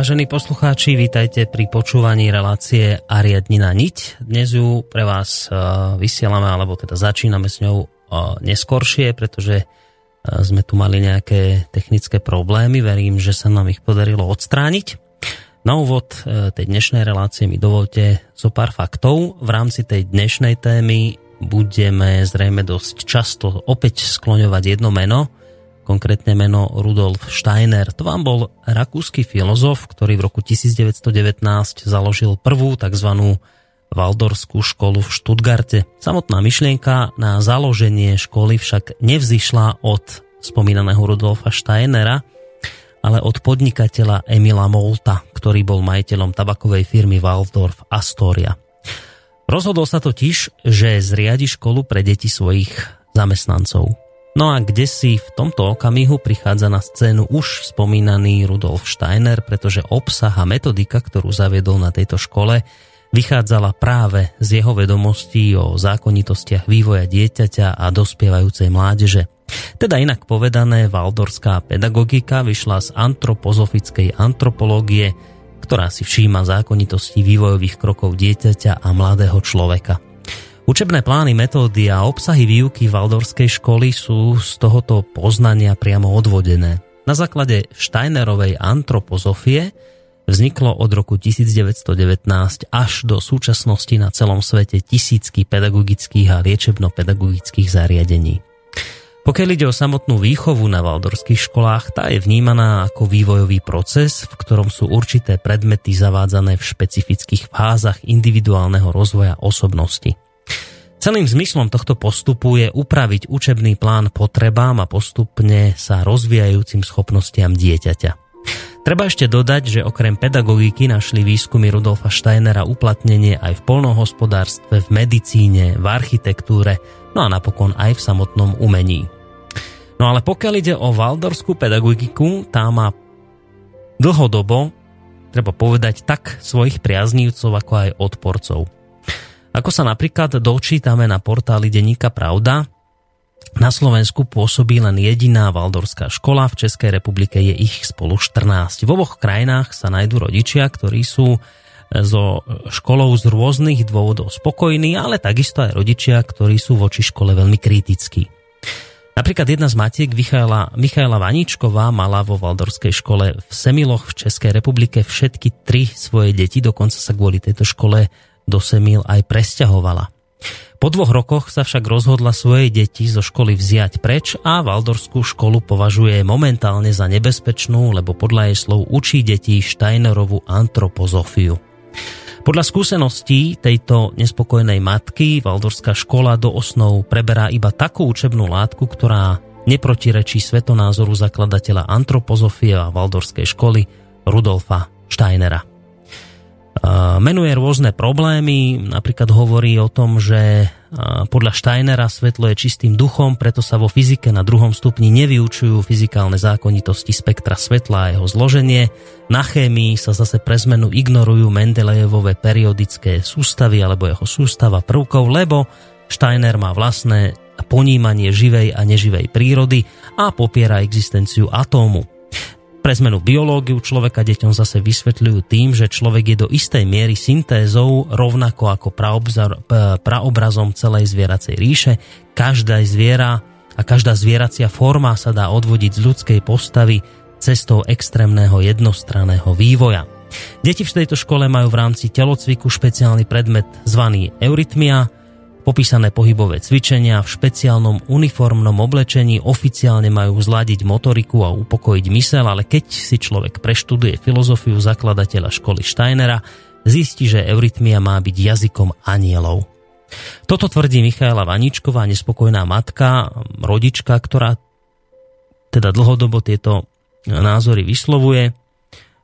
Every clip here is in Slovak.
Vážení poslucháči, vítajte pri počúvaní relácie Ariadnina Niť. Dnes ju pre vás uh, vysielame, alebo teda začíname s ňou uh, neskoršie, pretože uh, sme tu mali nejaké technické problémy. Verím, že sa nám ich podarilo odstrániť. Na úvod tej dnešnej relácie mi dovolte zo pár faktov. V rámci tej dnešnej témy budeme zrejme dosť často opäť skloňovať jedno meno, konkrétne meno Rudolf Steiner. To vám bol rakúsky filozof, ktorý v roku 1919 založil prvú tzv. Valdorskú školu v Štutgarte. Samotná myšlienka na založenie školy však nevzýšla od spomínaného Rudolfa Steinera, ale od podnikateľa Emila Molta, ktorý bol majiteľom tabakovej firmy Waldorf Astoria. Rozhodol sa totiž, že zriadi školu pre deti svojich zamestnancov. No a kde si v tomto okamihu prichádza na scénu už spomínaný Rudolf Steiner, pretože obsah a metodika, ktorú zaviedol na tejto škole, vychádzala práve z jeho vedomostí o zákonitostiach vývoja dieťaťa a dospievajúcej mládeže. Teda inak povedané, valdorská pedagogika vyšla z antropozofickej antropológie, ktorá si všíma zákonitosti vývojových krokov dieťaťa a mladého človeka. Učebné plány, metódy a obsahy výuky Valdorskej školy sú z tohoto poznania priamo odvodené. Na základe Steinerovej antropozofie vzniklo od roku 1919 až do súčasnosti na celom svete tisícky pedagogických a liečebno-pedagogických zariadení. Pokiaľ ide o samotnú výchovu na valdorských školách, tá je vnímaná ako vývojový proces, v ktorom sú určité predmety zavádzané v špecifických fázach individuálneho rozvoja osobnosti. Celým zmyslom tohto postupu je upraviť učebný plán potrebám a postupne sa rozvíjajúcim schopnostiam dieťaťa. Treba ešte dodať, že okrem pedagogiky našli výskumy Rudolfa Steinera uplatnenie aj v polnohospodárstve, v medicíne, v architektúre, no a napokon aj v samotnom umení. No ale pokiaľ ide o valdorskú pedagogiku, tá má dlhodobo, treba povedať, tak svojich priaznívcov ako aj odporcov. Ako sa napríklad dočítame na portáli Deníka Pravda, na Slovensku pôsobí len jediná valdorská škola, v Českej republike je ich spolu 14. V oboch krajinách sa nájdú rodičia, ktorí sú e, so školou z rôznych dôvodov spokojní, ale takisto aj rodičia, ktorí sú voči škole veľmi kritickí. Napríklad jedna z matiek Michaela, Michaela Vaničková mala vo Valdorskej škole v Semiloch v Českej republike všetky tri svoje deti, dokonca sa kvôli tejto škole do Semil aj presťahovala. Po dvoch rokoch sa však rozhodla svoje deti zo školy vziať preč a Valdorskú školu považuje momentálne za nebezpečnú, lebo podľa jej slov učí deti Steinerovú antropozofiu. Podľa skúseností tejto nespokojnej matky Valdorská škola do osnov preberá iba takú učebnú látku, ktorá neprotirečí svetonázoru zakladateľa antropozofie a Valdorskej školy Rudolfa Steinera. Menuje rôzne problémy, napríklad hovorí o tom, že podľa Steinera svetlo je čistým duchom, preto sa vo fyzike na druhom stupni nevyučujú fyzikálne zákonitosti spektra svetla a jeho zloženie. Na chémii sa zase pre zmenu ignorujú Mendelejevové periodické sústavy alebo jeho sústava prvkov, lebo Steiner má vlastné ponímanie živej a neživej prírody a popiera existenciu atómu. Pre zmenu biológiu človeka deťom zase vysvetľujú tým, že človek je do istej miery syntézou rovnako ako praobrazom celej zvieracej ríše. Každá zviera a každá zvieracia forma sa dá odvodiť z ľudskej postavy cestou extrémneho jednostranného vývoja. Deti v tejto škole majú v rámci telocviku špeciálny predmet zvaný eurytmia, Popísané pohybové cvičenia v špeciálnom uniformnom oblečení oficiálne majú zladiť motoriku a upokojiť mysel, ale keď si človek preštuduje filozofiu zakladateľa školy Steinera, zistí, že eurytmia má byť jazykom anielov. Toto tvrdí Michaela Vaničková, nespokojná matka, rodička, ktorá teda dlhodobo tieto názory vyslovuje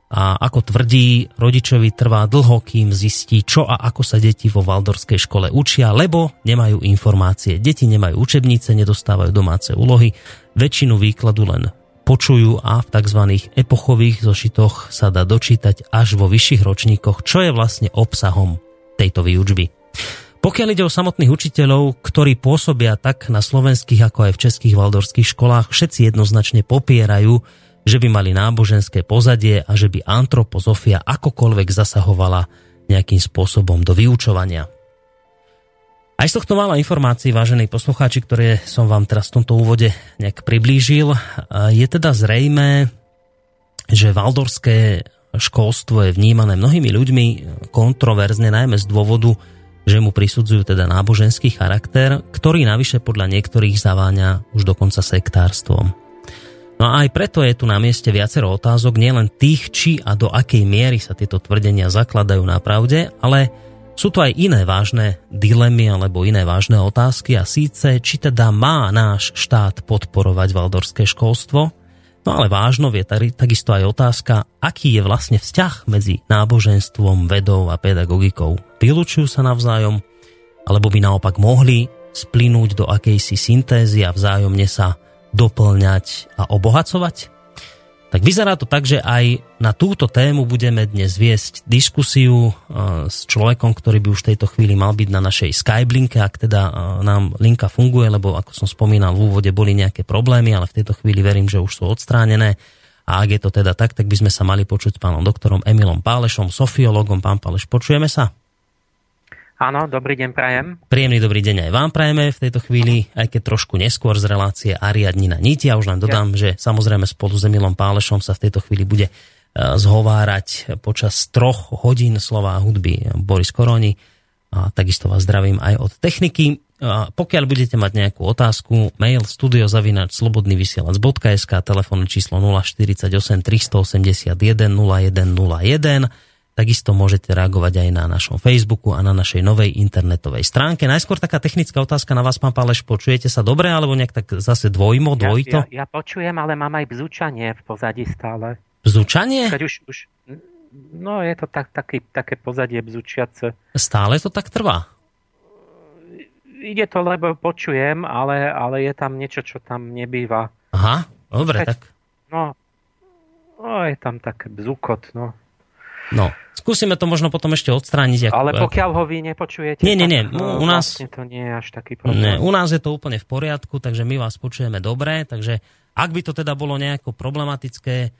a ako tvrdí, rodičovi trvá dlho, kým zistí, čo a ako sa deti vo Valdorskej škole učia, lebo nemajú informácie. Deti nemajú učebnice, nedostávajú domáce úlohy, väčšinu výkladu len počujú a v tzv. epochových zošitoch sa dá dočítať až vo vyšších ročníkoch, čo je vlastne obsahom tejto výučby. Pokiaľ ide o samotných učiteľov, ktorí pôsobia tak na slovenských ako aj v českých valdorských školách, všetci jednoznačne popierajú, že by mali náboženské pozadie a že by antropozofia akokoľvek zasahovala nejakým spôsobom do vyučovania. Aj z tohto mála informácií, vážení poslucháči, ktoré som vám teraz v tomto úvode nejak priblížil, je teda zrejme, že valdorské školstvo je vnímané mnohými ľuďmi kontroverzne, najmä z dôvodu, že mu prisudzujú teda náboženský charakter, ktorý navyše podľa niektorých zaváňa už dokonca sektárstvom. No a aj preto je tu na mieste viacero otázok, nielen tých, či a do akej miery sa tieto tvrdenia zakladajú na pravde, ale sú tu aj iné vážne dilemy alebo iné vážne otázky a síce, či teda má náš štát podporovať valdorské školstvo, no ale vážno je takisto aj otázka, aký je vlastne vzťah medzi náboženstvom, vedou a pedagogikou. Vylúčujú sa navzájom, alebo by naopak mohli splynúť do akejsi syntézy a vzájomne sa doplňať a obohacovať? Tak vyzerá to tak, že aj na túto tému budeme dnes viesť diskusiu e, s človekom, ktorý by už v tejto chvíli mal byť na našej Skyblinke, ak teda e, nám linka funguje, lebo ako som spomínal v úvode boli nejaké problémy, ale v tejto chvíli verím, že už sú odstránené. A ak je to teda tak, tak by sme sa mali počuť s pánom doktorom Emilom Pálešom, sofiologom. Pán Páleš, počujeme sa? Áno, dobrý deň prajem. Príjemný dobrý deň aj vám prajeme v tejto chvíli, aj keď trošku neskôr z relácie Ariadnina Niti. Ja už len dodám, ja. že samozrejme spolu s Emilom Pálešom sa v tejto chvíli bude e, zhovárať počas troch hodín slova hudby Boris Koroni. A takisto vás zdravím aj od techniky. A pokiaľ budete mať nejakú otázku, mail studiozavinač slobodnyvysielac.sk, telefónne číslo 048 381 0101 Takisto môžete reagovať aj na našom Facebooku a na našej novej internetovej stránke. Najskôr taká technická otázka na vás, pán Páleš. Počujete sa dobre, alebo nejak tak zase dvojmo, dvojito? Ja, ja, ja počujem, ale mám aj bzučanie v pozadí stále. Bzučanie? Keď už, už, no je to tak, taký, také pozadie bzučiace. Stále to tak trvá? Ide to, lebo počujem, ale, ale je tam niečo, čo tam nebýva. Aha, dobre, Keď, tak. No, no, je tam také bzukot, no. No, skúsime to možno potom ešte odstrániť. Ako, Ale pokiaľ ho vy nepočujete, nie, nie, nie. u nás, vlastne to nie je až taký problém. Nie, u nás je to úplne v poriadku, takže my vás počujeme dobre, takže ak by to teda bolo nejako problematické,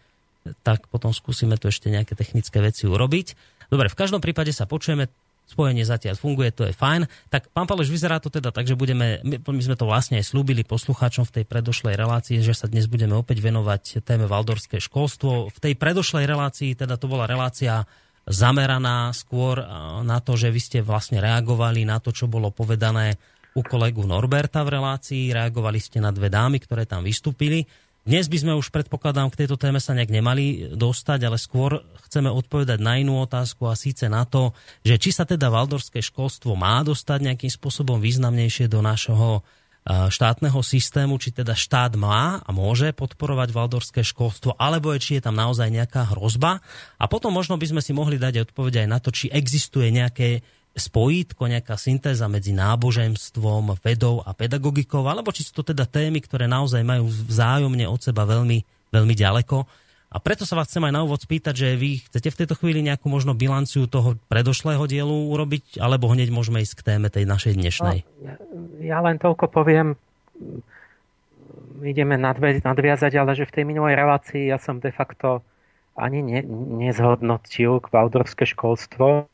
tak potom skúsime tu ešte nejaké technické veci urobiť. Dobre, v každom prípade sa počujeme, spojenie zatiaľ funguje, to je fajn. Tak pán Paleš, vyzerá to teda tak, že budeme, my, sme to vlastne aj slúbili poslucháčom v tej predošlej relácii, že sa dnes budeme opäť venovať téme Valdorské školstvo. V tej predošlej relácii, teda to bola relácia zameraná skôr na to, že vy ste vlastne reagovali na to, čo bolo povedané u kolegu Norberta v relácii, reagovali ste na dve dámy, ktoré tam vystúpili. Dnes by sme už predpokladám k tejto téme sa nejak nemali dostať, ale skôr chceme odpovedať na inú otázku a síce na to, že či sa teda valdorské školstvo má dostať nejakým spôsobom významnejšie do našho štátneho systému, či teda štát má a môže podporovať valdorské školstvo, alebo je, či je tam naozaj nejaká hrozba. A potom možno by sme si mohli dať odpoveď aj na to, či existuje nejaké spojítko, nejaká syntéza medzi náboženstvom, vedou a pedagogikou, alebo či sú to teda témy, ktoré naozaj majú vzájomne od seba veľmi, veľmi ďaleko. A preto sa vás chcem aj na úvod spýtať, že vy chcete v tejto chvíli nejakú možno bilanciu toho predošlého dielu urobiť, alebo hneď môžeme ísť k téme tej našej dnešnej? No, ja, ja len toľko poviem, ideme nadviazať, ale že v tej minulej relácii ja som de facto ani ne, nezhodnotil kvaldorské školstvo,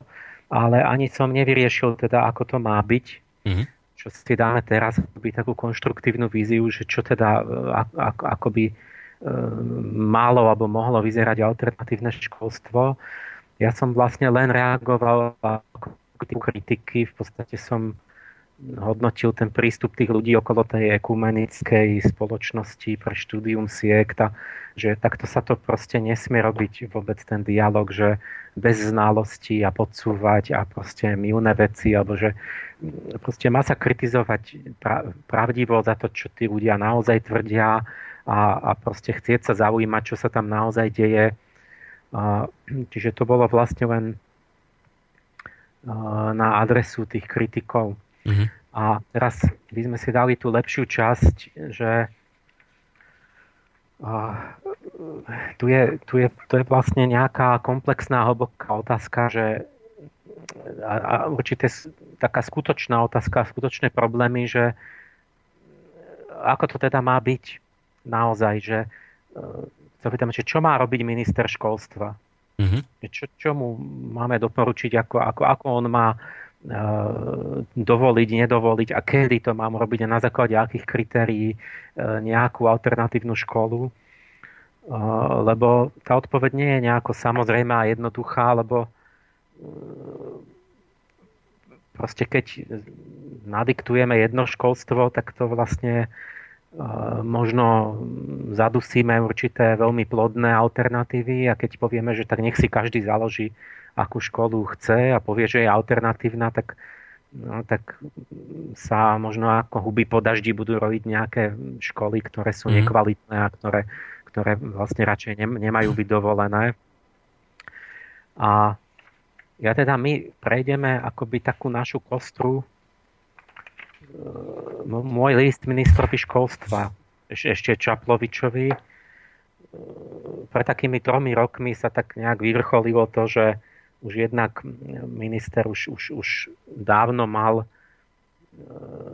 ale ani som nevyriešil teda, ako to má byť. Mm-hmm. Čo si dáme teraz, by takú konštruktívnu víziu, že čo teda ako, akoby málo alebo mohlo vyzerať alternatívne školstvo. Ja som vlastne len reagoval ako kritiky, v podstate som hodnotil ten prístup tých ľudí okolo tej ekumenickej spoločnosti pre štúdium siekta, že takto sa to proste nesmie robiť vôbec ten dialog, že bez znalosti a podsúvať a proste milné veci, alebo že proste má sa kritizovať pravdivo za to, čo tí ľudia naozaj tvrdia a, a proste chcieť sa zaujímať, čo sa tam naozaj deje. A, čiže to bolo vlastne len na adresu tých kritikov. Mm-hmm. A teraz by sme si dali tú lepšiu časť, že a, tu, je, tu je, to je vlastne nejaká komplexná, hlboká otázka, že a, a určite taká skutočná otázka, skutočné problémy, že ako to teda má byť naozaj, že e, sa pýtam, že čo má robiť minister školstva? Mm-hmm. Čo, čo mu máme doporučiť, ako, ako, ako on má uh, dovoliť, nedovoliť a kedy to mám robiť a na základe akých kritérií uh, nejakú alternatívnu školu. Uh, lebo tá odpoveď nie je nejako samozrejmá a jednoduchá, lebo proste keď nadiktujeme jedno školstvo, tak to vlastne možno zadusíme určité veľmi plodné alternatívy a keď povieme, že tak nech si každý založí, akú školu chce a povie, že je alternatívna, tak, no, tak sa možno ako huby po daždi budú rojiť nejaké školy, ktoré sú mm. nekvalitné a ktoré, ktoré vlastne radšej nemajú byť dovolené. A ja teda my prejdeme akoby takú našu kostru môj list ministrovi školstva ešte Čaplovičovi pred takými tromi rokmi sa tak nejak vyvrcholilo to, že už jednak minister už, už, už dávno mal e,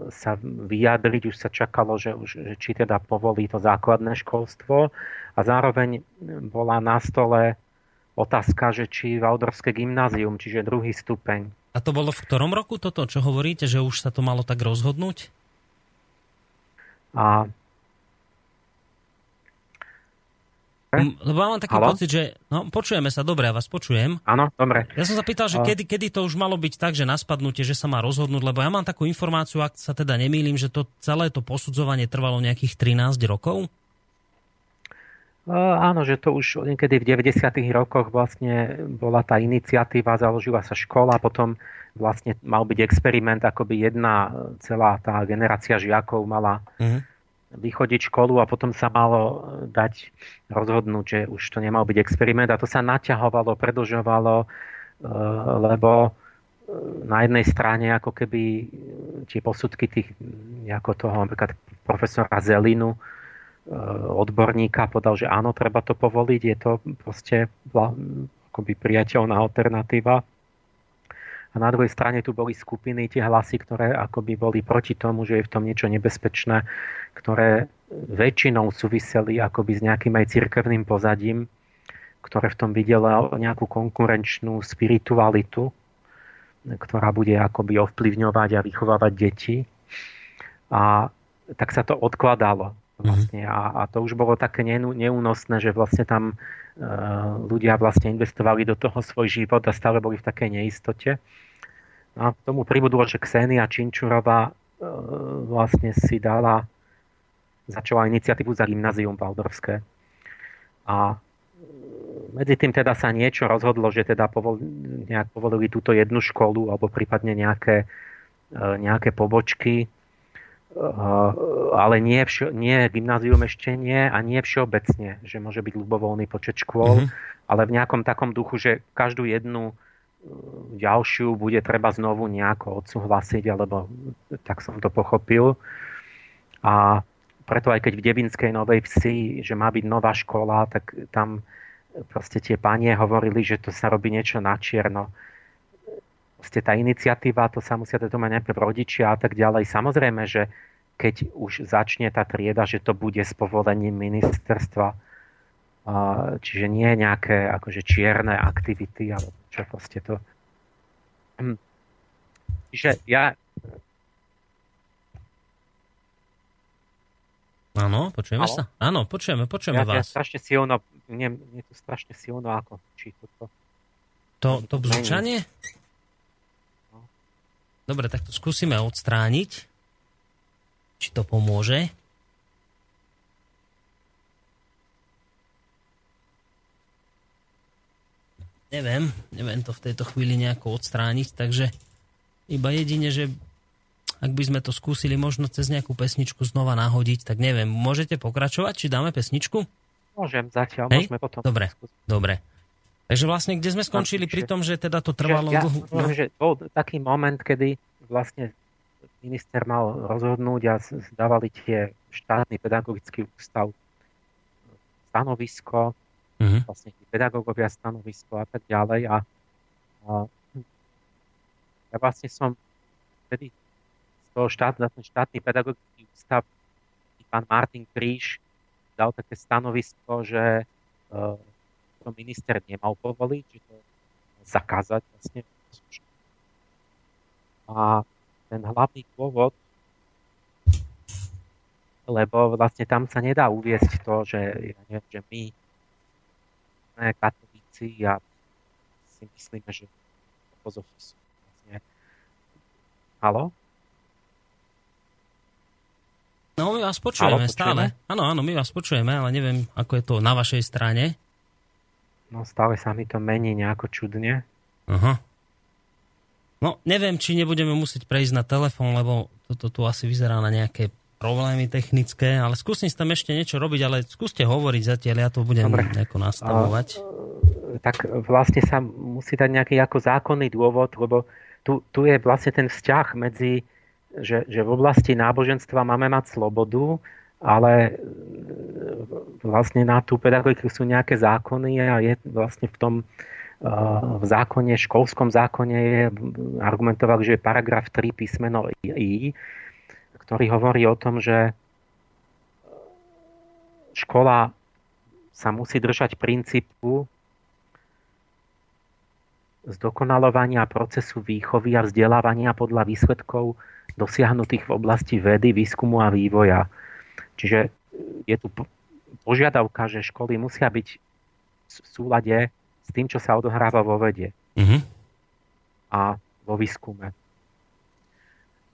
sa vyjadriť, už sa čakalo, že, už, že či teda povolí to základné školstvo a zároveň bola na stole otázka, že či Valdorské gymnázium, čiže druhý stupeň. A to bolo v ktorom roku toto, čo hovoríte, že už sa to malo tak rozhodnúť? A Lebo mám taký Halo? pocit, že... No, počujeme sa, dobre, ja vás počujem. Áno, dobre. Ja som sa pýtal, že kedy, kedy to už malo byť tak, že na spadnutie, že sa má rozhodnúť, lebo ja mám takú informáciu, ak sa teda nemýlim, že to celé to posudzovanie trvalo nejakých 13 rokov? Áno, že to už niekedy v 90. rokoch vlastne bola tá iniciatíva, založila sa škola, potom vlastne mal byť experiment, akoby jedna celá tá generácia žiakov mala uh-huh. Vychodiť školu a potom sa malo dať rozhodnúť, že už to nemal byť experiment a to sa naťahovalo, predlžovalo, lebo na jednej strane ako keby tie posudky tých, ako toho napríklad profesora Zelinu, Eh, odborníka povedal, že áno, treba to povoliť, je to proste akoby priateľná alternatíva. A na druhej strane tu boli skupiny, tie hlasy, ktoré akoby boli proti tomu, že je v tom niečo nebezpečné, ktoré väčšinou súviseli akoby s nejakým aj cirkevným pozadím, ktoré v tom videla nejakú konkurenčnú spiritualitu, ktorá bude akoby ovplyvňovať a vychovávať deti. A tak sa to odkladalo Vlastne. Mm-hmm. A, a to už bolo také neúnosné, že vlastne tam uh, ľudia vlastne investovali do toho svoj život a stále boli v takej neistote. A k tomu pribudlo, že Ksenia Činčurová uh, vlastne si dala, začala iniciatívu za gymnázium Valdorské. A medzi tým teda sa niečo rozhodlo, že teda povol, nejak povolili túto jednu školu alebo prípadne nejaké, nejaké pobočky ale nie, vš- nie gymnázium ešte nie a nie všeobecne, že môže byť ľubovoľný počet škôl, mm-hmm. ale v nejakom takom duchu, že každú jednu eh, ďalšiu bude treba znovu nejako odsúhlasiť, alebo tak som to pochopil. A preto aj keď v Devinskej Novej Vsi, že má byť nová škola, tak tam proste tie panie hovorili, že to sa robí niečo na čierno. Proste tá iniciatíva, to sa musia to mať najprv rodičia a tak ďalej. Samozrejme, že keď už začne tá trieda, že to bude s povolením ministerstva, čiže nie nejaké akože čierne aktivity, alebo čo proste to. Hm. Čiže ja... Áno, počujeme Halo? sa? Áno, počujeme, počujeme ja, vás. Ja strašne silno, mne, mne to strašne silno ako či toto. To, to bzučanie? Dobre, tak to skúsime odstrániť. Či to pomôže. Neviem, neviem to v tejto chvíli nejako odstrániť, takže iba jedine, že ak by sme to skúsili možno cez nejakú pesničku znova nahodiť, tak neviem, môžete pokračovať, či dáme pesničku? Môžem zatiaľ, Hej? môžeme potom. Dobre, dobre. Takže vlastne, kde sme skončili pri tom, že teda to trvalo... Ja, dlho, no? že bol taký moment, kedy vlastne minister mal rozhodnúť a zdávali tie štátny pedagogický ústav stanovisko, uh-huh. vlastne tí pedagógovia stanovisko a tak ďalej. A, a ja vlastne som vtedy z toho štát, ten štátny pedagogický ústav pán Martin Kríž dal také stanovisko, že uh, to minister nemal povoliť, že to zakázať vlastne. A ten hlavný dôvod, lebo vlastne tam sa nedá uviesť to, že, ja neviem, že my sme katolíci a si myslíme, že pozofy sú vlastne... Halo? No, my vás počujeme Halo, stále. Áno, áno, my vás počujeme, ale neviem, ako je to na vašej strane. No stále sa mi to mení nejako čudne. Aha. No, neviem, či nebudeme musieť prejsť na telefón, lebo toto tu asi vyzerá na nejaké problémy technické, ale skúsim tam ešte niečo robiť, ale skúste hovoriť zatiaľ, ja to budem Dobre. nejako nastavovať. A, tak vlastne sa musí dať nejaký ako zákonný dôvod, lebo tu, tu je vlastne ten vzťah medzi, že, že v oblasti náboženstva máme mať slobodu, ale e, vlastne na tú pedagogiku sú nejaké zákony a je vlastne v tom e, v zákone, školskom zákone je argumentovali, že je paragraf 3 písmeno I, ktorý hovorí o tom, že škola sa musí držať princípu zdokonalovania procesu výchovy a vzdelávania podľa výsledkov dosiahnutých v oblasti vedy, výskumu a vývoja Čiže je tu požiadavka, že školy musia byť v súlade s tým, čo sa odohráva vo vede uh-huh. a vo výskume.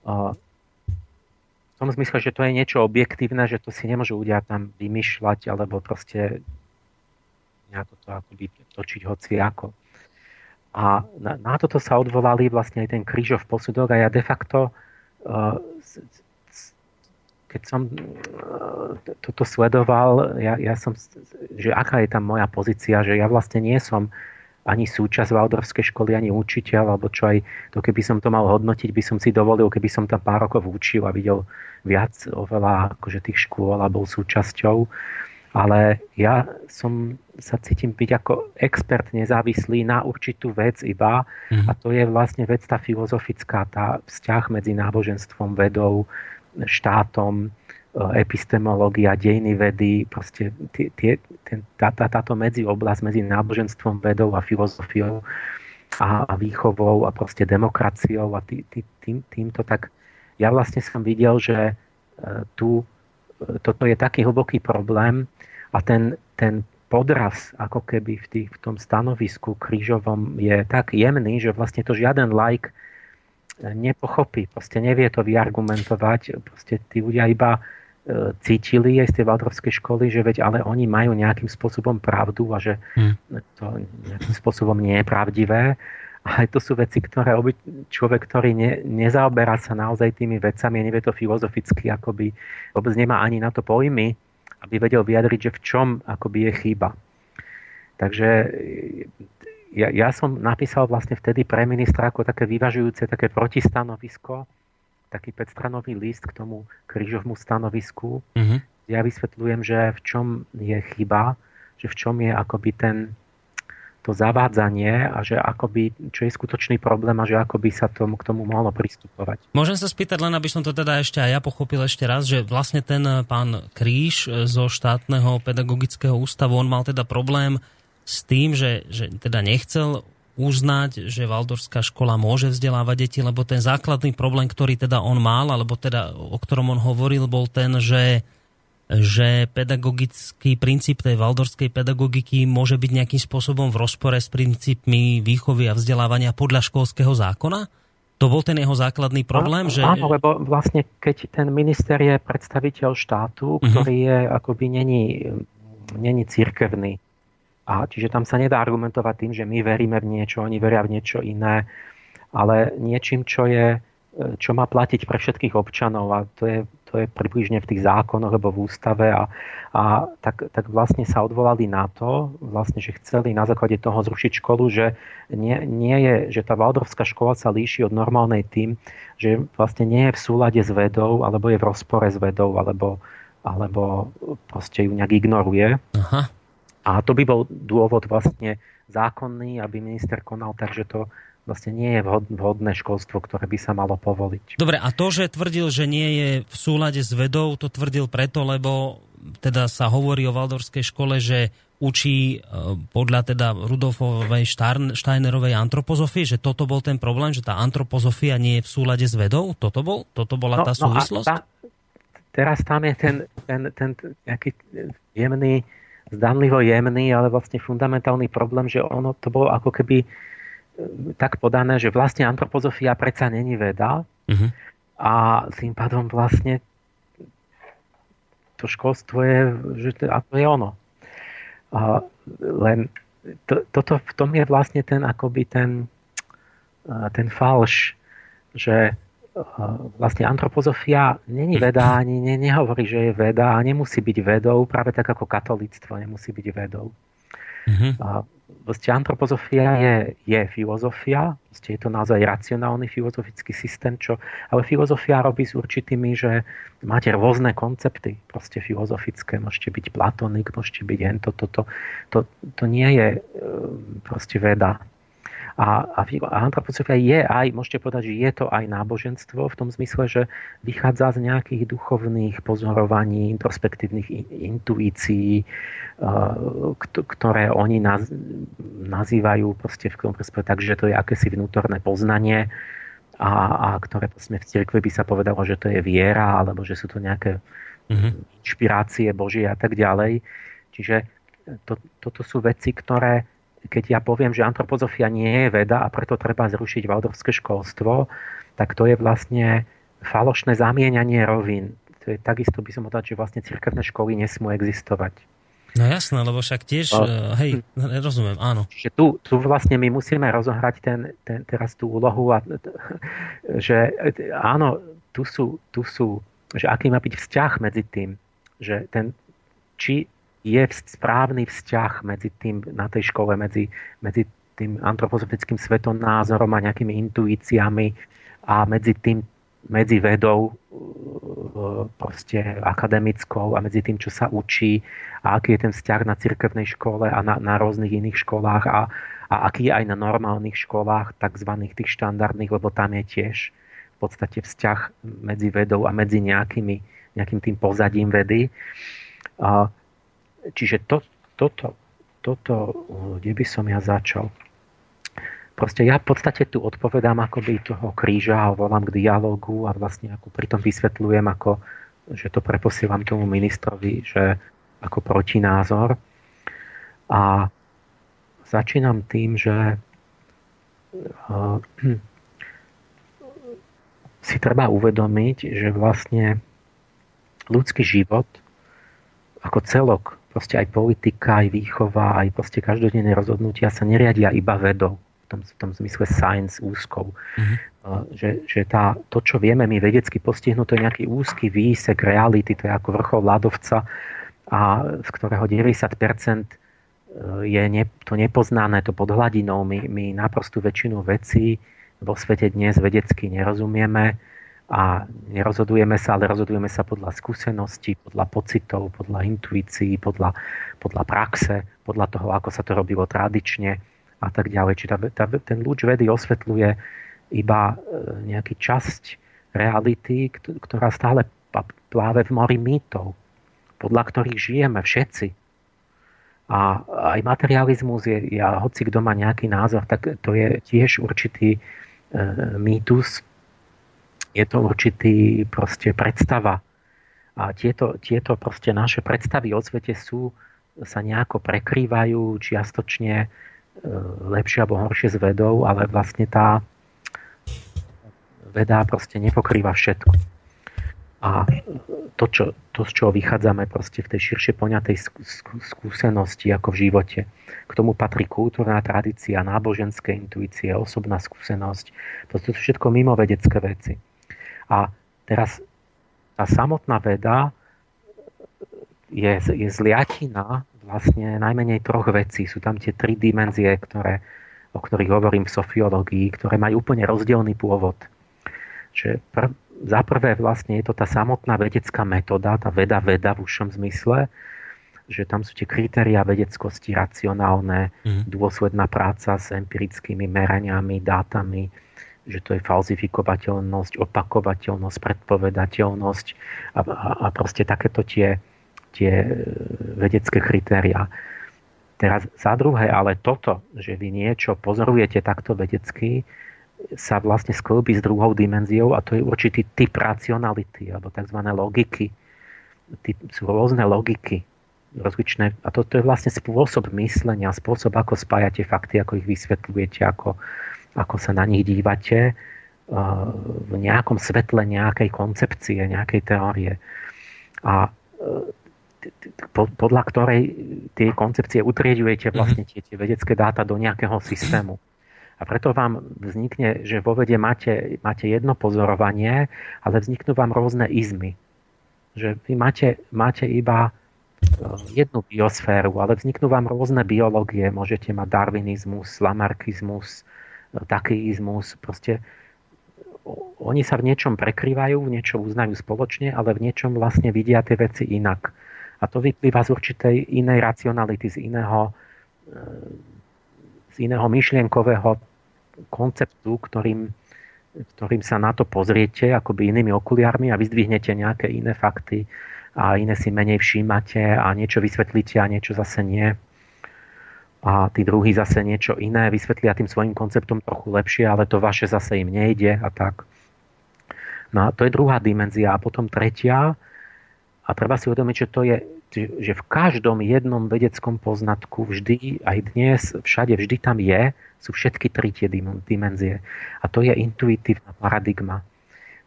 V tom zmysle, že to je niečo objektívne, že to si nemôžu ľudia tam vymýšľať alebo proste nejako to akoby točiť hoci ako. A na, na toto sa odvolali vlastne aj ten krížov posudok a ja de facto uh, keď som e, toto sledoval, ja, ja som, že aká je tam moja pozícia, že ja vlastne nie som ani súčasť Valdorskej školy, ani učiteľ, alebo čo aj to, keby som to mal hodnotiť, by som si dovolil, keby som tam pár rokov učil a videl viac oveľa akože tých škôl a bol súčasťou. Ale ja som sa cítim byť ako expert nezávislý na určitú vec iba mm. a to je vlastne vec tá filozofická, tá vzťah medzi náboženstvom, vedou, štátom, e, epistemológia, dejiny vedy, proste tie, tie, ten, tá, tá, táto medzioblasť medzi náboženstvom, vedou a filozofiou a, a výchovou a proste demokraciou a tý, tý, tým, týmto, tak ja vlastne som videl, že e, tu toto je taký hlboký problém a ten, ten podraz ako keby v, tých, v tom stanovisku krížovom je tak jemný, že vlastne to žiaden like nepochopí, proste nevie to vyargumentovať, proste tí ľudia iba e, cítili aj z tej Valdrovskej školy, že veď ale oni majú nejakým spôsobom pravdu a že hmm. to nejakým spôsobom nie je pravdivé. A to sú veci, ktoré človek, ktorý ne, nezaoberá sa naozaj tými vecami, nevie to filozoficky, akoby vôbec nemá ani na to pojmy, aby vedel vyjadriť, že v čom akoby je chyba. Takže ja, ja som napísal vlastne vtedy pre ministra ako také vyvažujúce, také protistanovisko, taký 5-stranový list k tomu krížovmu stanovisku. Mm-hmm. Ja vysvetľujem, že v čom je chyba, že v čom je akoby ten, to zavádzanie a že akoby, čo je skutočný problém a že ako by sa tomu, k tomu mohlo pristupovať. Môžem sa spýtať, len aby som to teda ešte aj ja pochopil ešte raz, že vlastne ten pán Kríž zo štátneho pedagogického ústavu, on mal teda problém s tým, že, že teda nechcel uznať, že Valdorská škola môže vzdelávať deti, lebo ten základný problém, ktorý teda on mal, alebo teda o ktorom on hovoril, bol ten, že, že pedagogický princíp tej valdorskej pedagogiky môže byť nejakým spôsobom v rozpore s princípmi výchovy a vzdelávania podľa školského zákona? To bol ten jeho základný problém? Áno, že... áno lebo vlastne keď ten minister je predstaviteľ štátu, uh-huh. ktorý je akoby není, není církevný, a čiže tam sa nedá argumentovať tým, že my veríme v niečo, oni veria v niečo iné, ale niečím, čo, je, čo má platiť pre všetkých občanov a to je, to je približne v tých zákonoch alebo v ústave a, a tak, tak vlastne sa odvolali na to, vlastne, že chceli na základe toho zrušiť školu, že nie, nie je, že tá Valdrovská škola sa líši od normálnej tým, že vlastne nie je v súlade s vedou, alebo je v rozpore s vedou, alebo, alebo proste ju nejak ignoruje. Aha. A to by bol dôvod vlastne zákonný, aby minister konal tak, že to vlastne nie je vhodné školstvo, ktoré by sa malo povoliť. Dobre, a to, že tvrdil, že nie je v súlade s vedou, to tvrdil preto, lebo teda sa hovorí o Valdorskej škole, že učí e, podľa teda Rudolfovej Steinerovej antropozofie, že toto bol ten problém, že tá antropozofia nie je v súlade s vedou? Toto, bol, toto bola no, tá súvislosť? No a tá, teraz tam je ten, ten, ten, ten nejaký jemný zdanlivo jemný, ale vlastne fundamentálny problém, že ono to bolo ako keby e, tak podané, že vlastne antropozofia predsa není veda uh-huh. a tým pádom vlastne to školstvo je, že to, a to je ono. A len to, toto v tom je vlastne ten akoby ten, ten falš, že vlastne antropozofia není veda, ani ne, nehovorí, že je veda a nemusí byť vedou, práve tak ako katolictvo nemusí byť vedou. Mm-hmm. Vlastne antropozofia je, je filozofia, vlastne je to naozaj racionálny filozofický systém, čo, ale filozofia robí s určitými, že máte rôzne koncepty, proste filozofické, môžete byť platonik, môžete byť hento, toto, to, to, to nie je e, proste veda, a, a, a antropozofia je aj, môžete povedať, že je to aj náboženstvo v tom zmysle, že vychádza z nejakých duchovných pozorovaní, introspektívnych intuícií, e, ktoré oni naz, nazývajú proste v komprespe tak, že to je akési vnútorné poznanie a, a ktoré v cirkvi by sa povedalo, že to je viera alebo že sú to nejaké mm-hmm. inšpirácie Božie a tak ďalej. Čiže to, toto sú veci, ktoré keď ja poviem, že antropozofia nie je veda a preto treba zrušiť valdorské školstvo, tak to je vlastne falošné zamienanie rovín. To je takisto by som povedal, že vlastne cirkevné školy nesmú existovať. No jasné, lebo však tiež, no, hej, rozumiem, áno. Čiže tu, tu vlastne my musíme rozohrať ten, ten, teraz tú úlohu, a, že áno, tu sú, tu sú, že aký má byť vzťah medzi tým, že ten, či je správny vzťah medzi tým na tej škole, medzi, medzi tým antropozofickým svetonázorom a nejakými intuíciami a medzi tým medzi vedou uh, proste akademickou a medzi tým, čo sa učí a aký je ten vzťah na cirkevnej škole a na, na rôznych iných školách a, a aký je aj na normálnych školách, takzvaných tých štandardných, lebo tam je tiež v podstate vzťah medzi vedou a medzi nejakými, nejakým tým pozadím vedy. Uh, čiže to, toto, toto, kde by som ja začal? Proste ja v podstate tu odpovedám akoby toho kríža a volám k dialogu a vlastne ako pritom vysvetľujem, ako že to preposielam tomu ministrovi, že ako protinázor. A začínam tým, že uh, si treba uvedomiť, že vlastne ľudský život ako celok, proste aj politika, aj výchova, aj proste každodenné rozhodnutia sa neriadia iba vedou, v tom, v tom zmysle science úzkou. Mm-hmm. Že, že tá, to, čo vieme my vedecky postihnúť, to je nejaký úzky výsek reality, to je ako vrchol ľadovca, a z ktorého 90% e, je ne, to nepoznané, to pod hladinou. My, my naprostú väčšinu vecí vo svete dnes vedecky nerozumieme a nerozhodujeme sa, ale rozhodujeme sa podľa skúseností, podľa pocitov, podľa intuícií, podľa, podľa praxe, podľa toho, ako sa to robilo tradične a tak ďalej. Čiže tá, tá, ten lúč vedy osvetľuje iba e, nejaký časť reality, ktorá stále pláve v mori mýtov, podľa ktorých žijeme všetci. A aj materializmus je, ja, hoci kto má nejaký názor, tak to je tiež určitý e, mýtus, je to určitý proste predstava. A tieto, tieto proste naše predstavy o svete sú, sa nejako prekrývajú čiastočne e, lepšie alebo horšie s vedou, ale vlastne tá veda proste nepokrýva všetko. A to, čo, to, z čoho vychádzame proste v tej širšie poňatej skúsenosti ako v živote. K tomu patrí kultúrna tradícia, náboženské intuície, osobná skúsenosť. To sú všetko mimovedecké veci. A teraz tá samotná veda je, je zliatina vlastne najmenej troch vecí. Sú tam tie tri dimenzie, ktoré, o ktorých hovorím v sofiológii, ktoré majú úplne rozdielný pôvod. Čiže pr- za prvé vlastne je to tá samotná vedecká metóda, tá veda veda v užšom zmysle, že tam sú tie kritéria vedeckosti racionálne, mm. dôsledná práca s empirickými meraniami, dátami, že to je falzifikovateľnosť, opakovateľnosť, predpovedateľnosť a, a, a proste takéto tie, tie vedecké kritéria. Teraz za druhé, ale toto, že vy niečo pozorujete takto vedecky, sa vlastne sklbí s druhou dimenziou a to je určitý typ racionality alebo tzv. logiky. Typ, sú rôzne logiky rozličné a toto je vlastne spôsob myslenia, spôsob, ako spájate fakty, ako ich vysvetľujete, ako, ako sa na nich dívate v nejakom svetle nejakej koncepcie, nejakej teórie. A podľa ktorej tie koncepcie utriedujete mhm. vlastne tie, tie vedecké dáta do nejakého systému. A preto vám vznikne, že vo vede máte, máte jedno pozorovanie, ale vzniknú vám rôzne izmy. Že vy máte, máte iba jednu biosféru, ale vzniknú vám rôzne biológie. Môžete mať darwinizmus, lamarkizmus, takýizmus, proste oni sa v niečom prekrývajú, v niečom uznajú spoločne, ale v niečom vlastne vidia tie veci inak. A to vyplýva z určitej inej racionality, z iného, e, z iného myšlienkového konceptu, ktorým, ktorým sa na to pozriete akoby inými okuliármi a vyzdvihnete nejaké iné fakty a iné si menej všímate a niečo vysvetlíte a niečo zase nie a tí druhí zase niečo iné vysvetlia tým svojim konceptom trochu lepšie, ale to vaše zase im nejde a tak. No a to je druhá dimenzia. A potom tretia, a treba si uvedomiť, že to je, že v každom jednom vedeckom poznatku vždy, aj dnes, všade, vždy tam je, sú všetky tri tie dimenzie. A to je intuitívna paradigma,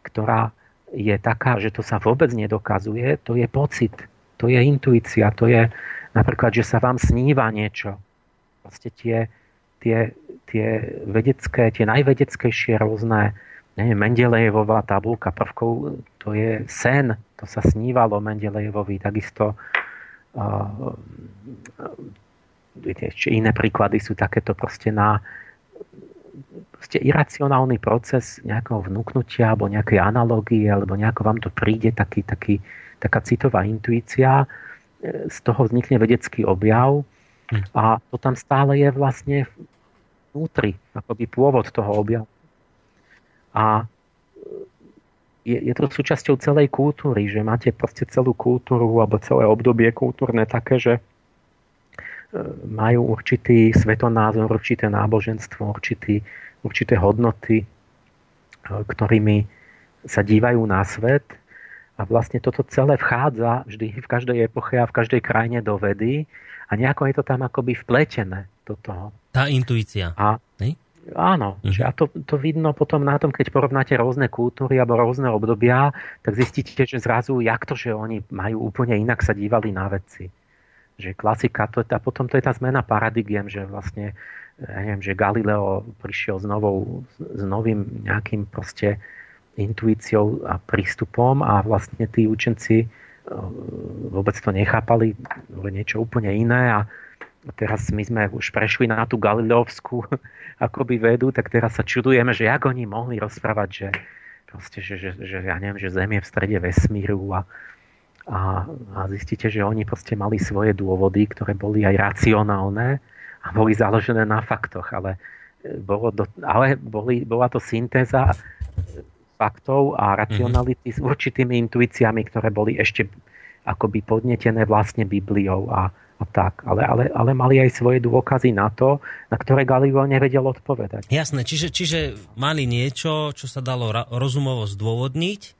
ktorá je taká, že to sa vôbec nedokazuje, to je pocit, to je intuícia, to je napríklad, že sa vám sníva niečo, proste tie, tie, tie vedecké, tie najvedeckejšie rôzne, neviem, Mendelejevová tabulka prvkov, to je sen, to sa snívalo Mendelejevovi, takisto uh, ešte iné príklady sú takéto proste na proste iracionálny proces nejakého vnúknutia alebo nejakej analógie alebo nejako vám to príde taký, taký, taká citová intuícia, z toho vznikne vedecký objav a to tam stále je vlastne vnútri, akoby pôvod toho objavu. A je, je to súčasťou celej kultúry, že máte proste celú kultúru alebo celé obdobie kultúrne také, že e, majú určitý svetonázor, určité náboženstvo, určitý, určité hodnoty, e, ktorými sa dívajú na svet. A vlastne toto celé vchádza vždy v každej epoche a v každej krajine do vedy a nejako je to tam akoby vpletené do toho. Tá intuícia. A, Áno, uh-huh. že a to, to vidno potom na tom, keď porovnáte rôzne kultúry alebo rôzne obdobia, tak zistíte, že zrazu, jak to, že oni majú úplne inak sa dívali na veci. Že klasika, to, a potom to je tá zmena paradigiem, že vlastne, ja neviem, že Galileo prišiel s, novou, s novým nejakým proste intuíciou a prístupom a vlastne tí učenci vôbec to nechápali, niečo úplne iné a teraz my sme už prešli na tú galileovskú akoby vedu, tak teraz sa čudujeme, že jak oni mohli rozprávať, že, proste, že, že, že ja neviem, že Zem je v strede vesmíru a, a, a zistíte, že oni proste mali svoje dôvody, ktoré boli aj racionálne a boli založené na faktoch, ale, bolo do, ale boli, bola to syntéza faktov a racionality mm-hmm. s určitými intuíciami, ktoré boli ešte akoby podnetené vlastne Bibliou a, a tak. Ale, ale, ale mali aj svoje dôkazy na to, na ktoré Galileo nevedel odpovedať. Jasné, čiže, čiže mali niečo, čo sa dalo rozumovo zdôvodniť,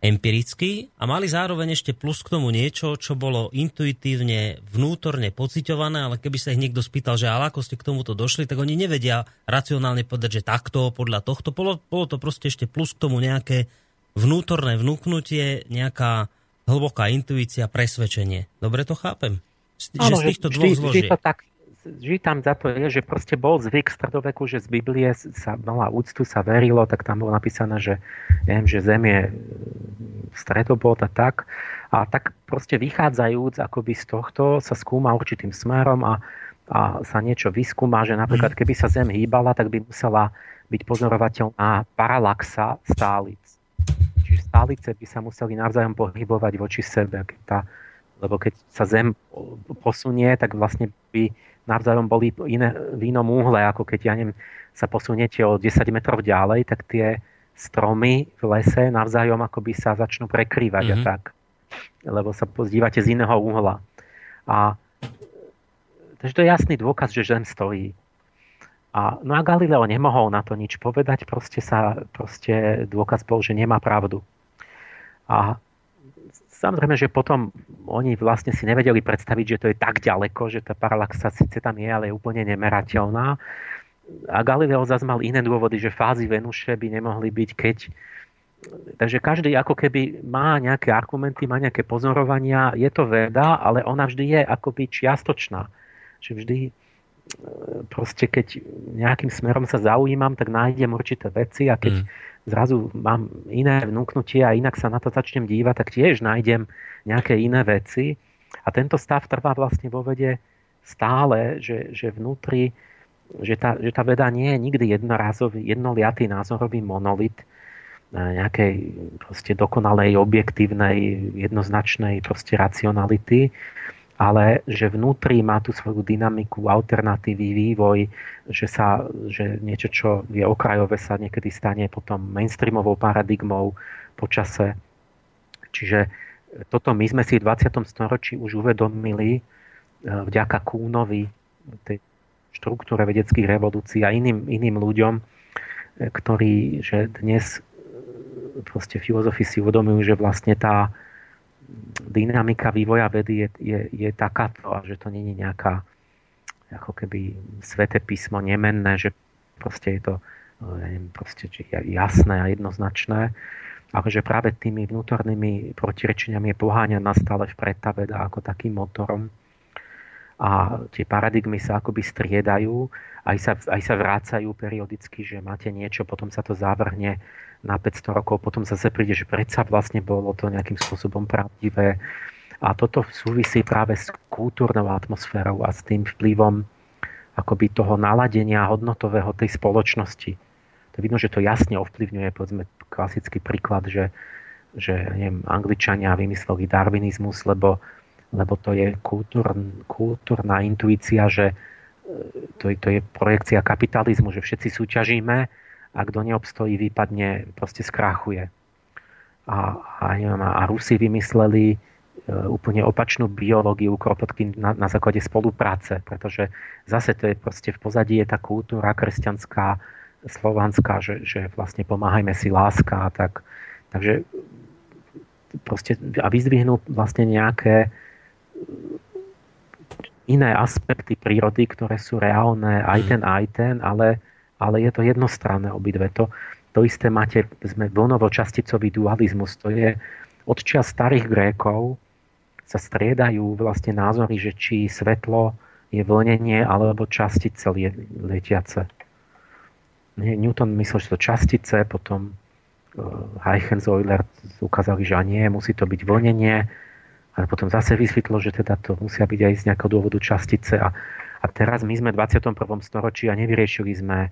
empiricky a mali zároveň ešte plus k tomu niečo, čo bolo intuitívne, vnútorne pociťované, ale keby sa ich niekto spýtal, že ale ako ste k tomuto došli, tak oni nevedia racionálne povedať, že takto, podľa tohto. Bolo, bolo to proste ešte plus k tomu nejaké vnútorné vnúknutie, nejaká hlboká intuícia, presvedčenie. Dobre to chápem? Že z týchto dvoch zložiek. to tak vždy tam za to je, že proste bol zvyk v stredoveku, že z Biblie sa mala úctu, sa verilo, tak tam bolo napísané, že, neviem, že Zem je e, stredobod a tak. A tak proste vychádzajúc akoby z tohto sa skúma určitým smerom a, a sa niečo vyskúma, že napríklad keby sa Zem hýbala, tak by musela byť pozorovateľná paralaxa stálic. Čiže stálice by sa museli navzájom pohybovať voči sebe. Tá, lebo keď sa Zem posunie, tak vlastne by navzájom boli iné, v inom úhle, ako keď ja neviem, sa posuniete o 10 metrov ďalej, tak tie stromy v lese navzájom akoby sa začnú prekrývať mm-hmm. a mhm. tak. Lebo sa pozdívate z iného uhla. A takže to je jasný dôkaz, že Zem stojí. A, no a Galileo nemohol na to nič povedať, proste sa proste dôkaz bol, že nemá pravdu. A Samozrejme, že potom oni vlastne si nevedeli predstaviť, že to je tak ďaleko, že tá paralaxa síce tam je, ale je úplne nemerateľná. A Galileo zase mal iné dôvody, že fázy Venuše by nemohli byť, keď... Takže každý ako keby má nejaké argumenty, má nejaké pozorovania, je to veda, ale ona vždy je akoby čiastočná. Že vždy e, proste keď nejakým smerom sa zaujímam, tak nájdem určité veci a keď mm zrazu mám iné vnúknutie a inak sa na to začnem dívať, tak tiež nájdem nejaké iné veci. A tento stav trvá vlastne vo vede stále, že, že vnútri, že tá, že tá veda nie je nikdy jednorázový, jednoliatý názorový monolit nejakej proste dokonalej, objektívnej, jednoznačnej proste racionality, ale že vnútri má tú svoju dynamiku, alternatívy, vývoj, že, sa, že niečo, čo je okrajové, sa niekedy stane potom mainstreamovou paradigmou počase. Čiže toto my sme si v 20. storočí už uvedomili e, vďaka Kúnovi, tej štruktúre vedeckých revolúcií a iným, iným ľuďom, e, ktorí že dnes e, proste filozofi si uvedomujú, že vlastne tá, dynamika vývoja vedy je, je, je takáto že to není nejaká ako keby sveté písmo nemenné, že proste je to neviem, proste, jasné a jednoznačné, ale že práve tými vnútornými protirečeniami je poháňaná stále vpred tá veda ako takým motorom. A tie paradigmy sa akoby striedajú, aj sa, aj sa vrácajú periodicky, že máte niečo, potom sa to zavrhne na 500 rokov, potom zase príde, že predsa vlastne bolo to nejakým spôsobom pravdivé. A toto súvisí práve s kultúrnou atmosférou a s tým vplyvom akoby toho naladenia hodnotového tej spoločnosti. To vidno, že to jasne ovplyvňuje, povedzme, klasický príklad, že, že neviem, Angličania vymysleli darwinizmus, lebo, lebo to je kultúr, kultúrna intuícia, že e, to, to je projekcia kapitalizmu, že všetci súťažíme a kto neobstojí, vypadne, proste skrachuje. A, a, neviem, a Rusi vymysleli e, úplne opačnú biológiu kropotky na, na základe spolupráce, pretože zase to je proste v pozadí je tá kultúra kresťanská, slovanská, že, že vlastne pomáhajme si láska tak. Takže proste, a vyzdvihnú vlastne nejaké iné aspekty prírody, ktoré sú reálne, aj ten, aj ten, ale, ale je to jednostranné obidve. To, to isté máte, sme vlnovo-časticový dualizmus, to je od čas starých Grékov sa striedajú vlastne názory, že či svetlo je vlnenie alebo častice letiace. Newton myslel, že to častice, potom Huygens e, Euler ukázali, že nie, musí to byť vlnenie, ale potom zase vysvetlo, že teda to musia byť aj z nejakého dôvodu častice a, a teraz my sme v 21. storočí a nevyriešili sme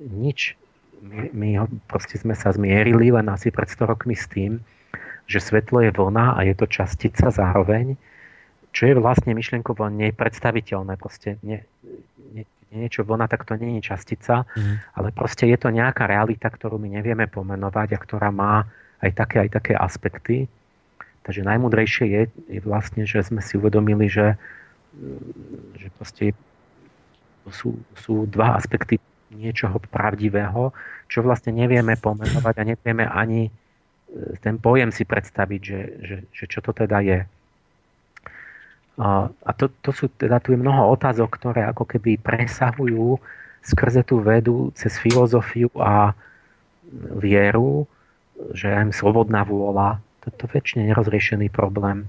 nič. My, my proste sme sa zmierili len asi pred 100 rokmi s tým, že svetlo je vlna a je to častica zároveň, čo je vlastne myšlienkovo nepredstaviteľné. Proste nie, nie, niečo vlna, tak to nie je častica, mm. ale proste je to nejaká realita, ktorú my nevieme pomenovať a ktorá má aj také, aj také aspekty. Takže najmudrejšie je, je vlastne, že sme si uvedomili, že, že proste sú, sú dva aspekty niečoho pravdivého, čo vlastne nevieme pomenovať a nevieme ani e, ten pojem si predstaviť, že, že, že čo to teda je. A to, to sú teda, tu je mnoho otázok, ktoré ako keby presahujú skrze tú vedu cez filozofiu a vieru, že aj slobodná vôľa, to je väčšine nerozriešený problém.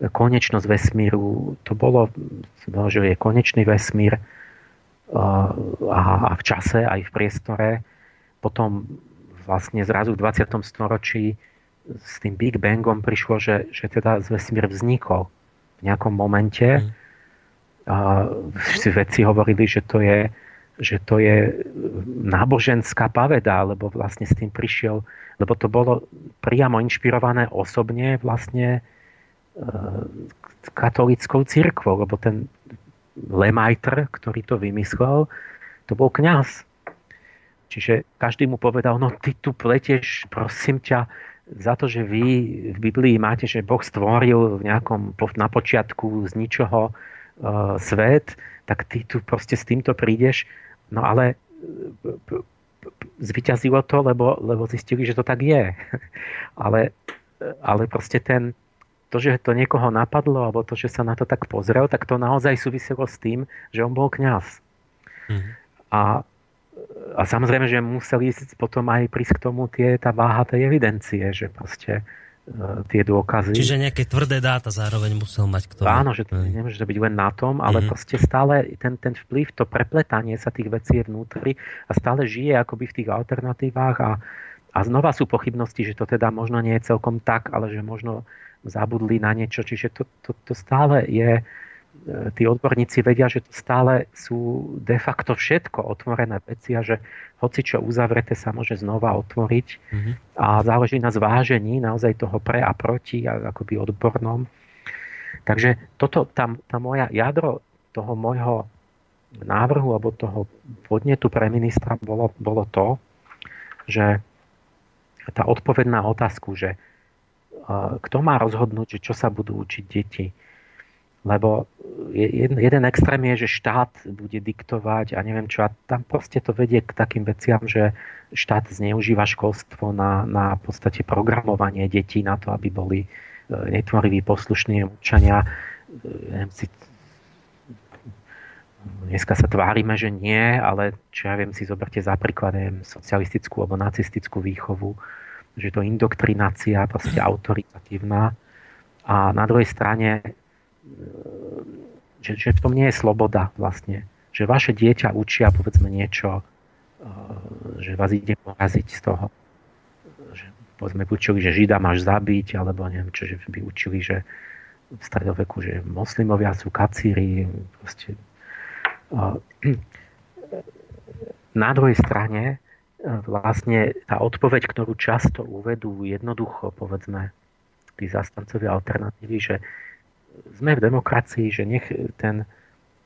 Konečnosť vesmíru, to bolo, že je konečný vesmír a, a v čase, aj v priestore. Potom vlastne zrazu v 20. storočí s tým Big Bangom prišlo, že, že teda vesmír vznikol v nejakom momente. Mm. A si vedci hovorili, že to je, že to je náboženská paveda, lebo vlastne s tým prišiel, lebo to bolo priamo inšpirované osobne vlastne e, katolickou církvou, lebo ten Lemajtr, ktorý to vymyslel, to bol kňaz. Čiže každý mu povedal, no ty tu pletieš, prosím ťa, za to, že vy v Biblii máte, že Boh stvoril v nejakom, na počiatku z ničoho uh, svet, tak ty tu proste s týmto prídeš. No ale zvyťazilo to, lebo, lebo zistili, že to tak je. ale, ale proste ten, to, že to niekoho napadlo, alebo to, že sa na to tak pozrel, tak to naozaj súviselo s tým, že on bol kňaz. Mm-hmm. A a samozrejme, že museli potom aj prísť k tomu tie, tá váha tej evidencie, že proste e, tie dôkazy. Čiže nejaké tvrdé dáta zároveň musel mať k tomu. Áno, že to nemôže to byť len na tom, ale mm. proste stále ten, ten vplyv, to prepletanie sa tých vecí je vnútri a stále žije akoby v tých alternatívach a, a znova sú pochybnosti, že to teda možno nie je celkom tak, ale že možno zabudli na niečo, čiže to, to, to stále je E, tí odborníci vedia, že to stále sú de facto všetko otvorené veci a že hoci čo uzavreté sa môže znova otvoriť mm-hmm. a záleží na zvážení naozaj toho pre a proti a akoby odbornom. Takže toto, tam, tá moja jadro toho môjho návrhu alebo toho podnetu pre ministra bolo, bolo to, že tá odpoveď na otázku, že kto má rozhodnúť, že čo sa budú učiť deti, lebo jeden, extrém je, že štát bude diktovať a neviem čo. A tam proste to vedie k takým veciam, že štát zneužíva školstvo na, na podstate programovanie detí na to, aby boli e, netvoriví, poslušní občania. E, neviem si, dneska sa tvárime, že nie, ale čo ja viem, si zoberte za príklad neviem, socialistickú alebo nacistickú výchovu, že to indoktrinácia proste autoritatívna. A na druhej strane že, že v tom nie je sloboda vlastne. Že vaše dieťa učia povedzme niečo, eh, že vás ide poraziť z toho. Že, povedzme, učili, že Žida máš zabiť, alebo neviem čo, že by učili, že v stredoveku, že moslimovia sú kacíri. Proste. Na druhej strane vlastne tá odpoveď, ktorú často uvedú jednoducho, povedzme, tí zastancovia alternatívy, že sme v demokracii, že nech ten,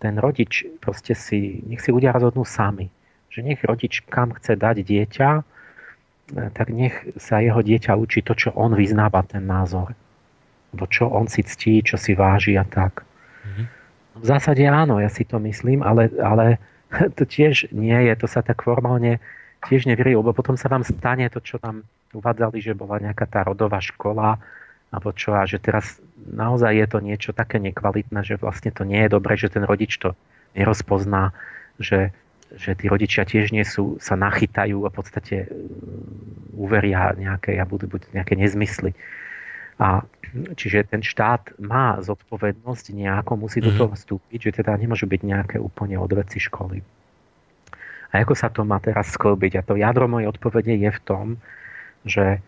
ten rodič proste si, nech si ľudia rozhodnú sami. Že nech rodič kam chce dať dieťa, e, tak nech sa jeho dieťa učí to, čo on vyznáva, ten názor. Bo čo on si ctí, čo si váži a tak. Mm-hmm. V zásade áno, ja si to myslím, ale, ale to tiež nie je, to sa tak formálne tiež neverili, lebo potom sa vám stane to, čo tam uvádzali, že bola nejaká tá rodová škola, alebo čo, a že teraz naozaj je to niečo také nekvalitné, že vlastne to nie je dobré, že ten rodič to nerozpozná, že, že tí rodičia tiež nie sú, sa nachytajú a v podstate mm, uveria nejaké, a budú buď nejaké nezmysly. A čiže ten štát má zodpovednosť nejako, musí do mhm. toho vstúpiť, že teda nemôžu byť nejaké úplne odveci školy. A ako sa to má teraz sklbiť? A to jadro mojej odpovede je v tom, že e,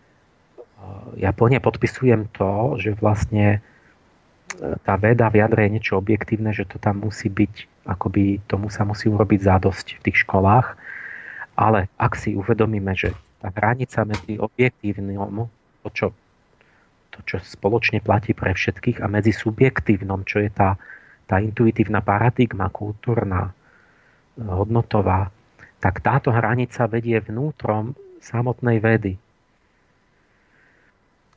ja plne podpisujem to, že vlastne e, tá veda v jadre je niečo objektívne, že to tam musí byť, akoby tomu sa musí urobiť zádosť v tých školách. Ale ak si uvedomíme, že tá hranica medzi objektívnym, to čo, to, čo spoločne platí pre všetkých, a medzi subjektívnom, čo je tá, tá intuitívna paradigma, kultúrna, hodnotová, tak táto hranica vedie vnútrom samotnej vedy.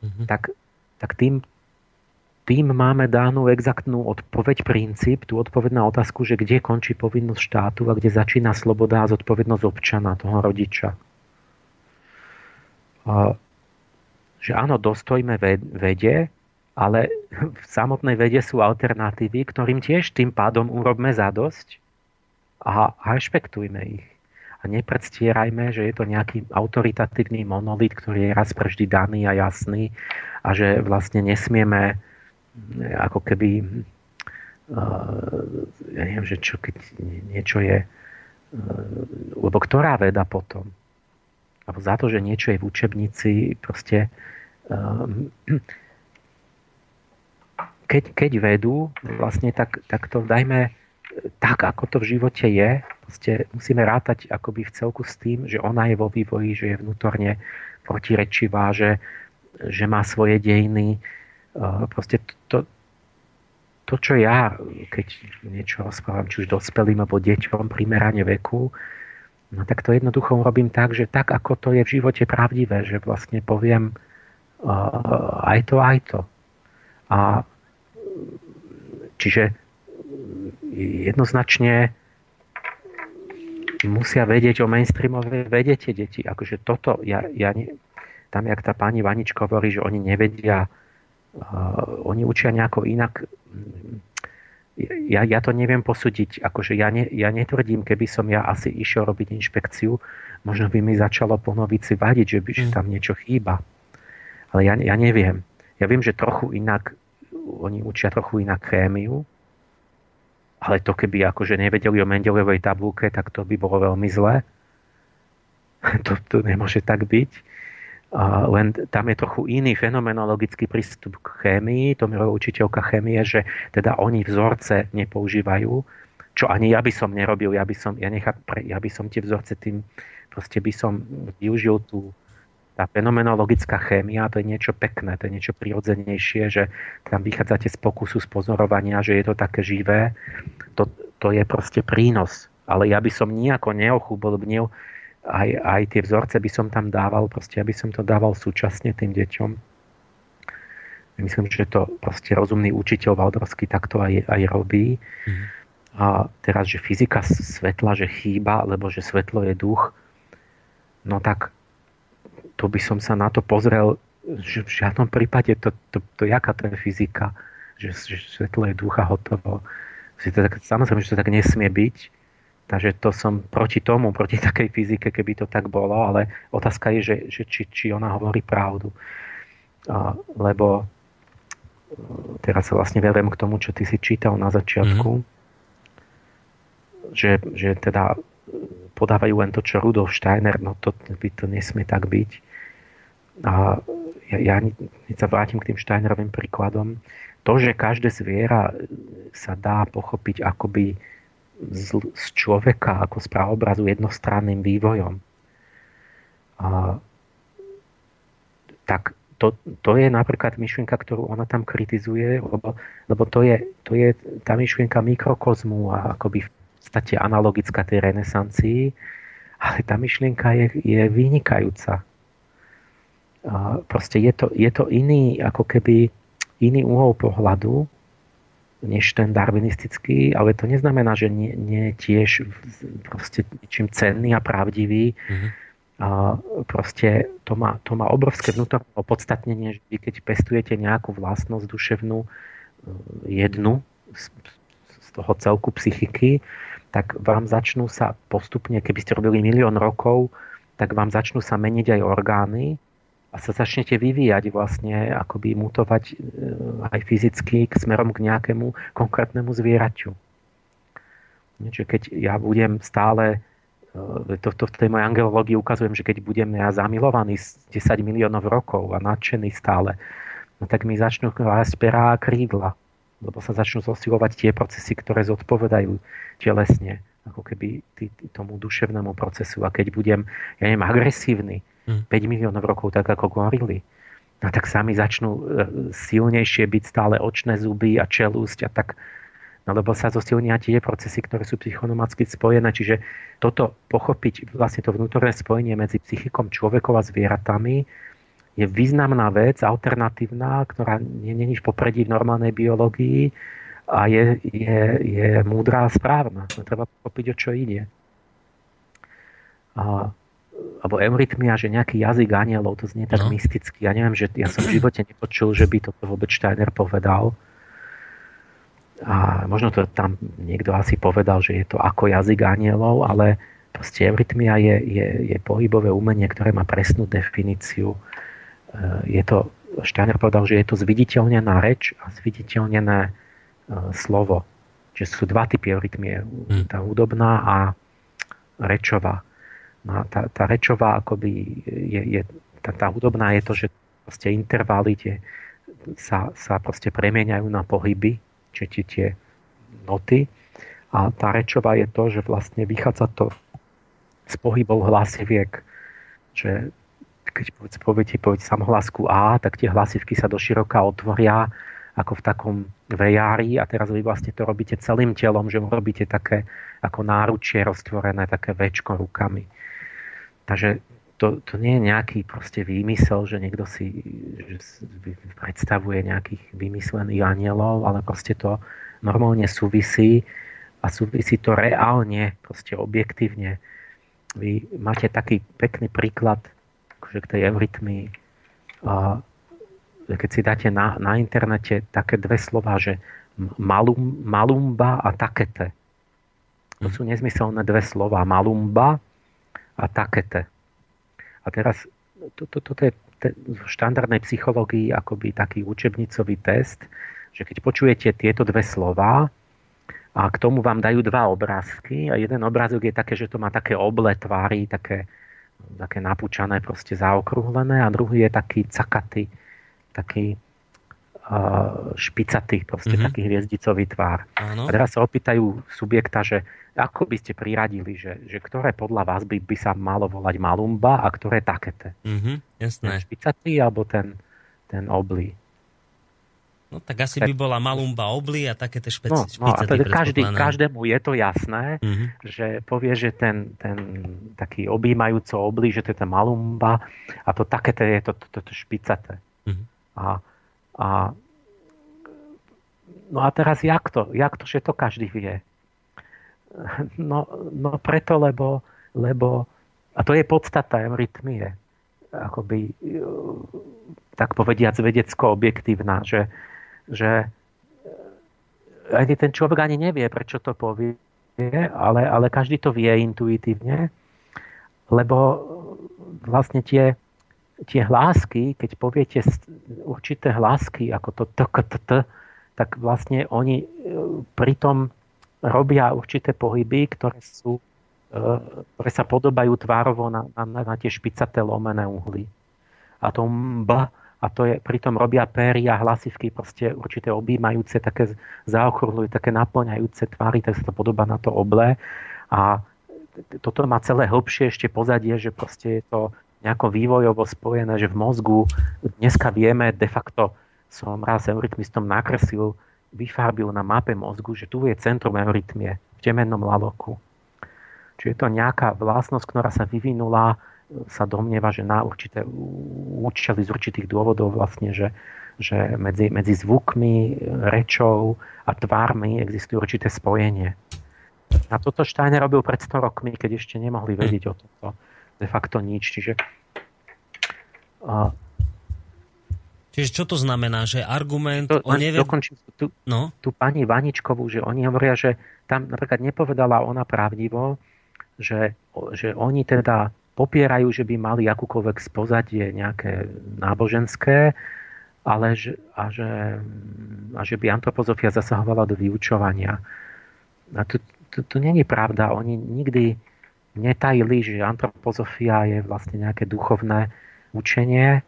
Mm-hmm. Tak, tak tým, tým máme dánú exaktnú odpoveď, princíp, tú odpoveď na otázku, že kde končí povinnosť štátu a kde začína sloboda a zodpovednosť občana, toho rodiča. Že áno, dostojme vede, ale v samotnej vede sú alternatívy, ktorým tiež tým pádom urobme zadosť a, a rešpektujme ich a nepredstierajme, že je to nejaký autoritatívny monolit, ktorý je raz vždy daný a jasný a že vlastne nesmieme eh, ako keby uh, ja neviem, že čo, keď niečo je uh, lebo ktorá veda potom? Alebo za to, že niečo je v učebnici proste keď, keď vedú vlastne tak, tak to dajme tak, ako to v živote je, proste musíme rátať akoby v celku s tým, že ona je vo vývoji, že je vnútorne protirečivá, že, že má svoje dejiny. Proste to, to, čo ja, keď niečo rozprávam, či už dospelým alebo deťom, primerane veku, no tak to jednoducho robím tak, že tak, ako to je v živote pravdivé, že vlastne poviem uh, aj to, aj to. A čiže jednoznačne musia vedieť o mainstreamovej vede tie deti. Akože toto, ja, ja ne, tam, jak tá pani Vanička hovorí, že oni nevedia, uh, oni učia nejako inak. Ja, ja to neviem posúdiť. Akože ja, ne, ja netvrdím, keby som ja asi išiel robiť inšpekciu, možno by mi začalo po novici vadiť, že, by, že mm. tam niečo chýba. Ale ja, ja neviem. Ja viem, že trochu inak, oni učia trochu inak chémiu, ale to keby akože nevedeli o Mendelevej tabulke, tak to by bolo veľmi zlé. to, to nemôže tak byť. Uh, len tam je trochu iný fenomenologický prístup k chémii. To mi učiteľka chémie, že teda oni vzorce nepoužívajú, čo ani ja by som nerobil. Ja by som, ja nechám, ja by som tie vzorce tým, proste by som využil tú tá fenomenologická chémia, to je niečo pekné, to je niečo prirodzenejšie, že tam vychádzate z pokusu, z pozorovania, že je to také živé. To, to je proste prínos. Ale ja by som nejako neochúbolbnil, aj, aj tie vzorce by som tam dával, proste aby som to dával súčasne tým deťom. Myslím, že to proste rozumný učiteľ Valdorský takto aj, aj robí. Mm. A teraz, že fyzika svetla, že chýba, lebo že svetlo je duch, no tak to by som sa na to pozrel, že v žiadnom prípade to, to, to, to jaká to je fyzika, že, že svetlo je ducha hotovo. Si to tak, samozrejme, že to tak nesmie byť, takže to som proti tomu, proti takej fyzike, keby to tak bolo, ale otázka je, že, že či, či ona hovorí pravdu. A, lebo e, teraz sa vlastne verím k tomu, čo ty si čítal na začiatku, mm-hmm. že, že teda podávajú len to, čo Rudolf Steiner, no to by to nesmie tak byť. A ja, ja sa vrátim k tým Steinerovým príkladom. To, že každé zviera sa dá pochopiť akoby z, z človeka ako z praobrazu jednostranným vývojom, a, tak to, to je napríklad myšlienka, ktorú ona tam kritizuje, lebo, lebo to, je, to je tá myšlienka mikrokozmu a akoby v podstate analogická tej renesancii, ale tá myšlienka je, je vynikajúca. Proste je to, je to iný, ako keby iný uhol pohľadu, než ten darwinistický, ale to neznamená, že nie, nie tiež proste ničím cenný a pravdivý. Mm-hmm. A proste to má, to má obrovské vnútorné opodstatnenie, že vy keď pestujete nejakú vlastnosť duševnú e, jednu z, z toho celku psychiky, tak vám začnú sa postupne, keby ste robili milión rokov, tak vám začnú sa meniť aj orgány a sa začnete vyvíjať vlastne, akoby mutovať e, aj fyzicky k smerom k nejakému konkrétnemu zvieraťu. Čiže keď ja budem stále e, to, to v tej mojej angelológii ukazujem, že keď budem ja zamilovaný z 10 miliónov rokov a nadšený stále, no tak mi začnú rásť perá a krídla, lebo sa začnú zosilovať tie procesy, ktoré zodpovedajú telesne ako keby tý, tý, tomu duševnému procesu. A keď budem, ja neviem, agresívny, hmm. 5 miliónov rokov, tak ako gorily, no tak sami začnú e, silnejšie byť stále očné zuby a čelúsť a tak, no lebo sa zosilnia tie procesy, ktoré sú psychonomaticky spojené. Čiže toto pochopiť, vlastne to vnútorné spojenie medzi psychikom človekov a zvieratami je významná vec, alternatívna, ktorá je v popredí v normálnej biológii, a je, je, je múdrá a správna. Treba pochopiť, o čo ide. A, alebo eurytmia, že nejaký jazyk anielov, to znie tak no. mysticky. Ja neviem, že ja som v živote nepočul, že by to vôbec Steiner povedal. A možno to tam niekto asi povedal, že je to ako jazyk anielov, ale proste eurytmia je, je, je pohybové umenie, ktoré má presnú definíciu. E, je to, Steiner povedal, že je to zviditeľnená reč a zviditeľnené slovo. Čiže sú dva typy eurytmie. Hmm. Tá hudobná a rečová. No tá, tá rečová akoby je, je tá, tá hudobná je to, že proste intervaly tie sa, sa proste premieňajú na pohyby, čiže tie, tie noty. A tá rečová je to, že vlastne vychádza to z pohybov hlasiviek, že keď poviete, poviete samohlasku A, tak tie hlasivky sa doširoka otvoria ako v takom vejári a teraz vy vlastne to robíte celým telom, že robíte také ako náručie roztvorené, také väčko rukami. Takže to, to nie je nejaký proste výmysel, že niekto si že predstavuje nejakých vymyslených anielov, ale proste to normálne súvisí a súvisí to reálne, proste objektívne. Vy máte taký pekný príklad akože k tej eurytmii keď si dáte na, na internete také dve slova, že malum, malumba a takete. To sú nezmyselné dve slova. Malumba a takete. A teraz toto to, to je v štandardnej psychológii akoby taký učebnicový test, že keď počujete tieto dve slova a k tomu vám dajú dva obrázky a jeden obrázok je také, že to má také oble tvári, také, také napúčané, proste zaokrúhlené a druhý je taký cakatý, taký špicatý, proste mm-hmm. taký hviezdicový tvár. Áno. A teraz sa opýtajú subjekta, že ako by ste priradili, že, že ktoré podľa vás by, by sa malo volať malumba a ktoré takete. Mm-hmm, jasné. Ten špicatý alebo ten, ten oblý. No tak asi tak, by bola malumba oblí a také tie špeci, no, no, a teda každý, každému je to jasné, mm-hmm. že povie, že ten, ten taký objímajúco oblí, že to je ten malumba a to také je to, to, to, to špicaté. A, a, no a teraz jak to? Jak to, že to každý vie? No, no preto, lebo, lebo a to je podstata eurytmie. Akoby, tak povediac, vedecko-objektívna, že, že ani ten človek ani nevie, prečo to povie, ale, ale každý to vie intuitívne, lebo vlastne tie, tie hlásky, keď poviete určité hlásky, ako to t, tak vlastne oni e, pritom robia určité pohyby, ktoré sú e, ktoré sa podobajú tvárovo na, na, na tie špicaté lomené uhly. A to b, a to je, pritom robia péry a hlasivky proste určité objímajúce, také zaokrúhľujú, také naplňajúce tvary, tak sa to podobá na to oblé. A toto má celé hĺbšie ešte pozadie, že proste je to nejako vývojovo spojené, že v mozgu dneska vieme de facto, som raz eurytmistom nakreslil, vyfarbil na mape mozgu, že tu je centrum eurytmie v temennom laloku. Čiže je to nejaká vlastnosť, ktorá sa vyvinula, sa domnieva, že na určité účely z určitých dôvodov vlastne, že, že medzi, medzi zvukmi, rečou a tvármi existuje určité spojenie. A toto Steiner robil pred 100 rokmi, keď ešte nemohli vedieť o tomto de facto nič. Čiže Čiže čo to znamená, že argument to, o neved... Dokončím tú, no? tú pani Vaničkovú, že oni hovoria, že tam napríklad nepovedala ona pravdivo, že, že oni teda popierajú, že by mali akúkoľvek spozadie nejaké náboženské, ale že, a, že, a že by antropozofia zasahovala do vyučovania. A to, to, to není pravda. Oni nikdy netajili, že antropozofia je vlastne nejaké duchovné učenie,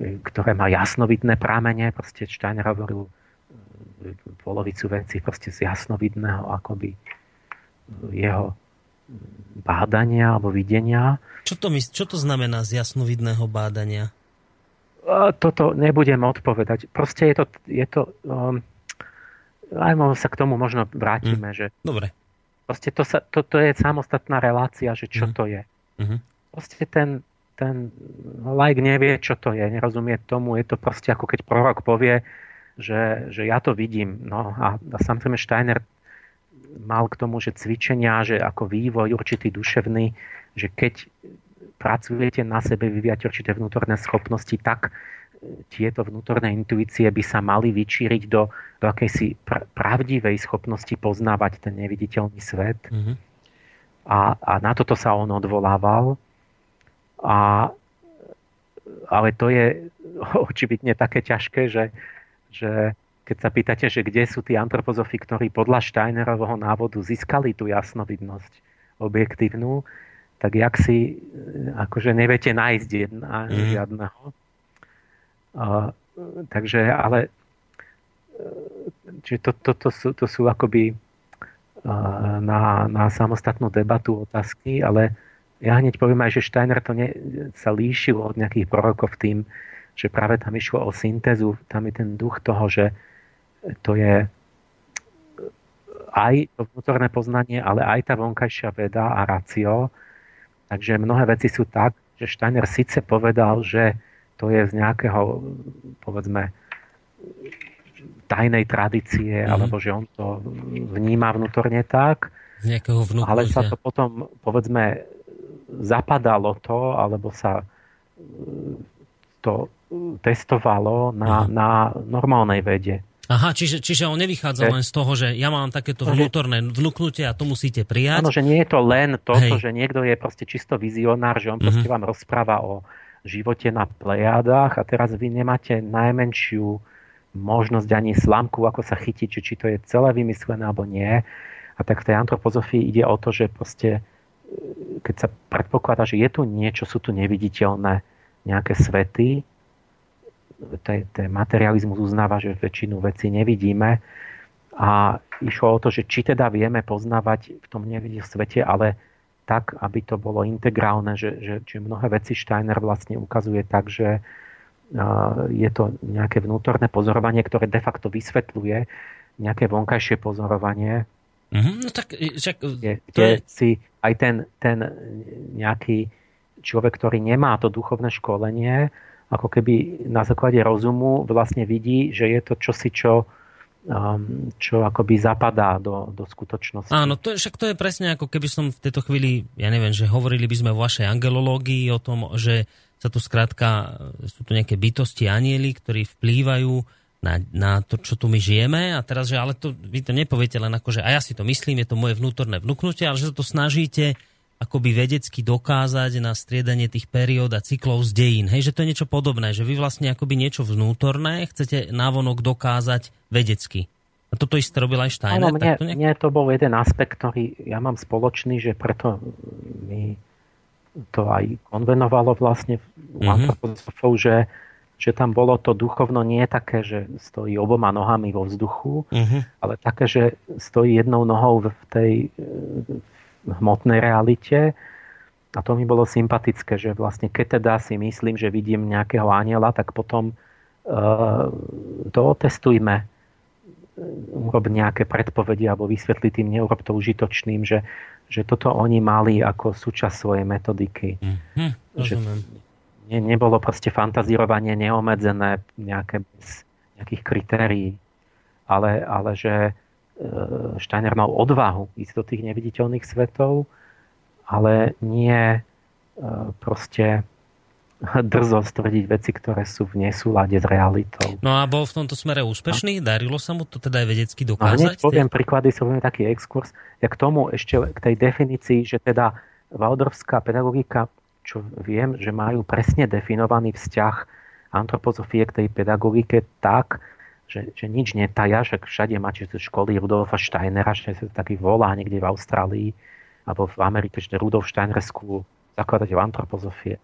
ktoré má jasnovidné prámene. Proste Steiner hovoril e, polovicu veci proste z jasnovidného akoby jeho bádania alebo videnia. Čo to, mysl, čo to znamená z jasnovidného bádania? Toto nebudem odpovedať. Proste je to, je to um, aj sa k tomu možno vrátime, mm. že Dobre. Proste to, sa, to, to je samostatná relácia, že čo mm. to je. Mm-hmm. Proste ten, ten like nevie, čo to je, nerozumie tomu. Je to proste ako keď prorok povie, že, že ja to vidím. No a, a samozrejme Steiner mal k tomu, že cvičenia, že ako vývoj určitý duševný, že keď pracujete na sebe, vyvíjate určité vnútorné schopnosti, tak tieto vnútorné intuície by sa mali vyčíriť do, do akejsi pr- pravdivej schopnosti poznávať ten neviditeľný svet. Mm-hmm. A, a na toto sa on odvolával. A, ale to je očividne také ťažké, že, že keď sa pýtate, že kde sú tí antropozofi, ktorí podľa Steinerovho návodu získali tú jasnovidnosť objektívnu, tak jak si akože neviete nájsť jedna, mm. žiadneho. Takže, ale čiže to, to, to, sú, to sú akoby na, na samostatnú debatu otázky, ale ja hneď poviem aj, že Steiner to ne, sa líšil od nejakých prorokov tým, že práve tam išlo o syntézu, tam je ten duch toho, že to je aj to vnútorné poznanie, ale aj tá vonkajšia veda a racio. Takže mnohé veci sú tak, že Steiner síce povedal, že to je z nejakého, povedzme, tajnej tradície, mm. alebo že on to vníma vnútorne tak, z nejakého ale sa to potom, povedzme, zapadalo to, alebo sa e, to testovalo na, mhm. na normálnej vede. Aha, čiže, čiže on nevychádza len z toho, že ja mám takéto vnútorné vnúknutie a to musíte prijať. Áno, že nie je to len to, že niekto je proste čisto vizionár, že on proste mm-hmm. vám rozpráva o živote na plejádach a teraz vy nemáte najmenšiu možnosť ani slamku, ako sa chytiť, či, to je celé vymyslené alebo nie. A tak v tej antropozofii ide o to, že proste keď sa predpokladá, že je tu niečo, sú tu neviditeľné nejaké svety, ten materializmus uznáva, že väčšinu vecí nevidíme a išlo o to, že či teda vieme poznávať v tom neviditeľnom svete, ale tak, aby to bolo integrálne, že, že, že mnohé veci Steiner vlastne ukazuje tak, že je to nejaké vnútorné pozorovanie, ktoré de facto vysvetľuje nejaké vonkajšie pozorovanie, Mm-hmm, no tak, však, kde, kde je... si aj ten, ten nejaký človek, ktorý nemá to duchovné školenie, ako keby na základe rozumu vlastne vidí, že je to čosi, čo, um, čo akoby zapadá do, do skutočnosti. Áno, to, však to je presne ako keby som v tejto chvíli, ja neviem, že hovorili by sme o vašej angelológii, o tom, že sa tu skrátka, sú tu nejaké bytosti, anieli, ktorí vplývajú na, na to, čo tu my žijeme a teraz, že ale to, vy to nepoviete len ako, že a ja si to myslím, je to moje vnútorné vnúknutie, ale že sa to snažíte akoby vedecky dokázať na striedanie tých periód a cyklov z dejín. Hej, že to je niečo podobné, že vy vlastne akoby niečo vnútorné chcete návonok dokázať vedecky. A toto isté robil aj Steiner? Áno, mne, to nejak... mne to bol jeden aspekt, ktorý ja mám spoločný, že preto mi to aj konvenovalo vlastne u mm-hmm. že že tam bolo to duchovno nie také, že stojí oboma nohami vo vzduchu, uh-huh. ale také, že stojí jednou nohou v tej v hmotnej realite. A to mi bolo sympatické, že vlastne keď teda si myslím, že vidím nejakého aniela, tak potom uh, to otestujme urob nejaké predpovedi alebo vysvetli tým, neurob to užitočným, že, že toto oni mali ako súčasť svojej metodiky. Mm-hmm, že, ne, nebolo proste fantazírovanie neomedzené nejaké bez nejakých kritérií, ale, ale že Steiner mal odvahu ísť do tých neviditeľných svetov, ale nie, proste drzosť tvrdiť veci, ktoré sú v nesúlade s realitou. No a bol v tomto smere úspešný? Darilo sa mu to teda aj vedecky dokázať? No, poviem príklady, som taký exkurs. Ja k tomu ešte k tej definícii, že teda Valdorfská pedagogika, čo viem, že majú presne definovaný vzťah antropozofie k tej pedagogike tak, že, že nič netaja, že všade máte školy Rudolfa Steinera, že sa taký volá niekde v Austrálii alebo v Amerike, že Rudolf Steiner School, zakladateľ antropozofie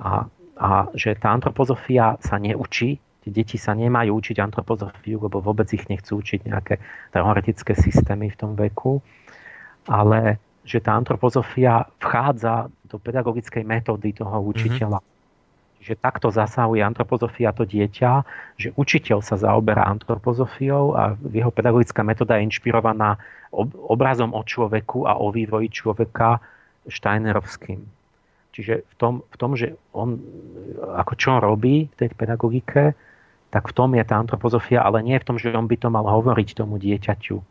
a, a že tá antropozofia sa neučí, tie deti sa nemajú učiť antropozofiu, lebo vôbec ich nechcú učiť nejaké teoretické systémy v tom veku, ale že tá antropozofia vchádza do pedagogickej metódy toho mhm. učiteľa. Mm-hmm. Že takto zasahuje antropozofia to dieťa, že učiteľ sa zaoberá antropozofiou a jeho pedagogická metóda je inšpirovaná obrazom o človeku a o vývoji človeka Steinerovským. Čiže v tom, v tom, že on ako čo on robí v tej pedagogike, tak v tom je tá antropozofia, ale nie v tom, že on by to mal hovoriť tomu dieťaťu e,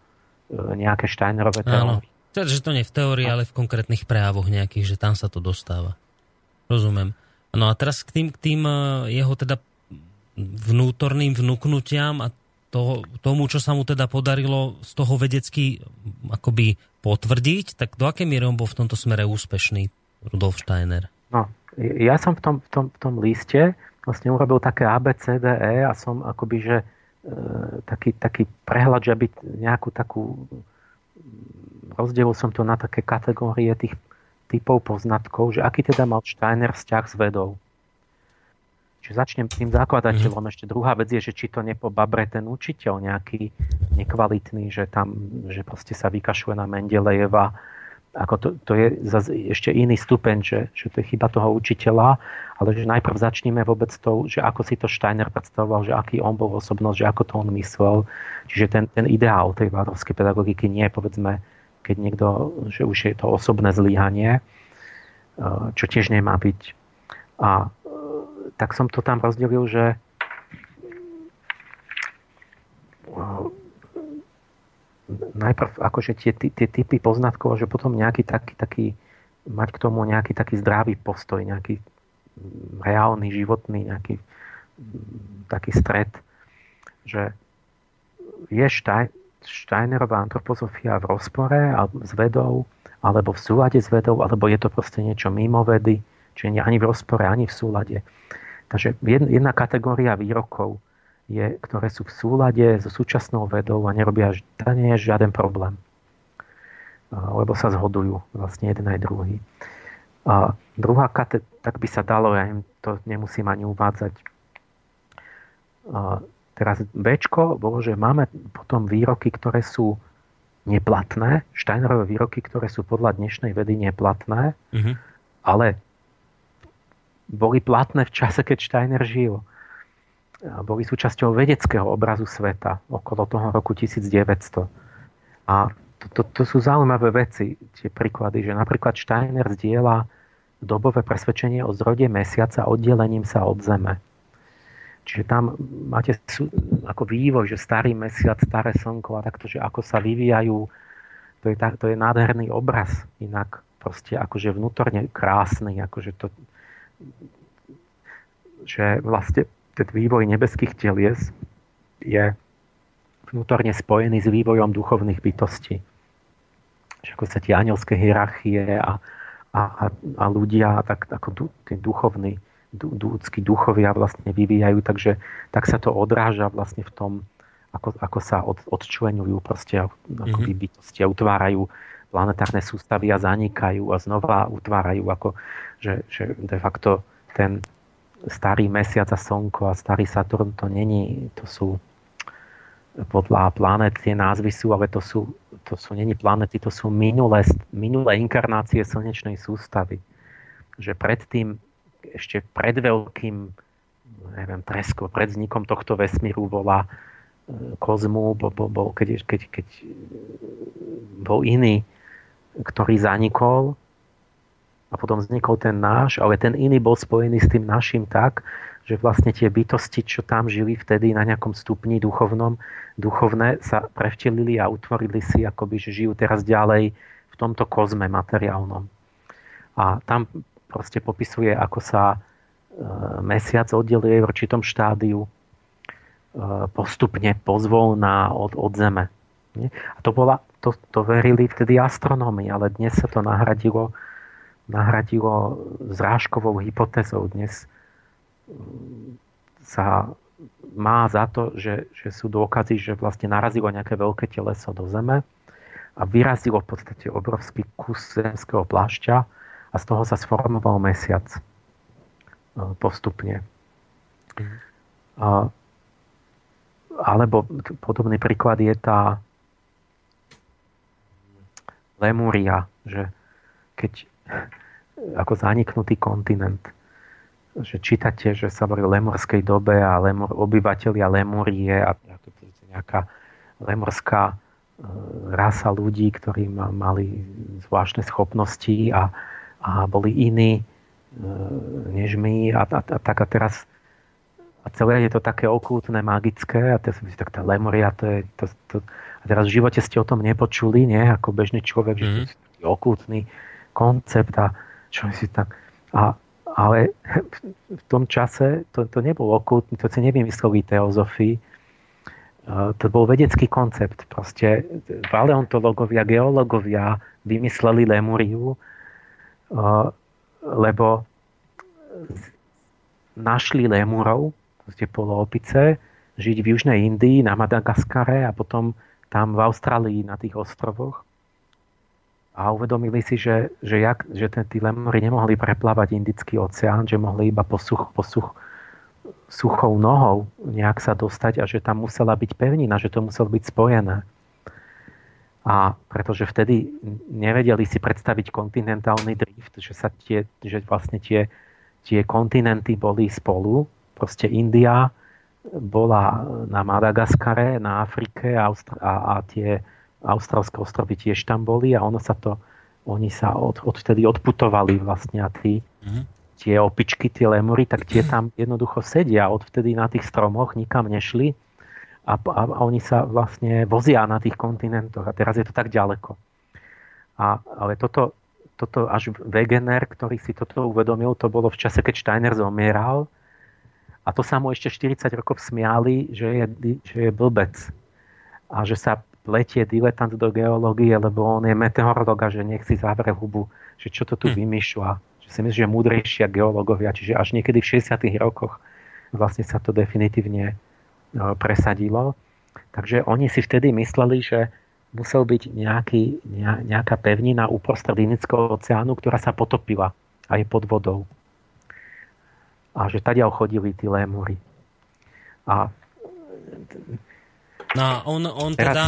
nejaké Steinerové teórie. Teda, že to nie v teórii, ale v konkrétnych prejavoch nejakých, že tam sa to dostáva. Rozumiem. No a teraz k tým, k tým e, jeho teda vnútorným vnúknutiam a toho, tomu, čo sa mu teda podarilo z toho vedecky akoby potvrdiť, tak do akej miery on bol v tomto smere úspešný? Rudolf Steiner? No, ja som v tom, v tom, v tom liste vlastne urobil také ABCDE a som akoby, že e, taký, taký prehľad, že by nejakú takú rozdielil som to na také kategórie tých typov poznatkov, že aký teda mal Steiner vzťah s vedou. Čiže začnem tým zakladateľom. Mm. Ešte druhá vec je, že či to nepobabre ten učiteľ nejaký nekvalitný, že tam, že proste sa vykašuje na Mendelejeva, ako to, to je zase ešte iný stupeň, že, že to je chyba toho učiteľa, ale že najprv začneme vôbec to, že ako si to Steiner predstavoval, že aký on bol osobnosť, že ako to on myslel. Čiže ten, ten ideál tej várovskej pedagogiky nie je, povedzme, keď niekto, že už je to osobné zlíhanie, eh, čo tiež nemá byť. A eh, tak som to tam rozdelil, že eh, najprv akože tie, tie typy poznatkov, že potom nejaký taký, taký, mať k tomu nejaký taký zdravý postoj, nejaký reálny, životný, nejaký taký stred, že je Steinerová antropozofia v rozpore s vedou, alebo v súlade s vedou, alebo je to proste niečo mimo vedy, čiže ani v rozpore, ani v súlade. Takže jedna kategória výrokov je, ktoré sú v súlade so súčasnou vedou a nerobia nie je žiaden problém. Lebo sa zhodujú vlastne jeden aj druhý. A druhá kate, tak by sa dalo, ja im to nemusím ani uvádzať. Teraz B bolo, že máme potom výroky, ktoré sú neplatné, Steinerové výroky, ktoré sú podľa dnešnej vedy neplatné, mm-hmm. ale boli platné v čase, keď Steiner žil boli súčasťou vedeckého obrazu sveta okolo toho roku 1900. A to, to, to sú zaujímavé veci, tie príklady, že napríklad Steiner zdieľa dobové presvedčenie o zrode mesiaca oddelením sa od Zeme. Čiže tam máte ako vývoj, že starý mesiac, staré slnko a takto, že ako sa vyvíjajú, to je, to je nádherný obraz, inak proste akože vnútorne krásny, akože to, že vlastne ten vývoj nebeských telies je vnútorne spojený s vývojom duchovných bytostí. Ako sa tie anielské hierarchie a, a, a ľudia, tak ako tí duchovní, ľudskí duchovia vlastne vyvíjajú, takže tak sa to odráža vlastne v tom, ako, ako sa od, odčlenujú proste mm-hmm. bytosti a utvárajú planetárne sústavy a zanikajú a znova utvárajú, ako, že, že de facto ten, starý mesiac a slnko a starý Saturn to není, to sú podľa planet tie názvy sú, ale to sú, to sú není planety, to sú minulé, minulé inkarnácie slnečnej sústavy. Že predtým, ešte pred veľkým neviem, treskom, pred vznikom tohto vesmíru bola e, kozmu, bol, bol, bol, keď, keď, keď bol iný, ktorý zanikol a potom vznikol ten náš, ale ten iný bol spojený s tým našim tak, že vlastne tie bytosti, čo tam žili vtedy na nejakom stupni duchovnom, duchovné sa prevtelili a utvorili si, akoby, že žijú teraz ďalej v tomto kozme materiálnom. A tam proste popisuje, ako sa mesiac oddeluje v určitom štádiu postupne pozvolná od, od Zeme. A to, bola, to, to verili vtedy astronómi, ale dnes sa to nahradilo, nahradilo zrážkovou hypotézou. Dnes mm, sa má za to, že, že sú dôkazy, že vlastne narazilo nejaké veľké teleso do Zeme a vyrazilo v podstate obrovský kus zemského plášťa a z toho sa sformoval mesiac e, postupne. Alebo podobný príklad je tá Lemúria, že keď ako zaniknutý kontinent, že čítate, že sa hovorí o lemurskej dobe a lemur, obyvateľia Lemúrie a nejaká lemurská e, rasa ľudí, ktorí mali zvláštne schopnosti a, a boli iní e, než my a, a, a tak a teraz a celé je to také okultné, magické a teraz si tak tá Lemuria, to je, to, to, a teraz v živote ste o tom nepočuli, nie? Ako bežný človek, mm. že to mhm. je taký okultný koncept a čo si tak... A, ale v tom čase to, to nebol okultný, to si nevymysleli teozofii, to bol vedecký koncept. Proste paleontológovia, geológovia vymysleli Lemuriu, lebo našli Lemurov, proste poloopice, žiť v Južnej Indii, na Madagaskare a potom tam v Austrálii na tých ostrovoch. A uvedomili si, že, že, jak, že ten, tí lemory nemohli preplávať Indický oceán, že mohli iba po, such, po such, suchou nohou nejak sa dostať a že tam musela byť pevnina, že to muselo byť spojené. A pretože vtedy nevedeli si predstaviť kontinentálny drift, že, sa tie, že vlastne tie, tie kontinenty boli spolu, proste India bola na Madagaskare, na Afrike a, a, a tie austrálske ostrovy tiež tam boli a ono sa to, oni sa od, odtedy odputovali vlastne a tí, mm-hmm. tie opičky, tie lemury, tak tie tam jednoducho sedia. Odvtedy na tých stromoch, nikam nešli a, a, a oni sa vlastne vozia na tých kontinentoch a teraz je to tak ďaleko. A, ale toto, toto až Wegener, ktorý si toto uvedomil, to bolo v čase, keď Steiner zomieral, a to sa mu ešte 40 rokov smiali, že je, že je blbec. A že sa pletie diletant do geológie, lebo on je meteorolog a že nech si zavre hubu, že čo to tu hm. vymýšľa. Že si myslí, že múdrejšia geológovia. Čiže až niekedy v 60 rokoch vlastne sa to definitívne presadilo. Takže oni si vtedy mysleli, že musel byť nejaký, nejaká pevnina uprostred Indického oceánu, ktorá sa potopila a je pod vodou a že tadiaľ chodili tí lémury. A, no a on, on teraz, teda,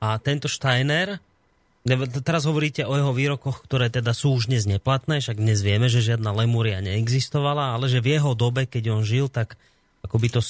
a tento Steiner, teraz hovoríte o jeho výrokoch, ktoré teda sú už dnes neplatné, však dnes vieme, že žiadna Lemúria neexistovala, ale že v jeho dobe, keď on žil, tak ako by to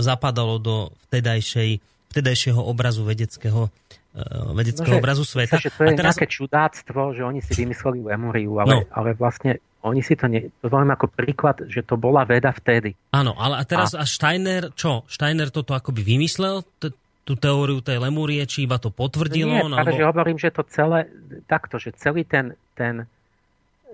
zapadalo do vtedajšej, vtedajšieho obrazu vedeckého e, vedeckého no, že, obrazu sveta. Že to je a teraz... nejaké čudáctvo, že oni si vymysleli Lemuriu, ale, no. ale vlastne oni si to, ne, to poviem ako príklad, že to bola veda vtedy. Áno, ale a teraz a, a Steiner, čo? Steiner toto akoby vymyslel, t- tú teóriu tej Lemúrie, či iba to potvrdilo? Nie, no, práve, alebo... že hovorím, že to celé, takto, že celý ten, ten,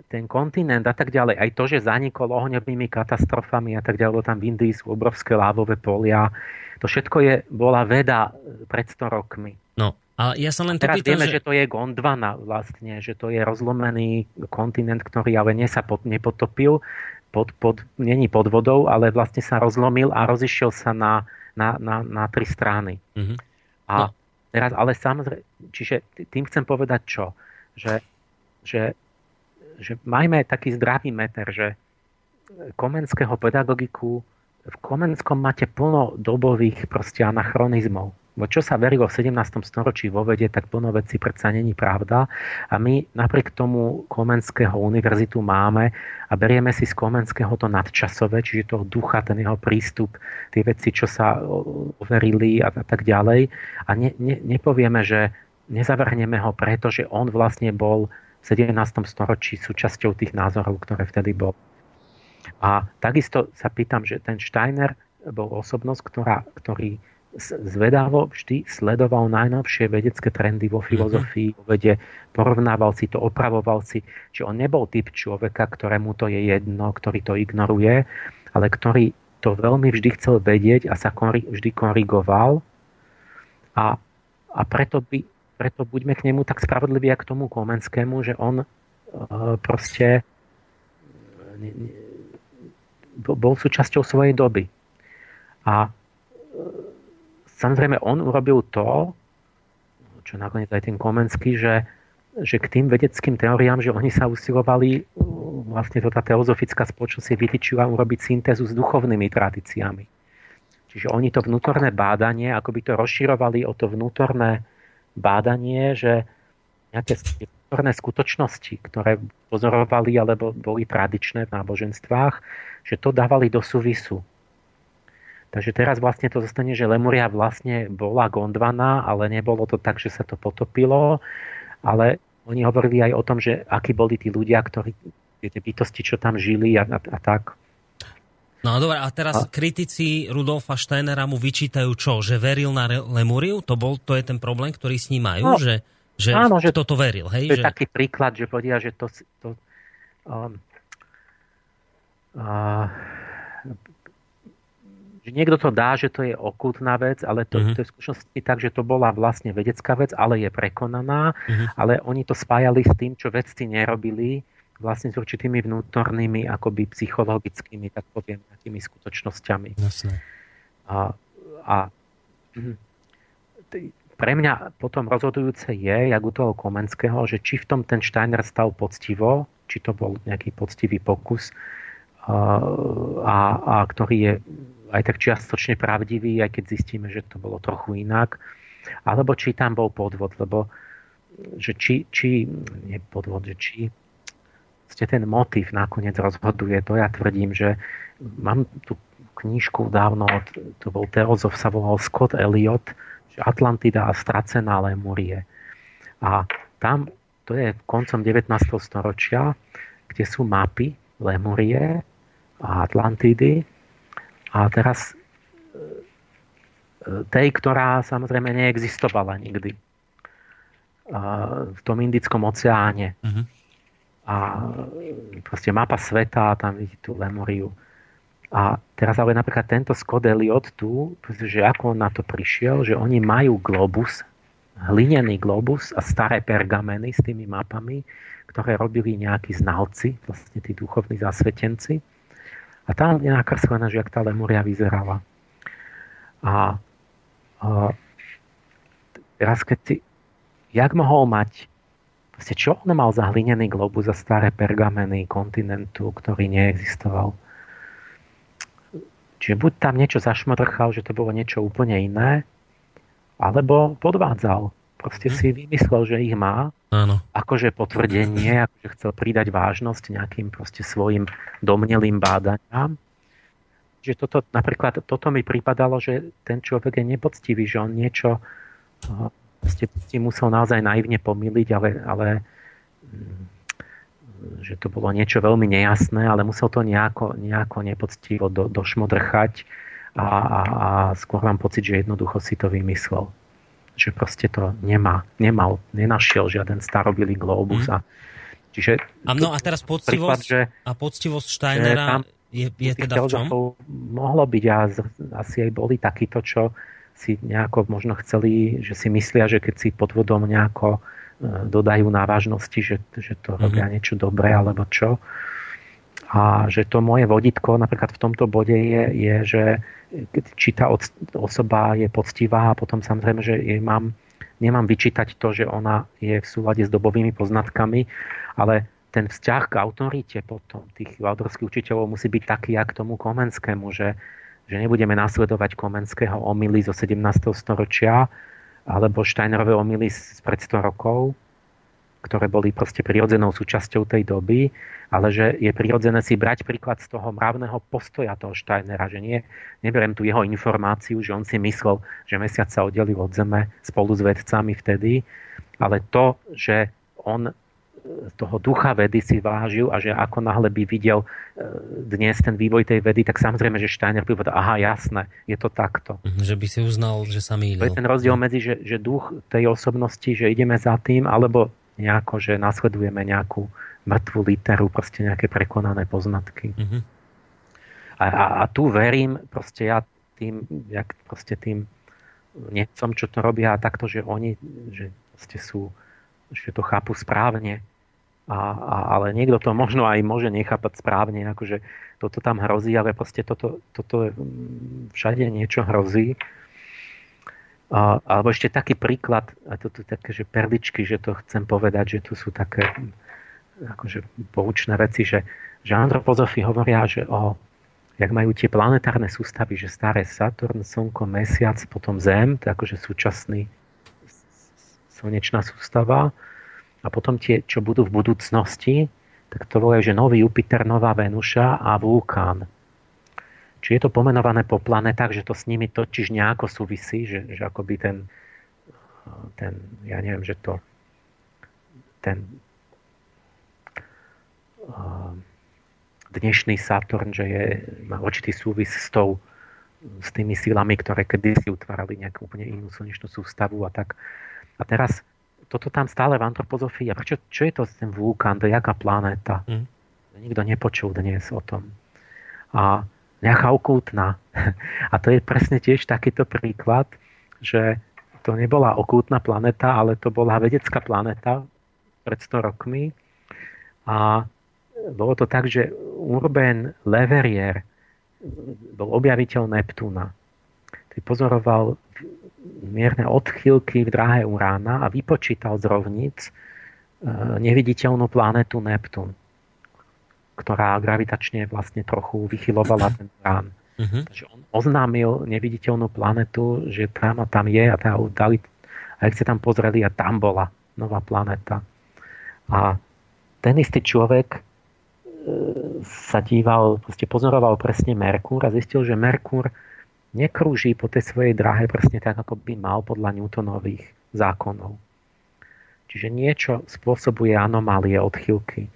ten kontinent a tak ďalej, aj to, že zanikol ohňovými katastrofami a tak ďalej, tam v Indii sú obrovské lávové polia, to všetko je, bola veda pred 100 rokmi. No, a ja sa len to Teraz pýtam, vieme, že... že to je Gondwana vlastne, že to je rozlomený kontinent, ktorý ale nie sa pod, nepotopil, pod, pod, není pod vodou, ale vlastne sa rozlomil a rozišiel sa na, na, na, na tri strany. Mm-hmm. A no. teraz, ale samozrejme, čiže tým chcem povedať čo? Že, že, že majme taký zdravý meter, že komenského pedagogiku v Komenskom máte plno dobových proste anachronizmov čo sa verilo v 17. storočí vo vede, tak plno veci predsa není pravda. A my napriek tomu Komenského univerzitu máme a berieme si z Komenského to nadčasové, čiže toho ducha, ten jeho prístup, tie veci, čo sa overili a, tak ďalej. A ne, ne, nepovieme, že nezavrhneme ho, pretože on vlastne bol 17. storočí súčasťou tých názorov, ktoré vtedy bol. A takisto sa pýtam, že ten Steiner bol osobnosť, ktorá, ktorý zvedavo vždy sledoval najnovšie vedecké trendy vo filozofii, vo vede, porovnával si to, opravoval si, že on nebol typ človeka, ktorému to je jedno, ktorý to ignoruje, ale ktorý to veľmi vždy chcel vedieť a sa vždy korigoval a, a preto, by, preto buďme k nemu tak spravodliví k tomu Komenskému, že on uh, proste bol súčasťou svojej doby. A Samozrejme, on urobil to, čo nakoniec aj ten Komenský, že, že k tým vedeckým teóriám, že oni sa usilovali, vlastne to tá teozofická spoločnosť si vytýčila urobiť syntézu s duchovnými tradíciami. Čiže oni to vnútorné bádanie, ako by to rozširovali o to vnútorné bádanie, že nejaké vnútorné skutočnosti, ktoré pozorovali alebo boli tradičné v náboženstvách, že to dávali do súvisu Takže teraz vlastne to zostane, že Lemuria vlastne bola Gondvaná, ale nebolo to tak, že sa to potopilo, ale oni hovorili aj o tom, že akí boli tí ľudia, ktorí, tie bytosti, čo tam žili a, a, a tak. No dobre, a teraz a? kritici Rudolfa Steinera mu vyčítajú čo? Že veril na Lemuriu? To, bol, to je ten problém, ktorý s ním majú? No, že, že áno, že toto veril, hej? To je že... taký príklad, že povedia, že to... to um, uh, že niekto to dá, že to je okultná vec, ale to, uh-huh. to je v skutočnosti tak, že to bola vlastne vedecká vec, ale je prekonaná, uh-huh. ale oni to spájali s tým, čo vedci nerobili, vlastne s určitými vnútornými, akoby psychologickými, tak poviem, takými skutočnosťami. Jasne. A, a pre mňa potom rozhodujúce je, jak u toho Komenského, že či v tom ten Steiner stal poctivo, či to bol nejaký poctivý pokus, a, a, a ktorý je aj tak čiastočne pravdivý, aj keď zistíme, že to bolo trochu inak. Alebo či tam bol podvod, lebo že či, či nie podvod, že či ste ten motiv nakoniec rozhoduje, to ja tvrdím, že mám tu knižku dávno, to bol teozof, sa volal Scott Elliot, že Atlantida a stracená Lemurie. A tam, to je koncom 19. storočia, kde sú mapy Lemurie a Atlantidy a teraz e, tej, ktorá samozrejme neexistovala nikdy v tom Indickom oceáne. Uh-huh. A proste mapa sveta, tam vidíte tú Lemuriu. A teraz ale napríklad tento Scott Elliot tu, že ako on na to prišiel, že oni majú globus, hlinený globus a staré pergameny s tými mapami, ktoré robili nejakí znalci, vlastne tí duchovní zasvetenci. A tam je nakreslené, že jak tá Lemuria vyzerala. A, a teraz keď si, jak mohol mať, vlastne čo on mal za hlinený globus, za staré pergameny kontinentu, ktorý neexistoval. Čiže buď tam niečo zašmodrchal, že to bolo niečo úplne iné, alebo podvádzal. Proste si vymyslel, že ich má. Áno. Akože potvrdenie, akože chcel pridať vážnosť nejakým proste svojim domnelým bádaniam. Že toto, napríklad toto mi pripadalo, že ten človek je nepoctivý, že on niečo proste si musel naozaj naivne pomýliť, ale, ale mm, že to bolo niečo veľmi nejasné, ale musel to nejako, nejako nepoctivo do, došmodrchať a, a, a skôr mám pocit, že jednoducho si to vymyslel že proste to nemá, nemal, nenašiel žiaden starobilý globus. Mm. A, čiže a no a teraz poctivosť, príklad, že, a poctivosť Steinera tam, je, je teda v čom? Mohlo byť a asi aj boli takíto, čo si nejako možno chceli, že si myslia, že keď si pod vodom nejako e, dodajú na vážnosti, že, že to mm-hmm. robia niečo dobré alebo čo. A že to moje voditko napríklad v tomto bode je, je že či tá osoba je poctivá a potom samozrejme, že jej mám, nemám vyčítať to, že ona je v súlade s dobovými poznatkami, ale ten vzťah k autorite potom tých autorských učiteľov musí byť taký, jak tomu Komenskému, že, že nebudeme nasledovať Komenského omily zo 17. storočia alebo Steinerové omily z pred 100 rokov, ktoré boli proste prirodzenou súčasťou tej doby, ale že je prirodzené si brať príklad z toho mravného postoja toho Steinera, že nie, neberiem tu jeho informáciu, že on si myslel, že mesiac sa oddelil od Zeme spolu s vedcami vtedy, ale to, že on toho ducha vedy si vážil a že ako náhle by videl e, dnes ten vývoj tej vedy, tak samozrejme, že Steiner by povedal, aha, jasné, je to takto. Mhm, že by si uznal, že sa mýlil. To je ten rozdiel medzi, že, že duch tej osobnosti, že ideme za tým, alebo nejako, že nasledujeme nejakú mŕtvú literu, proste nejaké prekonané poznatky. Uh-huh. A, a, a tu verím, proste ja tým, jak proste tým niecom, čo to robia takto, že oni, že proste sú že to chápu správne. A, a, ale niekto to možno aj môže nechápať správne, akože toto tam hrozí, ale proste toto, toto mm, všade niečo hrozí. A, alebo ešte taký príklad, a to tu také, že perličky, že to chcem povedať, že tu sú také mm, akože poučné veci, že, že antropozofi hovoria, že o, jak majú tie planetárne sústavy, že staré Saturn, Slnko, Mesiac, potom Zem, to akože súčasný slnečná sústava a potom tie, čo budú v budúcnosti, tak to volajú, že nový Jupiter, nová Venuša a vulkán. Či je to pomenované po planetách, že to s nimi totiž nejako súvisí, že, že akoby ten, ten, ja neviem, že to ten dnešný Saturn, že je, má určitý súvis s tou s tými silami, ktoré kedysi utvárali nejakú úplne inú slnečnú sústavu a tak. A teraz toto tam stále v antropozofii. A prečo, čo je to ten vulkán? To je jaká planéta? Mm. Nikto nepočul dnes o tom. A nejaká okultná. A to je presne tiež takýto príklad, že to nebola okultná planéta, ale to bola vedecká planéta pred 100 rokmi. A bolo to tak, že Urban Leverrier bol objaviteľ Neptúna. Pozoroval mierne odchýlky v dráhe Urána a vypočítal z rovnic e, neviditeľnú planetu Neptún, ktorá gravitačne vlastne trochu vychylovala ten Urán. Uh-huh. Takže on oznámil neviditeľnú planetu, že tam a tam je a, tá, dali, a ak ste tam pozreli a tam bola nová planeta. A ten istý človek e, sa díval, proste pozoroval presne Merkúr a zistil, že Merkúr nekrúži po tej svojej dráhe presne tak, ako by mal podľa Newtonových zákonov. Čiže niečo spôsobuje anomálie, odchylky.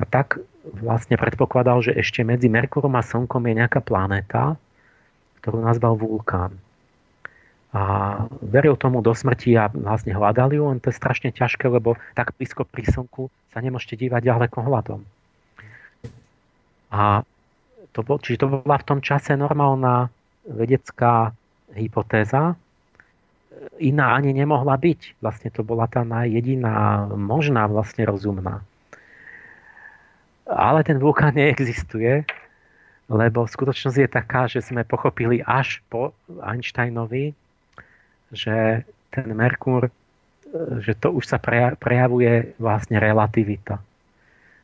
A tak vlastne predpokladal, že ešte medzi Merkurom a Slnkom je nejaká planéta, ktorú nazval vulkán. A veril tomu do smrti a vlastne hľadali ju, len to je strašne ťažké, lebo tak blízko pri Slnku sa nemôžete dívať ďaleko hľadom. A to bol, čiže to bola v tom čase normálna vedecká hypotéza. Iná ani nemohla byť. Vlastne to bola tá jediná možná vlastne rozumná. Ale ten vulkán neexistuje, lebo skutočnosť je taká, že sme pochopili až po Einsteinovi, že ten Merkur, že to už sa prejavuje vlastne relativita.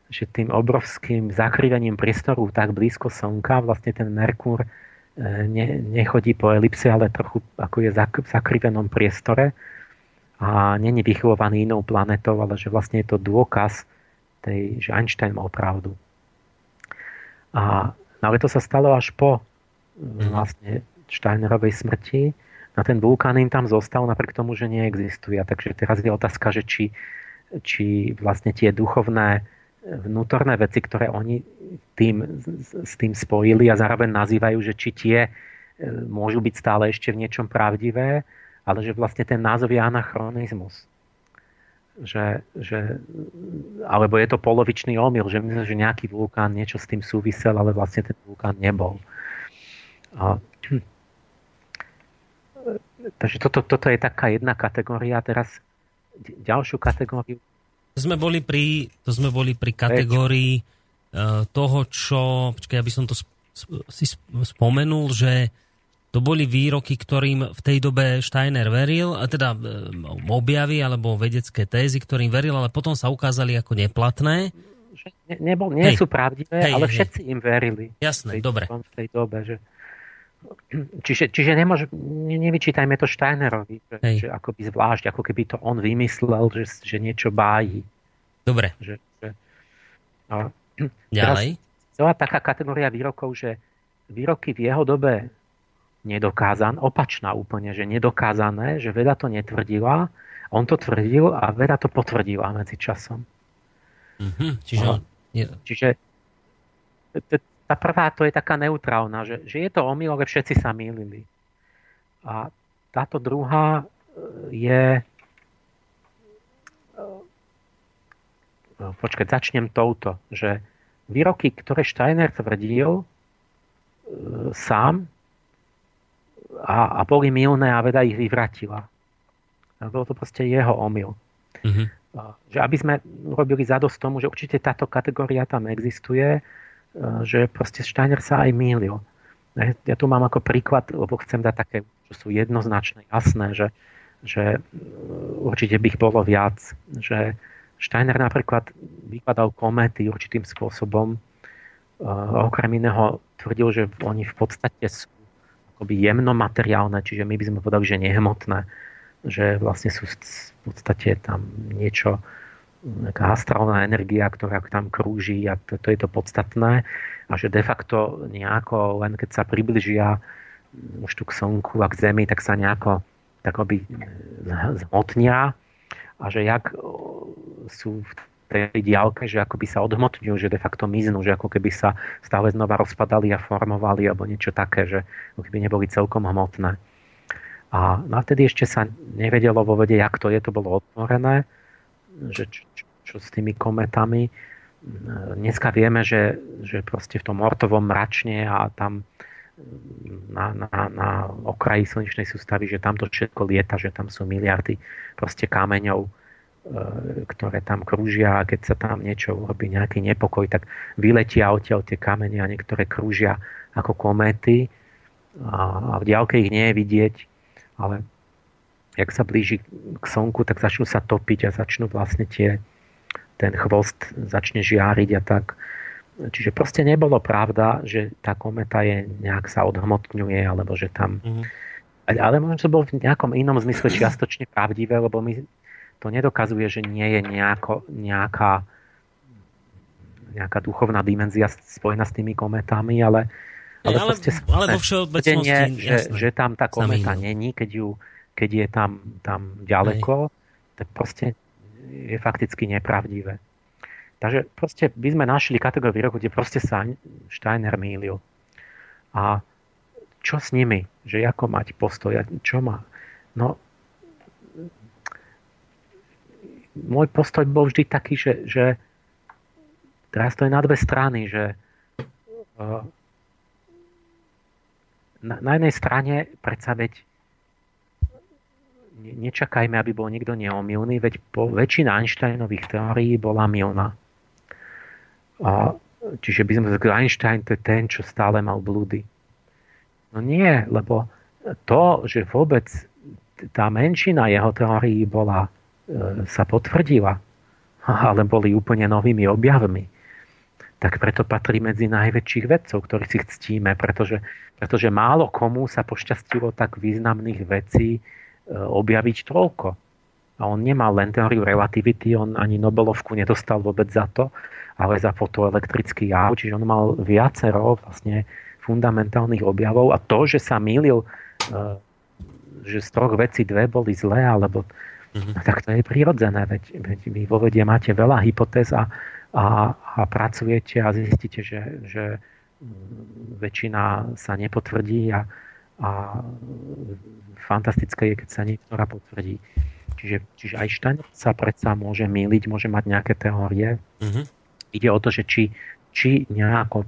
Že tým obrovským zakrivením priestoru tak blízko Slnka vlastne ten Merkur ne, nechodí po elipse, ale trochu ako je v zakrivenom priestore a není vychovaný inou planetou, ale že vlastne je to dôkaz, tej, že Einstein mal pravdu. A, ale to sa stalo až po mm. vlastne Steinerovej smrti. Na ten vulkán im tam zostal napriek tomu, že neexistuje. Takže teraz je otázka, že či, či vlastne tie duchovné vnútorné veci, ktoré oni tým, s tým spojili a zároveň nazývajú, že či tie e, môžu byť stále ešte v niečom pravdivé, ale že vlastne ten názov je anachronizmus. Že, že, alebo je to polovičný omyl, že myslím, že nejaký vulkán niečo s tým súvisel, ale vlastne ten vulkán nebol. A, takže toto, toto je taká jedna kategória. Teraz ďalšiu kategóriu sme boli pri, to sme boli pri kategórii uh, toho, čo... Počkaj, aby som to si spomenul, že to boli výroky, ktorým v tej dobe Steiner veril, a teda uh, objavy alebo vedecké tézy, ktorým veril, ale potom sa ukázali ako neplatné. Ne, nebol, nie hej. sú pravdivé, hej, ale hej. všetci im verili. Jasné, v tej, dobre. V tej dobe, že Čiže, čiže nemôž, nevyčítajme to Steinerovi, že, že by zvlášť, ako keby to on vymyslel, že, že niečo bájí. Dobre. Že, že, a, Ďalej. Celá taká kategória výrokov, že výroky v jeho dobe nedokázan, opačná úplne, že nedokázané, že veda to netvrdila, on to tvrdil a veda to potvrdila medzi časom. Mm-hmm. Čiže, no, čiže tá prvá to je taká neutrálna, že, že je to omyl, ale všetci sa mýlili. A táto druhá e, je... E, no, počkať, začnem touto, že výroky, ktoré Steiner tvrdil e, sám a, a boli milné a veda ich vyvratila. A bol to proste jeho omyl. Mm-hmm. Že aby sme robili zadosť tomu, že určite táto kategória tam existuje, že proste Steiner sa aj mýlil. Ja tu mám ako príklad, lebo chcem dať také, čo sú jednoznačné, jasné, že, že e, určite by ich bolo viac. Že Steiner napríklad vykladal kométy určitým spôsobom. E, okrem iného tvrdil, že oni v podstate sú akoby jemnomateriálne, čiže my by sme povedali, že nehmotné. Že vlastne sú v podstate tam niečo, nejaká astrálna energia, ktorá tam krúži a to, to je to podstatné. A že de facto nejako, len keď sa približia už tu k Slnku a k Zemi, tak sa nejako takoby zhmotnia. A že jak sú v tej diálke, že akoby sa odhmotňujú, že de facto miznú, že ako keby sa stále znova rozpadali a formovali alebo niečo také, že ako keby neboli celkom hmotné. A no vtedy ešte sa nevedelo vo vede, jak to je, to bolo otvorené že čo, čo, s tými kometami. Dneska vieme, že, že proste v tom ortovom mračne a tam na, na, na okraji slnečnej sústavy, že tam to všetko lieta, že tam sú miliardy proste kameňov, e, ktoré tam krúžia a keď sa tam niečo urobí, nejaký nepokoj, tak vyletia odtiaľ tie kamene a niektoré krúžia ako kométy a v diálke ich nie je vidieť, ale jak sa blíži k slnku, tak začnú sa topiť a začnú vlastne tie, ten chvost začne žiariť a tak. Čiže proste nebolo pravda, že tá kometa je nejak sa odhmotňuje, alebo že tam... Mm-hmm. Ale možno to bolo v nejakom inom zmysle čiastočne pravdivé, lebo my to nedokazuje, že nie je nejako, nejaká, nejaká duchovná dimenzia spojená s tými kometami, ale, ale, ale, proste, ale vo všeobecnosti, že, že tam tá kometa není, keď ju keď je tam, tam ďaleko, Hej. tak proste je fakticky nepravdivé. Takže proste by sme našli kategóriu výroku, kde proste sa Steiner mýlil. A čo s nimi? Že ako mať postoj? Čo má? No, môj postoj bol vždy taký, že, že teraz to je na dve strany, že uh, na, na jednej strane predsa veď nečakajme, aby bol niekto neomilný, veď po, väčšina Einsteinových teórií bola milná. A, čiže by sme řekli, Einstein to je ten, čo stále mal blúdy. No nie, lebo to, že vôbec tá menšina jeho teórií bola, e, sa potvrdila, ale boli úplne novými objavmi, tak preto patrí medzi najväčších vedcov, ktorých si ctíme, pretože, pretože málo komu sa pošťastilo tak významných vecí objaviť toľko. A on nemal len teóriu relativity, on ani Nobelovku nedostal vôbec za to, ale za fotoelektrický jav, čiže on mal viacero vlastne fundamentálnych objavov a to, že sa mýlil, e, že z troch vecí dve boli zlé, alebo mm-hmm. tak to je prirodzené, veď, veď vy vo vede máte veľa hypotéz a, a, a pracujete a zistíte, že, že väčšina sa nepotvrdí a, a fantastické je, keď sa niektorá potvrdí. Čiže, čiže aj Steiner sa predsa môže míliť, môže mať nejaké teórie. Mm-hmm. Ide o to, že či, či nejako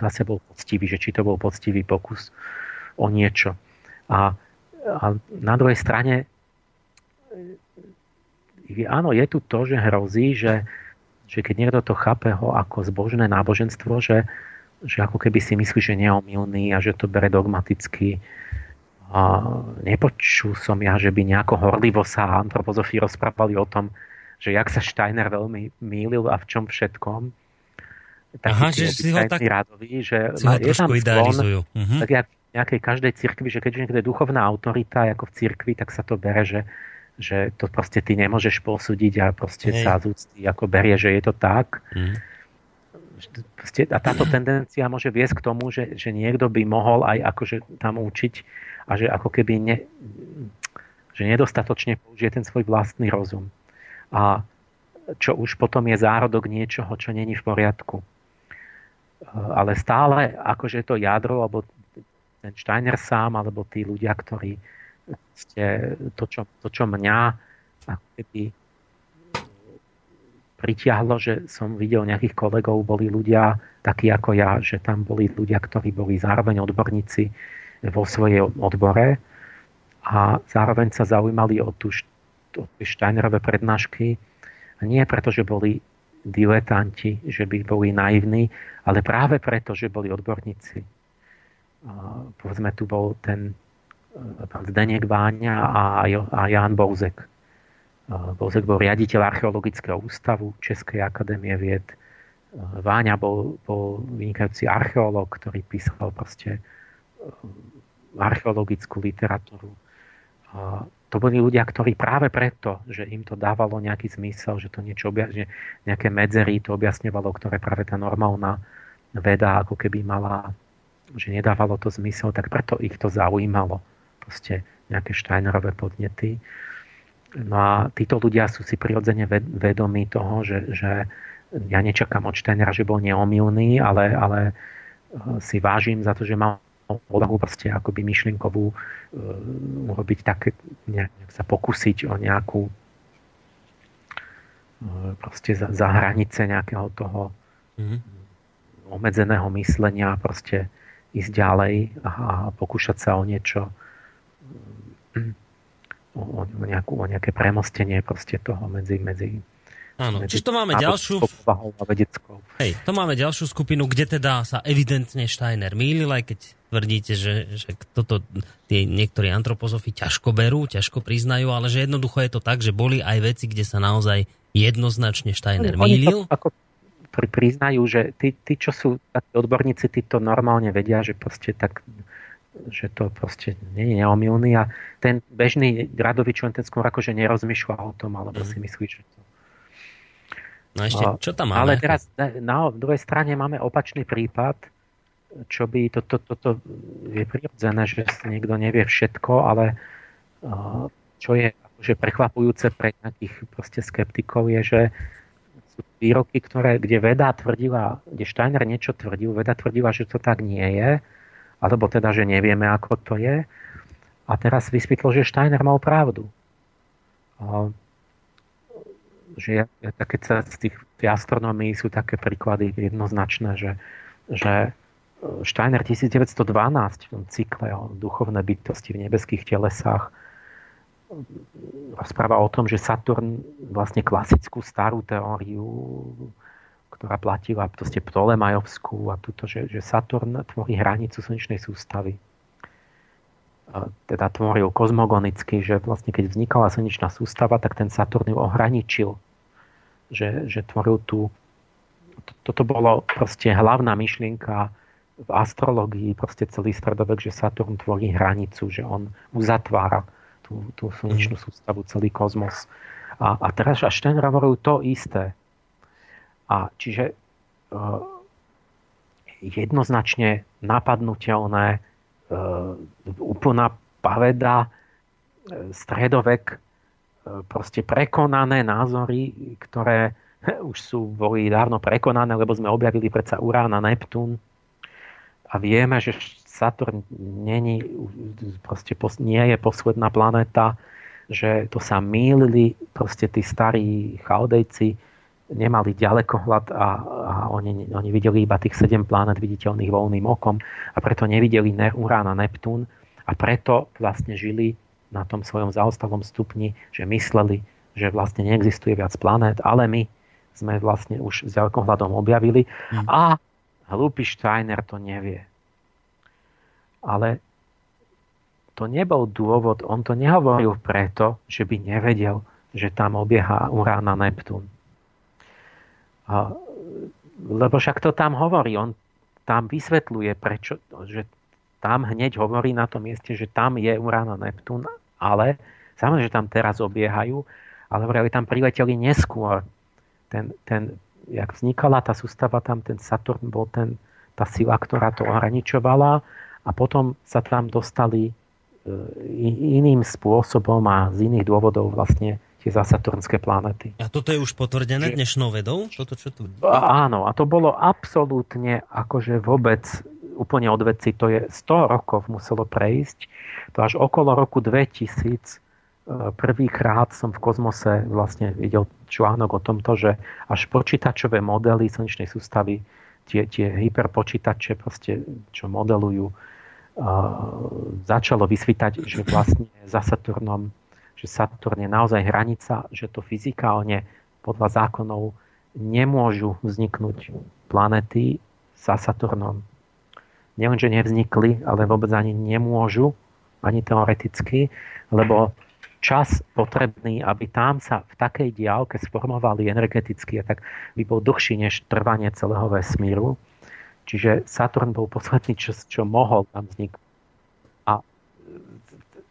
zase bol poctivý, že či to bol poctivý pokus o niečo. A, a na druhej strane áno, je tu to, že hrozí, že, že keď niekto to chápe ho ako zbožné náboženstvo, že, že ako keby si myslí, že neomilný a že to bere dogmaticky, a nepočul som ja, že by nejako horlivo sa antropozofii rozprávali o tom, že jak sa Steiner veľmi mýlil a v čom všetkom. Taký Aha, že si ho tak... Rádovi, že si ho je tam sklon, uh-huh. tak jak v nejakej každej cirkvi, že keď niekto je duchovná autorita ako v cirkvi, tak sa to bere, že, že to proste ty nemôžeš posúdiť a proste Hej. sa zúcti ako berie, že je to tak. Uh-huh. A táto tendencia môže viesť k tomu, že, že niekto by mohol aj akože tam učiť a že ako keby ne, že nedostatočne použije ten svoj vlastný rozum. A čo už potom je zárodok niečoho, čo není v poriadku. Ale stále, akože to jadro, alebo ten Steiner sám, alebo tí ľudia, ktorí ste, to, čo, to, čo mňa ako keby pritiahlo, že som videl nejakých kolegov, boli ľudia takí ako ja, že tam boli ľudia, ktorí boli zároveň odborníci vo svojej odbore a zároveň sa zaujímali o, tú, o tie Steinerové prednášky. Nie preto, že boli diletanti, že by boli naivní, ale práve preto, že boli odborníci. Povedzme, tu bol ten e, pán Zdenek Váňa a, a Jan Bouzek. Bouzek bol riaditeľ archeologického ústavu Českej akadémie vied. Váňa bol, bol vynikajúci archeológ, ktorý písal proste archeologickú literatúru. To boli ľudia, ktorí práve preto, že im to dávalo nejaký zmysel, že to niečo objasne, nejaké medzery to objasňovalo, ktoré práve tá normálna veda ako keby mala, že nedávalo to zmysel, tak preto ich to zaujímalo. Proste nejaké Steinerové podnety. No a títo ľudia sú si prirodzene vedomí toho, že, že ja nečakám od Steinera, že bol neomilný, ale, ale eh, si vážim za to, že mal odvahu proste akoby myšlienkovú uh, urobiť také, nejak, sa pokúsiť o nejakú uh, proste za, za hranice nejakého toho mm-hmm. obmedzeného myslenia proste ísť ďalej a, a pokúšať sa o niečo o, o, nejakú, o nejaké premostenie proste toho medzi, medzi Áno, čiže to máme ďalšiu... Hej, to máme ďalšiu skupinu, kde teda sa evidentne Steiner mýlil, aj keď tvrdíte, že, že toto tie niektorí antropozofi ťažko berú, ťažko priznajú, ale že jednoducho je to tak, že boli aj veci, kde sa naozaj jednoznačne Steiner mýlil. Ako priznajú, že tí, tí, čo sú takí odborníci, tí to normálne vedia, že proste tak že to proste nie je neomilný a ten bežný radovič len ten skôr akože nerozmýšľa o tom, alebo mm. si myslí, že to... No ešte, čo tam máme? Ale teraz na, druhej strane máme opačný prípad, čo by, to, to, to, to je prirodzené, že niekto nevie všetko, ale čo je akože prekvapujúce pre nejakých proste skeptikov je, že sú výroky, ktoré, kde veda tvrdila, kde Steiner niečo tvrdil, veda tvrdila, že to tak nie je, alebo teda, že nevieme, ako to je. A teraz vysvetlo, že Steiner mal pravdu. A, že keď sa z tých astronomii sú také príklady jednoznačné, že, že Steiner 1912 v tom cykle o duchovné bytosti v nebeských telesách rozpráva o tom, že Saturn vlastne klasickú starú teóriu ktorá platila proste Ptolemajovskú a tuto, že, že Saturn tvorí hranicu slnečnej sústavy. Teda tvoril kozmogonicky, že vlastne keď vznikala slnečná sústava, tak ten Saturn ju ohraničil. Že, že tvoril tú... Toto bolo proste hlavná myšlienka v astrologii, proste celý stredovek, že Saturn tvorí hranicu, že on uzatvára tú, tú slnečnú mhm. sústavu, celý kozmos. A, a teraz až ten hovoril to isté a čiže e, jednoznačne napadnutelné, e, úplná paveda, e, stredovek, proste prekonané názory, ktoré už sú, boli dávno prekonané, lebo sme objavili predsa Urán a Neptún. A vieme, že Saturn není, proste nie je posledná planéta, že to sa mýlili proste tí starí chaudejci, nemali ďalekohľad a, a oni, oni videli iba tých sedem planet viditeľných voľným okom a preto nevideli Urán a Neptún a preto vlastne žili na tom svojom zaostalom stupni, že mysleli, že vlastne neexistuje viac planét, ale my sme vlastne už s ďalekohľadom objavili mm. a hlúpy Steiner to nevie. Ale to nebol dôvod, on to nehovoril preto, že by nevedel, že tam obieha Urán a Neptún lebo však to tam hovorí, on tam vysvetľuje, prečo, že tam hneď hovorí na tom mieste, že tam je Urán a Neptún, ale samozrejme, že tam teraz obiehajú, ale hovorí, tam prileteli neskôr. Ten, ten, jak vznikala tá sústava, tam ten Saturn bol ten, tá sila, ktorá to ohraničovala a potom sa tam dostali e, iným spôsobom a z iných dôvodov vlastne tie zasaturnské planety. A toto je už potvrdené dnešnou vedou? Toto, čo tu... Áno, a to bolo absolútne akože vôbec úplne od veci. To je 100 rokov muselo prejsť. To až okolo roku 2000 e, prvýkrát som v kozmose vlastne videl článok o tomto, že až počítačové modely slnečnej sústavy, tie, tie hyperpočítače, proste, čo modelujú, uh, začalo vysvítať, že vlastne za Saturnom že Saturn je naozaj hranica, že to fyzikálne podľa zákonov nemôžu vzniknúť planety za Saturnom. Nielen, že nevznikli, ale vôbec ani nemôžu, ani teoreticky, lebo čas potrebný, aby tam sa v takej diálke sformovali energeticky, tak by bol dlhší než trvanie celého vesmíru. Čiže Saturn bol posledný, čo, čo mohol tam vzniknúť. A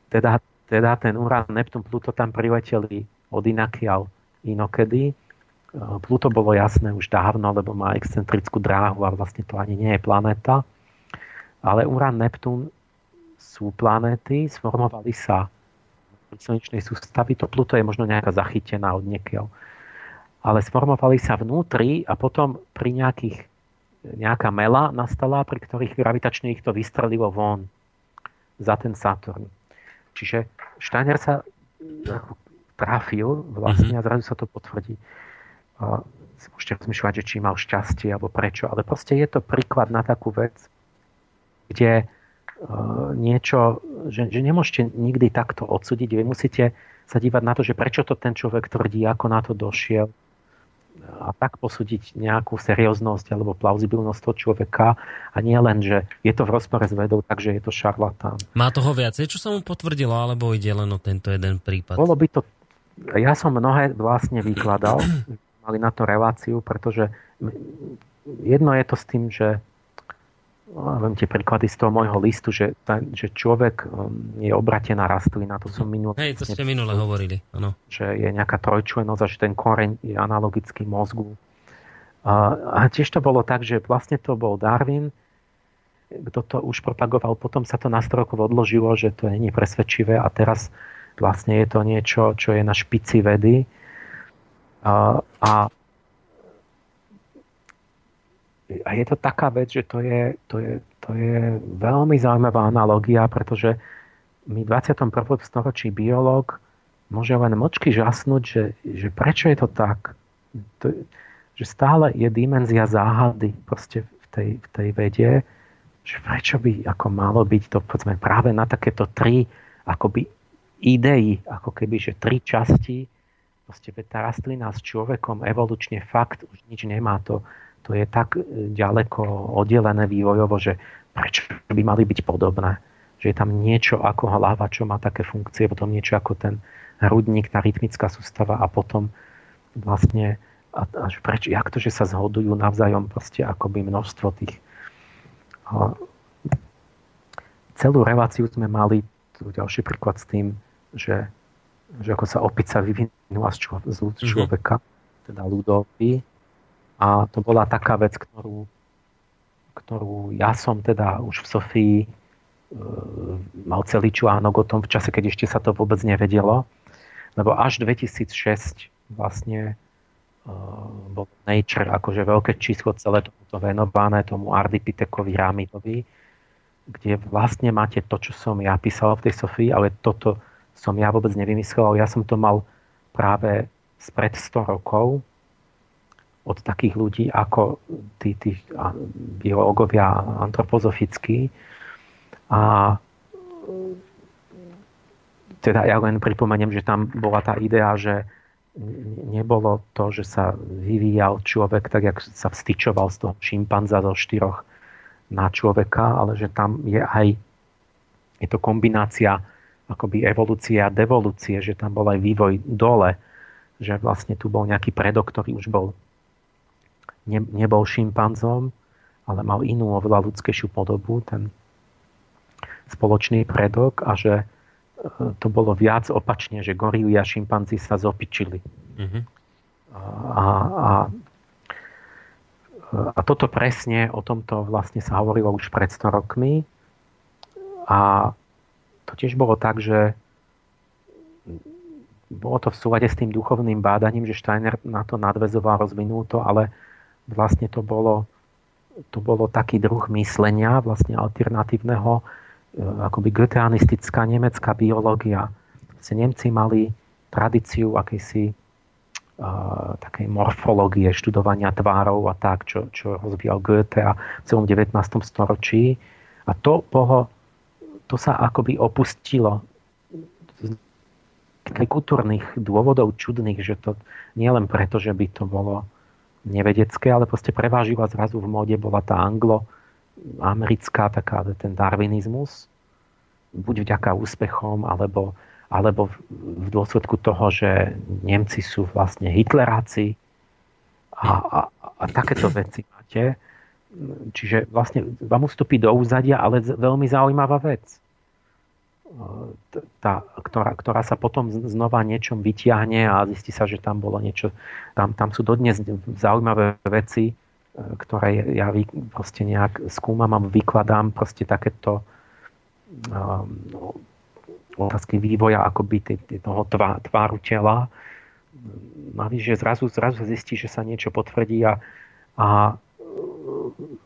teda teda ten Urán, Neptún, Pluto tam prileteli od inakiaľ inokedy. E, Pluto bolo jasné už dávno, lebo má excentrickú dráhu a vlastne to ani nie je planéta. Ale Urán, Neptún sú planéty, sformovali sa v slnečnej sústavy. To Pluto je možno nejaká zachytená od niekiaľ. Ale sformovali sa vnútri a potom pri nejakých nejaká mela nastala, pri ktorých gravitačne ich to vystrelilo von za ten Saturn. Čiže Steiner sa trafil vlastne a zrazu sa to potvrdí. Môžete rozmýšľať, že či mal šťastie alebo prečo, ale proste je to príklad na takú vec, kde uh, niečo, že, že nemôžete nikdy takto odsúdiť, vy musíte sa dívať na to, že prečo to ten človek tvrdí, ako na to došiel, a tak posúdiť nejakú serióznosť alebo plauzibilnosť toho človeka a nie len, že je to v rozpore s vedou, takže je to šarlatán. Má toho viacej, čo sa mu potvrdilo, alebo ide len o tento jeden prípad? Bolo by to... Ja som mnohé vlastne vykladal, mali na to reláciu, pretože jedno je to s tým, že viem tie príklady z toho môjho listu, že, ta, že človek um, je obratená rastlina, to som minulé. Hej, to ste minule hovorili, ano. Že je nejaká trojčlenosť a že ten koreň je analogický mozgu. A, a tiež to bolo tak, že vlastne to bol Darwin, kto to už propagoval, potom sa to na 100 rokov odložilo, že to nie je presvedčivé a teraz vlastne je to niečo, čo je na špici vedy. A, a a je to taká vec, že to je, to je, to je veľmi zaujímavá analogia, pretože my v 21. storočí biológ môže len močky žasnúť, že, že prečo je to tak. To, že stále je dimenzia záhady proste v tej, v tej vede, že prečo by ako malo byť to povedzme, práve na takéto tri akoby idei, ako keby, že tri časti, proste tá rastlina s človekom evolučne fakt už nič nemá. To, to je tak e, ďaleko oddelené vývojovo, že prečo by mali byť podobné. Že je tam niečo ako hlava, čo má také funkcie, potom niečo ako ten hrudník, tá rytmická sústava a potom vlastne až prečo, jak to, že sa zhodujú navzájom proste akoby množstvo tých a celú reláciu sme mali tu ďalší príklad s tým, že, že ako sa opica vyvinula z, člo, z mhm. človeka, mm-hmm. teda ľudový, a to bola taká vec, ktorú, ktorú ja som teda už v Sofii e, mal celý článok o tom v čase, keď ešte sa to vôbec nevedelo. Lebo až 2006 vlastne e, bol Nature akože veľké číslo celé tomuto venované tomu Ardipitekovi Ramidovi, kde vlastne máte to, čo som ja písal v tej Sofii, ale toto som ja vôbec nevymyslel. Ja som to mal práve spred 100 rokov, od takých ľudí ako tí, tí biológovia antropozofickí. A teda ja len pripomeniem, že tam bola tá idea, že nebolo to, že sa vyvíjal človek tak, jak sa vstyčoval z toho šimpanza zo štyroch na človeka, ale že tam je aj je to kombinácia akoby evolúcie a devolúcie, že tam bol aj vývoj dole, že vlastne tu bol nejaký predok, ktorý už bol ne, nebol šimpanzom, ale mal inú oveľa ľudskejšiu podobu, ten spoločný predok a že e, to bolo viac opačne, že gorily a šimpanzi sa zopičili. Mm-hmm. A, a, a toto presne, o tomto vlastne sa hovorilo už pred 100 rokmi a to tiež bolo tak, že bolo to v súlade s tým duchovným bádaním, že Steiner na to nadvezoval, rozvinul to, ale vlastne to bolo, to bolo taký druh myslenia, vlastne alternatívneho, e, akoby goetheanistická nemecká biológia. Vlastne Nemci mali tradíciu akejsi uh, takej morfológie, študovania tvárov a tak, čo, čo rozvíjal Goethe a v celom 19. storočí. A to, bolo, to sa akoby opustilo z kultúrnych dôvodov čudných, že to nie len preto, že by to bolo nevedecké, ale proste prevážila zrazu v móde bola tá anglo-americká, taká ten darwinizmus, buď vďaka úspechom, alebo, alebo v dôsledku toho, že Nemci sú vlastne hitleráci a, a, a takéto veci máte. Čiže vlastne vám ustúpi do úzadia, ale veľmi zaujímavá vec tá, ktorá, ktorá sa potom znova niečom vyťahne a zistí sa, že tam bolo niečo, tam, tam sú dodnes zaujímavé veci, e, ktoré ja vy, proste nejak skúmam a vykladám proste takéto um, otázky vývoja akoby toho tváru tela. Navíc, zrazu, zrazu zistí, že sa niečo potvrdí a, a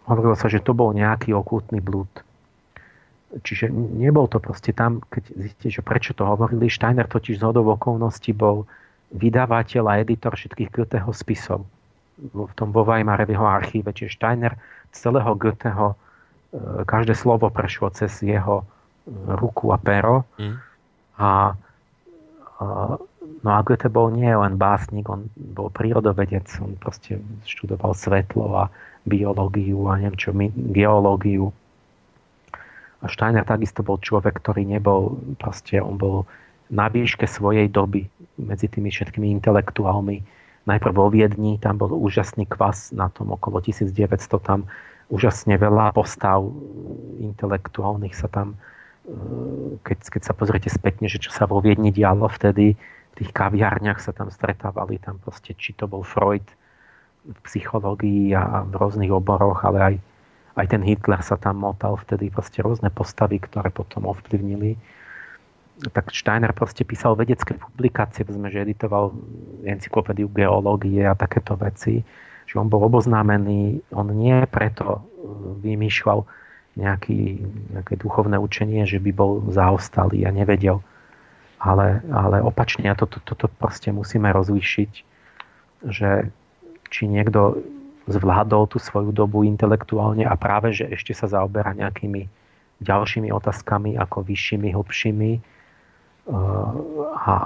hovorilo sa, že to bol nejaký okultný blúd Čiže nebol to proste tam, keď zistíte, že prečo to hovorili. Steiner totiž z hodov okolností bol vydavateľ a editor všetkých Goetheho spisov v tom vo Weimare v jeho archíve. Čiže Steiner celého Goetheho e, každé slovo prešlo cez jeho e, ruku a pero. Mm. A, a, no a Goethe bol nie len básnik, on bol prírodovedec, on proste študoval svetlo a biológiu a neviem čo, geológiu a Steiner takisto bol človek, ktorý nebol, proste on bol na výške svojej doby medzi tými všetkými intelektuálmi. Najprv vo Viedni, tam bol úžasný kvas na tom okolo 1900, tam úžasne veľa postav intelektuálnych sa tam, e, keď, keď sa pozriete spätne, že čo sa vo Viedni dialo vtedy, v tých kaviárniach sa tam stretávali, tam proste, či to bol Freud v psychológii a v rôznych oboroch, ale aj aj ten Hitler sa tam motal vtedy, proste rôzne postavy, ktoré potom ovplyvnili. Tak Steiner proste písal vedecké publikácie, sme, že editoval encyklopédiu geológie a takéto veci, že on bol oboznámený, on nie preto e, vymýšľal nejaký, nejaké duchovné učenie, že by bol zaostalý a nevedel. Ale, ale opačne, a toto to, to proste musíme rozlíšiť, že či niekto zvládol tú svoju dobu intelektuálne a práve, že ešte sa zaoberá nejakými ďalšími otázkami ako vyššími, hlbšími, uh,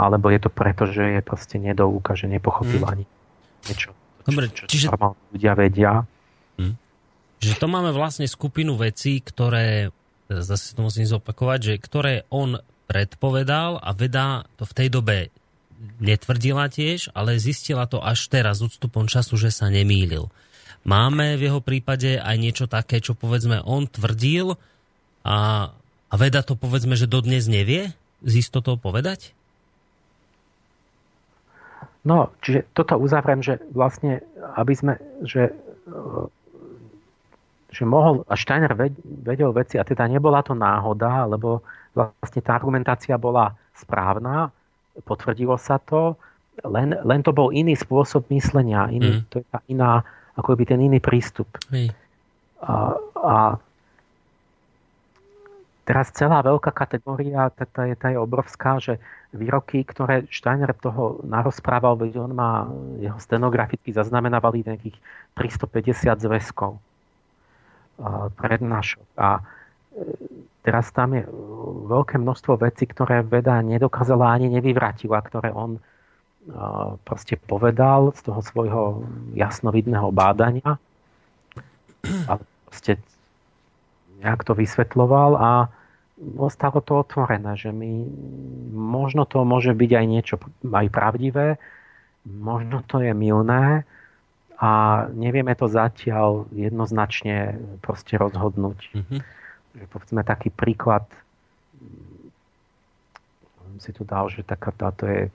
alebo je to preto, že je proste nedouka, že nepochopil hmm. ani niečo, Dobre, čo, čo čiže... ľudia vedia. Hmm. Že to máme vlastne skupinu vecí, ktoré, zase to musím zopakovať, že ktoré on predpovedal a veda to v tej dobe netvrdila tiež, ale zistila to až teraz, odstupom času, že sa nemýlil. Máme v jeho prípade aj niečo také, čo povedzme on tvrdil a, a veda to povedzme, že dodnes nevie z istotou povedať? No, čiže toto uzavriem, že vlastne, aby sme, že, že mohol, a Steiner vedel veci, a teda nebola to náhoda, lebo vlastne tá argumentácia bola správna, potvrdilo sa to, len, len to bol iný spôsob myslenia, iný, mm. to je tá iná ako by ten iný prístup. A, a teraz celá veľká kategória, tá, tá, je, tá je obrovská, že výroky, ktoré Steiner toho narozprával, veď on má, jeho stenograficky zaznamenávali nejakých 350 zväzkov prednášok. A e, teraz tam je veľké množstvo vecí, ktoré veda nedokázala ani nevyvratila, ktoré on proste povedal z toho svojho jasnovidného bádania a proste nejak to vysvetloval a ostalo to otvorené, že my, možno to môže byť aj niečo aj pravdivé, možno to je milné a nevieme to zatiaľ jednoznačne proste rozhodnúť. Mm-hmm. Že povedzme taký príklad si tu dal, že taká táto je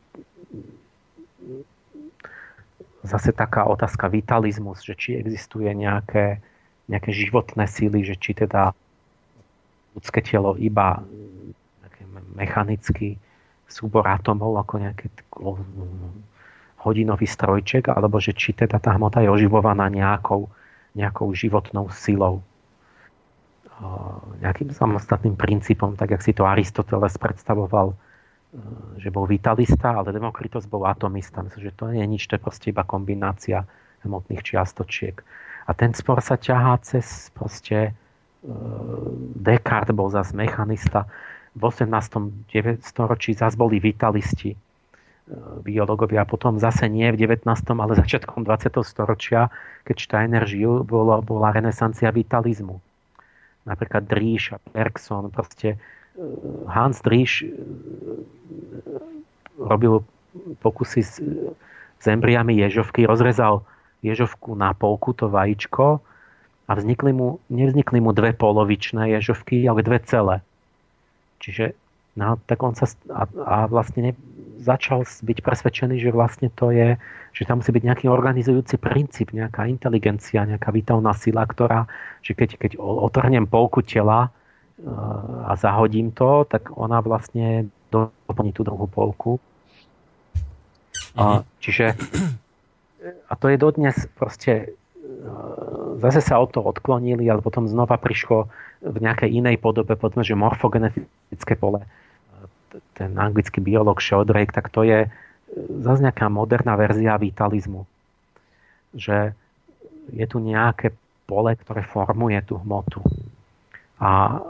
zase taká otázka vitalizmus, že či existuje nejaké, nejaké životné síly, že či teda ľudské telo iba mechanicky súbor atomov ako nejaký hodinový strojček, alebo že či teda tá hmota je oživovaná nejakou, nejakou životnou silou. Nejakým samostatným princípom, tak jak si to Aristoteles predstavoval, že bol vitalista, ale Demokritos bol atomista. Myslím, že to nie je nič, to je proste iba kombinácia hmotných čiastočiek. A ten spor sa ťahá cez proste Descartes bol zase mechanista. V 18. storočí zase boli vitalisti biológovia a potom zase nie v 19. ale začiatkom 20. storočia, keď Steiner žil, bola, bola renesancia vitalizmu. Napríklad Dríš a Bergson, proste Hans Dríš e, robil pokusy s, s embriami ježovky, rozrezal ježovku na polku, to vajíčko, a vznikli mu, nevznikli mu dve polovičné ježovky, ale dve celé. Čiže no, tak on sa a, a vlastne ne, začal byť presvedčený, že vlastne to je, že tam musí byť nejaký organizujúci princíp, nejaká inteligencia, nejaká vitálna sila, ktorá, že keď, keď otrhnem polku tela e, a zahodím to, tak ona vlastne doplní tú druhú polku. A, mhm. čiže a to je dodnes proste e, zase sa od toho odklonili, ale potom znova prišlo v nejakej inej podobe, povedzme, že morfogenetické pole ten anglický biolog Sheldrake, tak to je e, zase nejaká moderná verzia vitalizmu. Že je tu nejaké pole, ktoré formuje tú hmotu. A,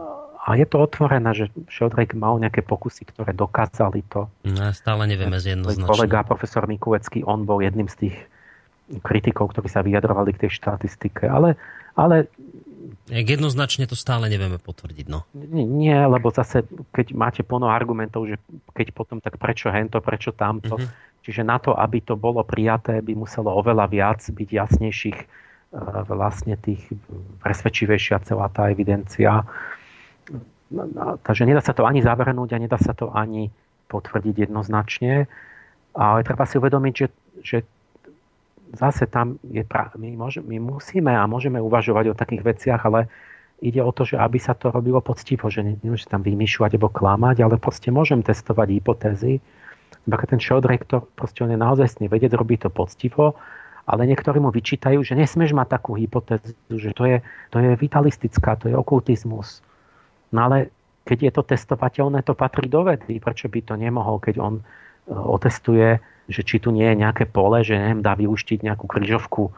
a je to otvorené, že Sheldrake mal nejaké pokusy, ktoré dokázali to. No, stále nevieme zjednoznačne. Kolega profesor Mikulecký, on bol jedným z tých kritikov, ktorí sa vyjadrovali k tej štatistike. Ale, ale Jednoznačne to stále nevieme potvrdiť. No. Nie, lebo zase, keď máte plno argumentov, že keď potom, tak prečo hento, prečo tamto. Uh-huh. Čiže na to, aby to bolo prijaté, by muselo oveľa viac byť jasnejších e, vlastne tých presvedčivejšia celá tá evidencia. Takže nedá sa to ani zavrhnúť a nedá sa to ani potvrdiť jednoznačne. Ale treba si uvedomiť, že, že zase tam je pra- my, môže, my musíme a môžeme uvažovať o takých veciach, ale ide o to, že aby sa to robilo poctivo, že nemôžem tam vymýšľať alebo klamať, ale proste môžem testovať hypotézy. Keď ten Sheldrake to proste on je naozaj vedieť, robí to poctivo, ale niektorí mu vyčítajú, že nesmieš mať takú hypotézu, že to je, to je vitalistická, to je okultizmus. No ale keď je to testovateľné, to patrí do vedy. Prečo by to nemohol, keď on e, otestuje že či tu nie je nejaké pole, že neviem, dá vyuštiť nejakú kryžovku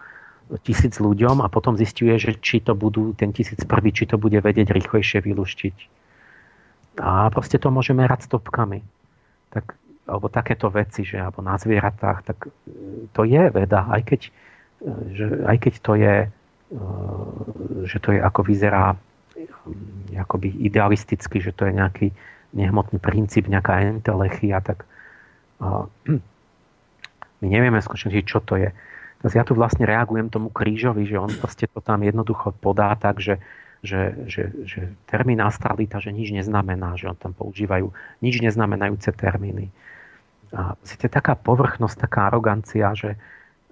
tisíc ľuďom a potom zistuje, že či to budú, ten tisíc prvý, či to bude vedieť rýchlejšie vyluštiť. A proste to môže merať stopkami. Tak, alebo takéto veci, že alebo na zvieratách, tak e, to je veda, aj keď, e, že, aj keď to je, že to je ako vyzerá akoby idealisticky, že to je nejaký nehmotný princíp, nejaká entelechia, tak my nevieme skutočne, čo to je. Teraz ja tu vlastne reagujem tomu krížovi, že on proste to tam jednoducho podá tak, že, že, že, že termín astralita, že nič neznamená, že on tam používajú nič neznamenajúce termíny. A je taká povrchnosť, taká arogancia, že,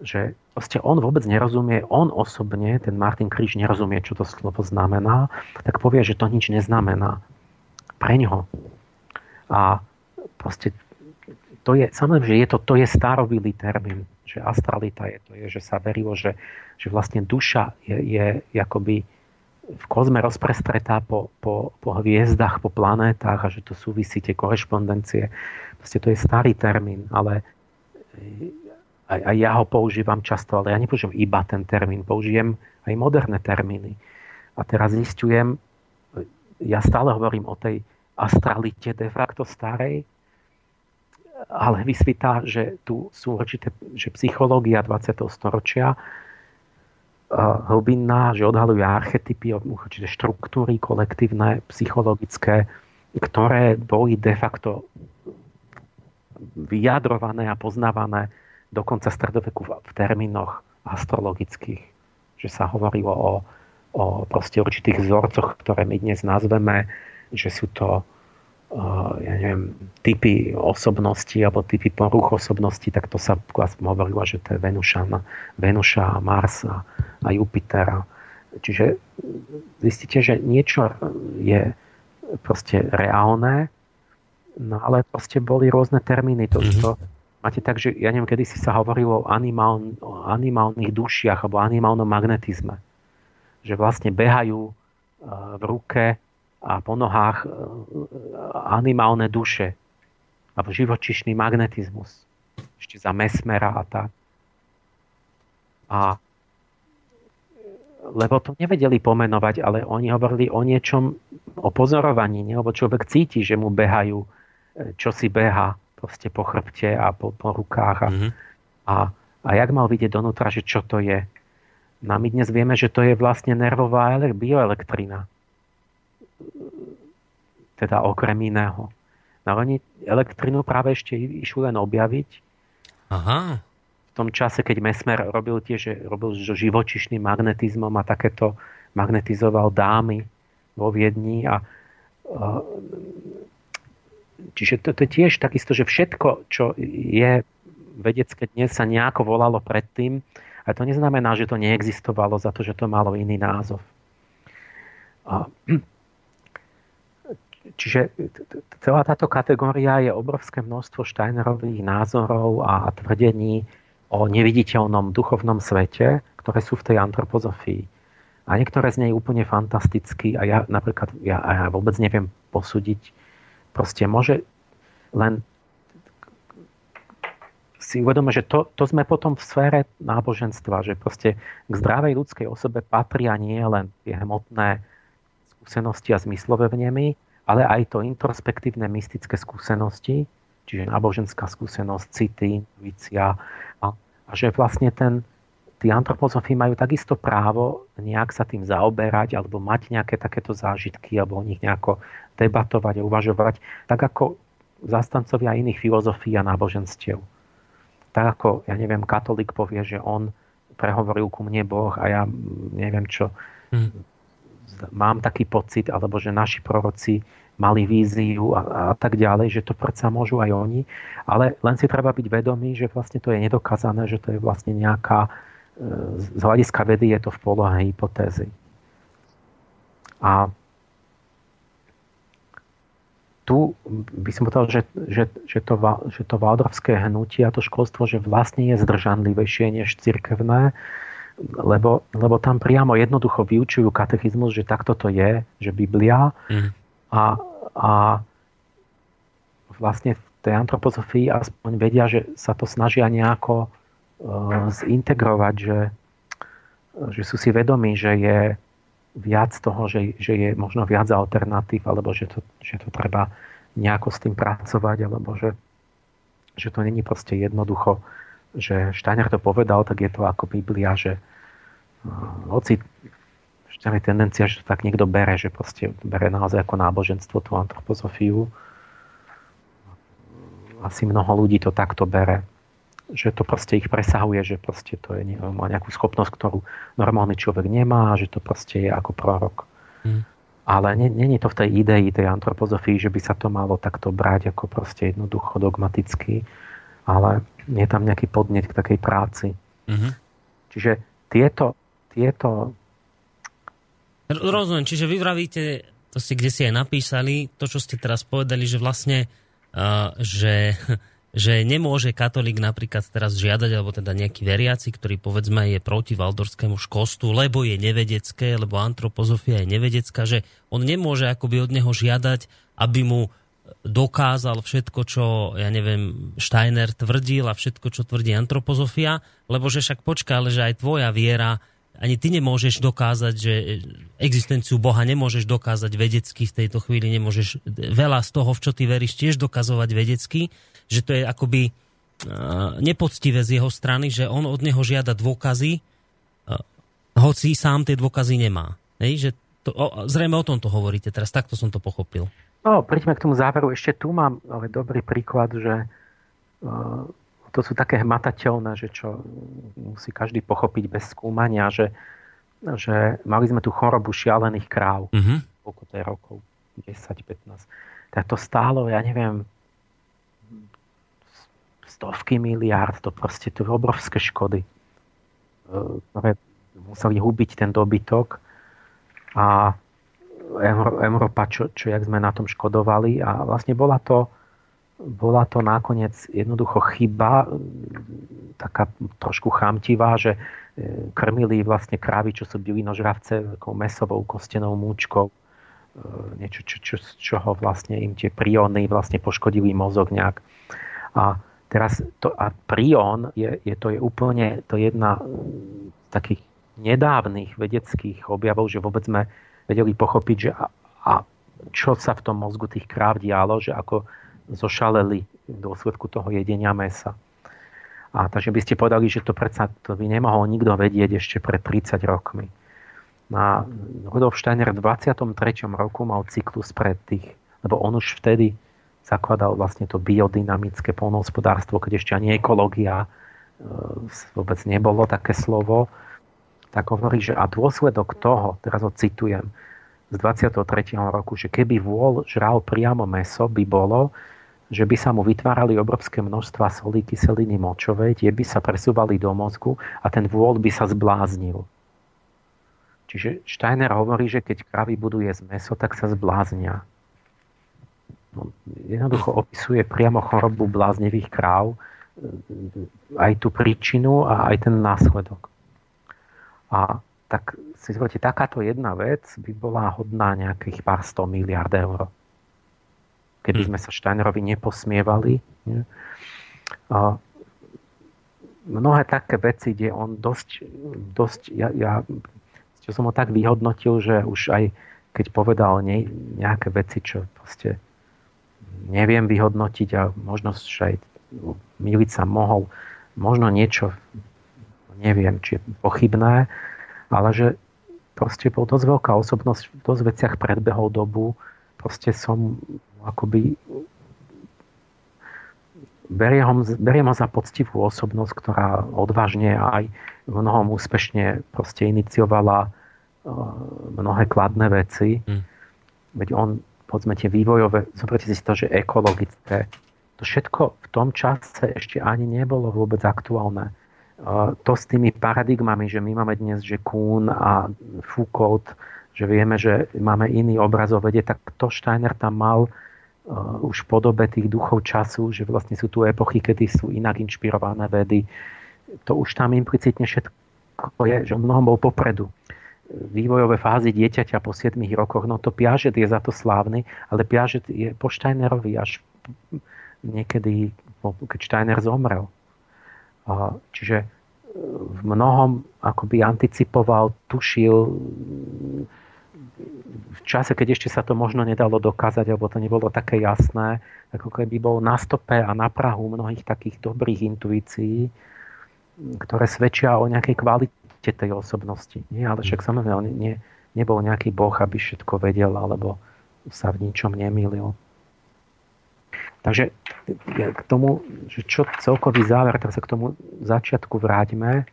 že proste on vôbec nerozumie, on osobne, ten Martin Kríž nerozumie, čo to slovo znamená, tak povie, že to nič neznamená. Preňho. A proste to je, samozrejme, že je to, to je starobilý termín, že astralita je to, je, že sa verilo, že, že vlastne duša je, je akoby v kozme rozprestretá po, po, po hviezdach, po planétach a že to súvisí tie korešpondencie. Proste to je starý termín, ale aj, aj ja ho používam často, ale ja nepoužívam iba ten termín, použijem aj moderné termíny. A teraz zistujem, ja stále hovorím o tej astralite de facto starej, ale vysvítá, že tu sú určité, že psychológia 20. storočia hlbinná, že odhaluje archetypy, určité štruktúry kolektívne, psychologické, ktoré boli de facto vyjadrované a poznávané dokonca stredoveku v termínoch astrologických. Že sa hovorilo o, o proste určitých vzorcoch, ktoré my dnes nazveme, že sú to ja neviem, typy osobnosti alebo typy poruch osobnosti, tak to sa hovorilo, že to je Venuša, Venuša Mars a, a Jupiter. Čiže zistíte, že niečo je proste reálne No ale proste boli rôzne termíny. To, mm-hmm. to, máte tak, že ja neviem, kedy si sa hovorilo o, animál, o animálnych dušiach alebo animálnom magnetizme. Že vlastne behajú uh, v ruke a po nohách uh, animálne duše alebo živočišný magnetizmus. Ešte za mesmera a tak. A lebo to nevedeli pomenovať, ale oni hovorili o niečom, o pozorovaní, ne? lebo človek cíti, že mu behajú, e, čo si beha proste po chrbte a po, po rukách. A, mm-hmm. a, a jak mal vidieť donútra, že čo to je. No a my dnes vieme, že to je vlastne nervová bioelektrina. Teda okrem iného. No oni elektrinu práve ešte išli len objaviť. Aha tom čase, keď Mesmer robil tiež robil živočišným magnetizmom a takéto magnetizoval dámy vo Viedni a čiže to, to je tiež takisto, že všetko, čo je vedecké dnes sa nejako volalo predtým, ale to neznamená, že to neexistovalo za to, že to malo iný názov. A, čiže celá táto kategória je obrovské množstvo Steinerových názorov a tvrdení, o neviditeľnom duchovnom svete, ktoré sú v tej antropozofii. A niektoré z nej úplne fantasticky a ja napríklad ja, ja vôbec neviem posúdiť. Proste môže len si uvedome, že to, to sme potom v sfére náboženstva, že proste k zdravej ľudskej osobe patria nie len tie hmotné skúsenosti a zmyslové vnemy, ale aj to introspektívne mystické skúsenosti, čiže náboženská skúsenosť, city, intuícia, a že vlastne ten, tí antropozofi majú takisto právo nejak sa tým zaoberať alebo mať nejaké takéto zážitky alebo o nich nejako debatovať a uvažovať, tak ako zastancovia iných filozofií a náboženstiev. Tak ako, ja neviem, katolík povie, že on prehovoril ku mne Boh a ja neviem čo, hmm. mám taký pocit, alebo že naši proroci mali víziu a, a tak ďalej, že to predsa môžu aj oni, ale len si treba byť vedomý, že vlastne to je nedokázané, že to je vlastne nejaká, z hľadiska vedy je to v polohe hypotézy. A tu by som povedal, že, že, že, to, že to valdorfské hnutie a to školstvo, že vlastne je zdržanlivejšie než cirkevné, lebo, lebo tam priamo jednoducho vyučujú katechizmus, že takto to je, že Biblia mm a, a vlastne v tej antropozofii aspoň vedia, že sa to snažia nejako zintegrovať, že, že sú si vedomí, že je viac toho, že, že je možno viac alternatív, alebo že to, že to treba nejako s tým pracovať, alebo že, že to není proste jednoducho, že Steiner to povedal, tak je to ako Biblia, že uh, hoci tam je tendencia, že to tak niekto bere, že proste bere naozaj ako náboženstvo tú antropozofiu. Asi mnoho ľudí to takto bere. Že to proste ich presahuje, že proste to je, má nejakú schopnosť, ktorú normálny človek nemá, že to proste je ako prorok. Hmm. Ale není to v tej idei, tej antropozofii, že by sa to malo takto brať ako proste jednoducho dogmaticky, ale je tam nejaký podnet k takej práci. Mm-hmm. Čiže tieto, tieto Rozumiem, čiže vy vravíte, to ste kde si aj napísali, to, čo ste teraz povedali, že vlastne, uh, že, že nemôže katolík napríklad teraz žiadať, alebo teda nejaký veriaci, ktorý povedzme je proti valdorskému školstvu, lebo je nevedecké, lebo antropozofia je nevedecká, že on nemôže akoby od neho žiadať, aby mu dokázal všetko, čo, ja neviem, Steiner tvrdil a všetko, čo tvrdí antropozofia, lebo že však počká, ale že aj tvoja viera ani ty nemôžeš dokázať, že existenciu Boha nemôžeš dokázať vedecky v tejto chvíli, nemôžeš veľa z toho, v čo ty veríš, tiež dokazovať vedecky, že to je akoby uh, nepoctivé z jeho strany, že on od neho žiada dôkazy, uh, hoci sám tie dôkazy nemá. Hej, že to, o, zrejme o tom to hovoríte teraz, takto som to pochopil. No, príďme k tomu záveru. Ešte tu mám ale dobrý príklad, že uh, to sú také hmatateľné, že čo musí každý pochopiť bez skúmania, že, že mali sme tu chorobu šialených kráv. Mm-hmm. Koľko to je rokov? 10-15. Tak to stálo, ja neviem, stovky miliárd, to proste to obrovské škody, e, ktoré museli hubiť ten dobytok a Európa, čo, čo jak sme na tom škodovali a vlastne bola to bola to nakoniec jednoducho chyba, taká trošku chamtivá, že e, krmili vlastne krávy, čo sú bylinožravce, takou mesovou kostenou múčkou. E, niečo, čo, čo, z čoho vlastne im tie prióny vlastne poškodili mozog nejak. A teraz to, a prión je, je, to je úplne to jedna z takých nedávnych vedeckých objavov, že vôbec sme vedeli pochopiť, že a, a čo sa v tom mozgu tých kráv dialo, že ako zošaleli v dôsledku toho jedenia mesa. A takže by ste povedali, že to predsa to by nemohol nikto vedieť ešte pred 30 rokmi. A Rudolf Steiner v 23. roku mal cyklus pred tých, lebo on už vtedy zakladal vlastne to biodynamické polnohospodárstvo, keď ešte ani ekológia e, vôbec nebolo také slovo, tak hovorí, že a dôsledok toho, teraz ho citujem, z 23. roku, že keby vôľ žral priamo meso, by bolo, že by sa mu vytvárali obrovské množstva solí, kyseliny močovej, tie by sa presúvali do mozgu a ten vôľ by sa zbláznil. Čiže Steiner hovorí, že keď kravy budú jesť meso, tak sa zbláznia. No, jednoducho opisuje priamo chorobu bláznivých kráv, aj tú príčinu a aj ten následok. A tak si zvolite, takáto jedna vec by bola hodná nejakých pár sto miliard eur keby hm. sme sa Steinerovi neposmievali. Nie? A mnohé také veci, kde on dosť, dosť ja, ja čo som ho tak vyhodnotil, že už aj keď povedal ne, nejaké veci, čo proste neviem vyhodnotiť a možno aj miliť sa mohol, možno niečo, neviem, či je pochybné, ale že proste bol dosť veľká osobnosť, v dosť veciach predbehol dobu, proste som akoby beriem ho, beriem ho za poctivú osobnosť, ktorá odvážne aj mnohom úspešne proste iniciovala uh, mnohé kladné veci. Mm. Veď on, povedzme tie vývojové, zoberte si to, že ekologické, to všetko v tom čase ešte ani nebolo vôbec aktuálne. Uh, to s tými paradigmami, že my máme dnes, že Kuhn a Foucault, že vieme, že máme iný obraz o vede, tak to Steiner tam mal uh, už v podobe tých duchov času, že vlastne sú tu epochy, kedy sú inak inšpirované vedy. To už tam implicitne všetko je, že mnohom bol popredu. Vývojové fázy dieťaťa po 7 rokoch, no to Piažet je za to slávny, ale Piažet je po Steinerovi až niekedy, keď Steiner zomrel. Čiže v mnohom akoby anticipoval, tušil, v čase, keď ešte sa to možno nedalo dokázať, alebo to nebolo také jasné, ako keby bol na stope a na Prahu mnohých takých dobrých intuícií, ktoré svedčia o nejakej kvalite tej osobnosti. Nie? Ale však samozrejme, on nie, nebol nejaký boh, aby všetko vedel, alebo sa v ničom nemýlil. Takže k tomu, že čo celkový záver, tak sa k tomu začiatku vráťme.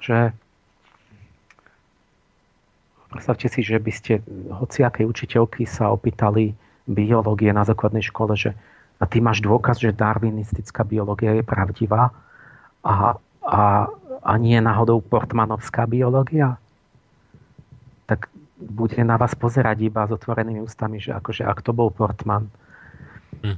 že predstavte si, že by ste hociakej učiteľky sa opýtali biológie na základnej škole, že a ty máš dôkaz, že darwinistická biológia je pravdivá a, a, a nie náhodou portmanovská biológia, tak bude na vás pozerať iba s otvorenými ústami, že akože ak to bol Portman, hm.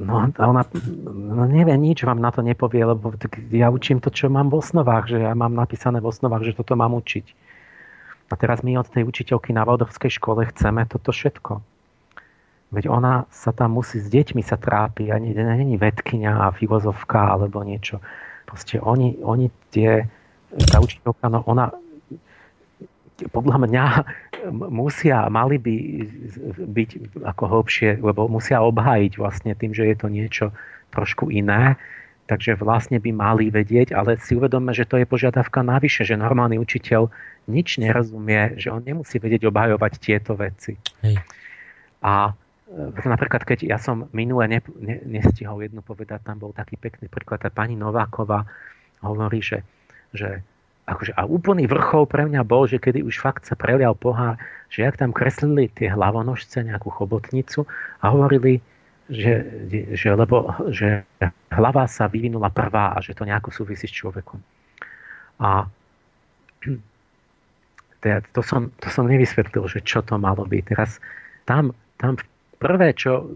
No, ona no nevie, nič vám na to nepovie, lebo ja učím to, čo mám v osnovách, že ja mám napísané v osnovách, že toto mám učiť. A teraz my od tej učiteľky na Valdovskej škole chceme toto všetko. Veď ona sa tam musí, s deťmi sa trápi, ani není vedkynia a filozofka alebo niečo. Proste oni, oni tie, tá učiteľka, no ona podľa mňa musia, mali by byť ako hlbšie, lebo musia obhájiť vlastne tým, že je to niečo trošku iné. Takže vlastne by mali vedieť, ale si uvedome, že to je požiadavka navyše, že normálny učiteľ nič nerozumie, že on nemusí vedieť obhajovať tieto veci. Hej. A napríklad, keď ja som minule ne, ne, nestihol jednu povedať, tam bol taký pekný príklad, tá pani Nováková hovorí, že, že akože, a úplný vrchol pre mňa bol, že kedy už fakt sa prelial pohár, že jak tam kreslili tie hlavonožce, nejakú chobotnicu a hovorili, že, že, lebo, že hlava sa vyvinula prvá a že to nejako súvisí s človekom. A to, som, to som nevysvetlil, že čo to malo byť. Teraz tam, tam prvé, čo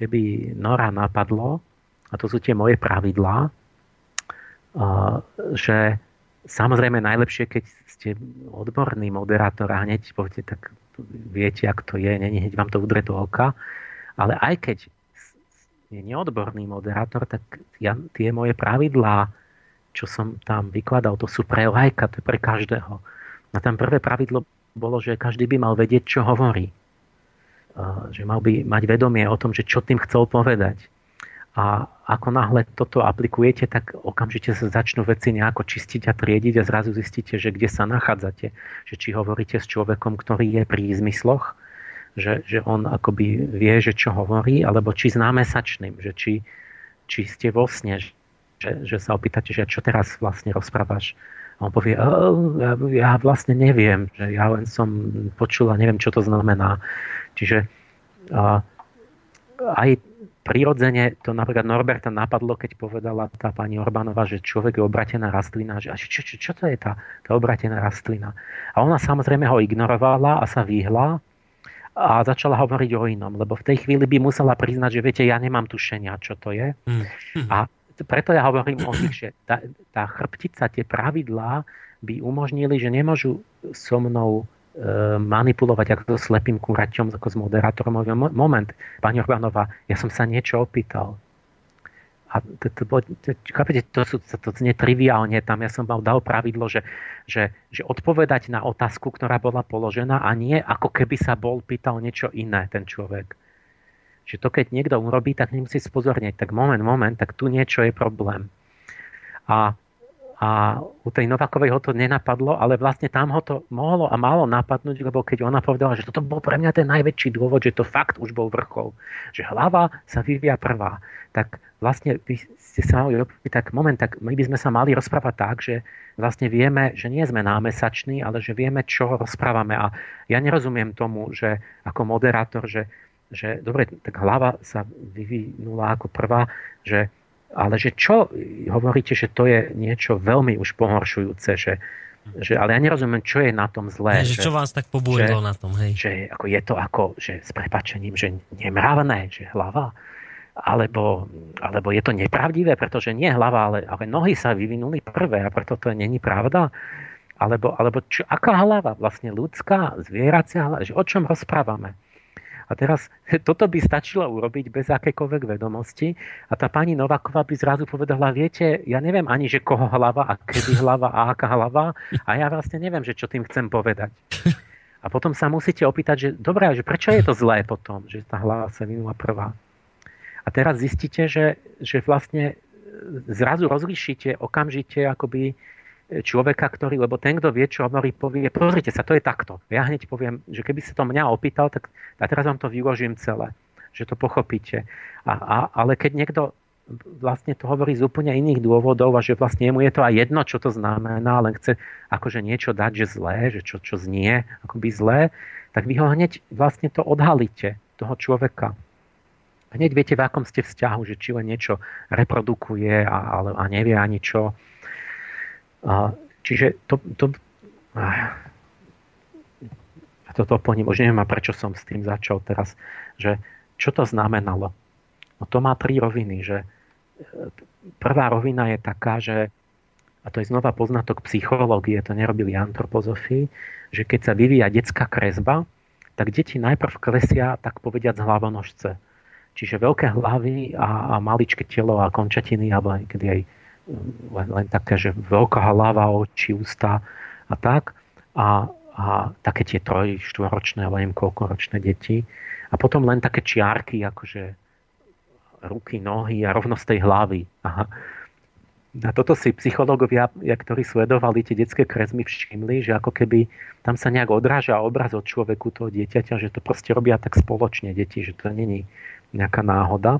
keby Nora napadlo, a to sú tie moje pravidlá, že samozrejme najlepšie, keď ste odborný moderátor a hneď poviete, tak viete, ak to je, není hneď vám to udre do oka, ale aj keď je neodborný moderátor, tak ja, tie moje pravidlá, čo som tam vykladal, to sú pre lajka, to je pre každého. A tam prvé pravidlo bolo, že každý by mal vedieť, čo hovorí. Že mal by mať vedomie o tom, že čo tým chcel povedať. A ako náhle toto aplikujete, tak okamžite sa začnú veci nejako čistiť a triediť a zrazu zistíte, že kde sa nachádzate. Že či hovoríte s človekom, ktorý je pri zmysloch, že, že on akoby vie, že čo hovorí, alebo či s námesačným, že či, či ste vo sne, že, že sa opýtate, že čo teraz vlastne rozprávaš. A on povie, ja, ja vlastne neviem, že ja len som počul a neviem, čo to znamená. Čiže a, aj prirodzene to napríklad Norberta napadlo, keď povedala tá pani Orbánova, že človek je obratená rastlina, že čo, čo, čo to je tá, tá obratená rastlina. A ona samozrejme ho ignorovala a sa vyhla a začala hovoriť o inom, lebo v tej chvíli by musela priznať, že viete, ja nemám tušenia, čo to je. Mm. A preto ja hovorím o nich, že tá, tá chrbtica, tie pravidlá by umožnili, že nemôžu so mnou manipulovať ako so slepým kuraťom, ako s moderátorom. Moment, pani Orbánová, ja som sa niečo opýtal. A to, to, to, chápete, to, sú, to, to znie triviálne, tam ja som mal dal pravidlo, že, že, že odpovedať na otázku, ktorá bola položená a nie ako keby sa bol pýtal niečo iné ten človek. Že to keď niekto urobí, tak nemusí spozornieť. Tak moment, moment, tak tu niečo je problém. A a u tej Novakovej ho to nenapadlo, ale vlastne tam ho to mohlo a malo napadnúť, lebo keď ona povedala, že toto bol pre mňa ten najväčší dôvod, že to fakt už bol vrchol, že hlava sa vyvia prvá, tak vlastne by ste sa mali opýtať, tak moment, tak my by sme sa mali rozprávať tak, že vlastne vieme, že nie sme námesační, ale že vieme, čo rozprávame. A ja nerozumiem tomu, že ako moderátor, že, že dobre, tak hlava sa vyvinula ako prvá, že ale že čo hovoríte, že to je niečo veľmi už pohoršujúce, že, že ale ja nerozumiem, čo je na tom zlé. že, čo vás tak pobúrilo na tom, hej. Že ako je to ako, že s prepačením, že nemravné, že hlava, alebo, alebo je to nepravdivé, pretože nie hlava, ale, ale nohy sa vyvinuli prvé a preto to není pravda. Alebo, alebo čo, aká hlava? Vlastne ľudská, zvieracia hlava? Že o čom rozprávame? A teraz toto by stačilo urobiť bez akékoľvek vedomosti a tá pani Novaková by zrazu povedala, viete, ja neviem ani, že koho hlava a kedy hlava a aká hlava a ja vlastne neviem, že čo tým chcem povedať. A potom sa musíte opýtať, že dobré, že prečo je to zlé potom, že tá hlava sa vynula prvá. A teraz zistíte, že, že vlastne zrazu rozlišíte okamžite akoby človeka, ktorý, lebo ten, kto vie, čo hovorí, povie, pozrite sa, to je takto. Ja hneď poviem, že keby sa to mňa opýtal, tak a teraz vám to vyložím celé, že to pochopíte. A, a, ale keď niekto vlastne to hovorí z úplne iných dôvodov a že vlastne mu je to aj jedno, čo to znamená, len chce akože niečo dať, že zlé, že čo, čo znie akoby zlé, tak vy ho hneď vlastne to odhalíte, toho človeka. Hneď viete, v akom ste vzťahu, že či len niečo reprodukuje a, a, a nevie ani čo a, čiže to, to, a, to doplním, už neviem, prečo som s tým začal teraz, že čo to znamenalo. No to má tri roviny, že e, prvá rovina je taká, že a to je znova poznatok psychológie, to nerobili antropozofii, že keď sa vyvíja detská kresba, tak deti najprv klesia, tak povediať, z hlavonožce. Čiže veľké hlavy a, a maličké telo a končatiny, alebo niekedy aj len, len také, že veľká hlava, oči, ústa a tak. A, a také tie troj, štvoročné, alebo neviem koľkoročné deti. A potom len také čiarky, akože ruky, nohy a rovnosť tej hlavy. Aha. A toto si psychológovia, ktorí sledovali tie detské kresmy, všimli, že ako keby tam sa nejak odráža obraz od človeku toho dieťaťa, že to proste robia tak spoločne deti, že to není nejaká náhoda.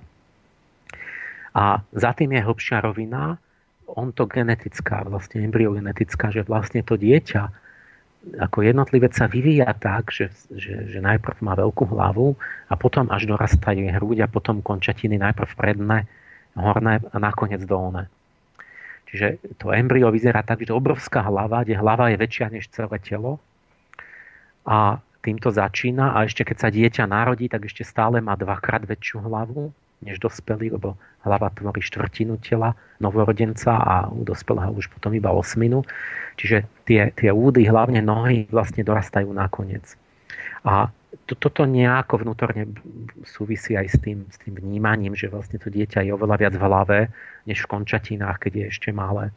A za tým je hlbšia rovina, ontogenetická, vlastne embryogenetická, že vlastne to dieťa ako jednotlivec sa vyvíja tak, že, že, že najprv má veľkú hlavu a potom až dorastá hruď a potom končatiny najprv predné, horné a nakoniec dolné. Čiže to embryo vyzerá tak, že obrovská hlava, kde hlava je väčšia než celé telo a týmto začína a ešte keď sa dieťa narodí, tak ešte stále má dvakrát väčšiu hlavu než dospelý, lebo hlava tvorí štvrtinu tela novorodenca a u dospelého už potom iba osminu. Čiže tie, tie údy, hlavne nohy, vlastne dorastajú nakoniec. A to, toto nejako vnútorne súvisí aj s tým, s tým vnímaním, že vlastne to dieťa je oveľa viac v hlave, než v končatinách, keď je ešte malé.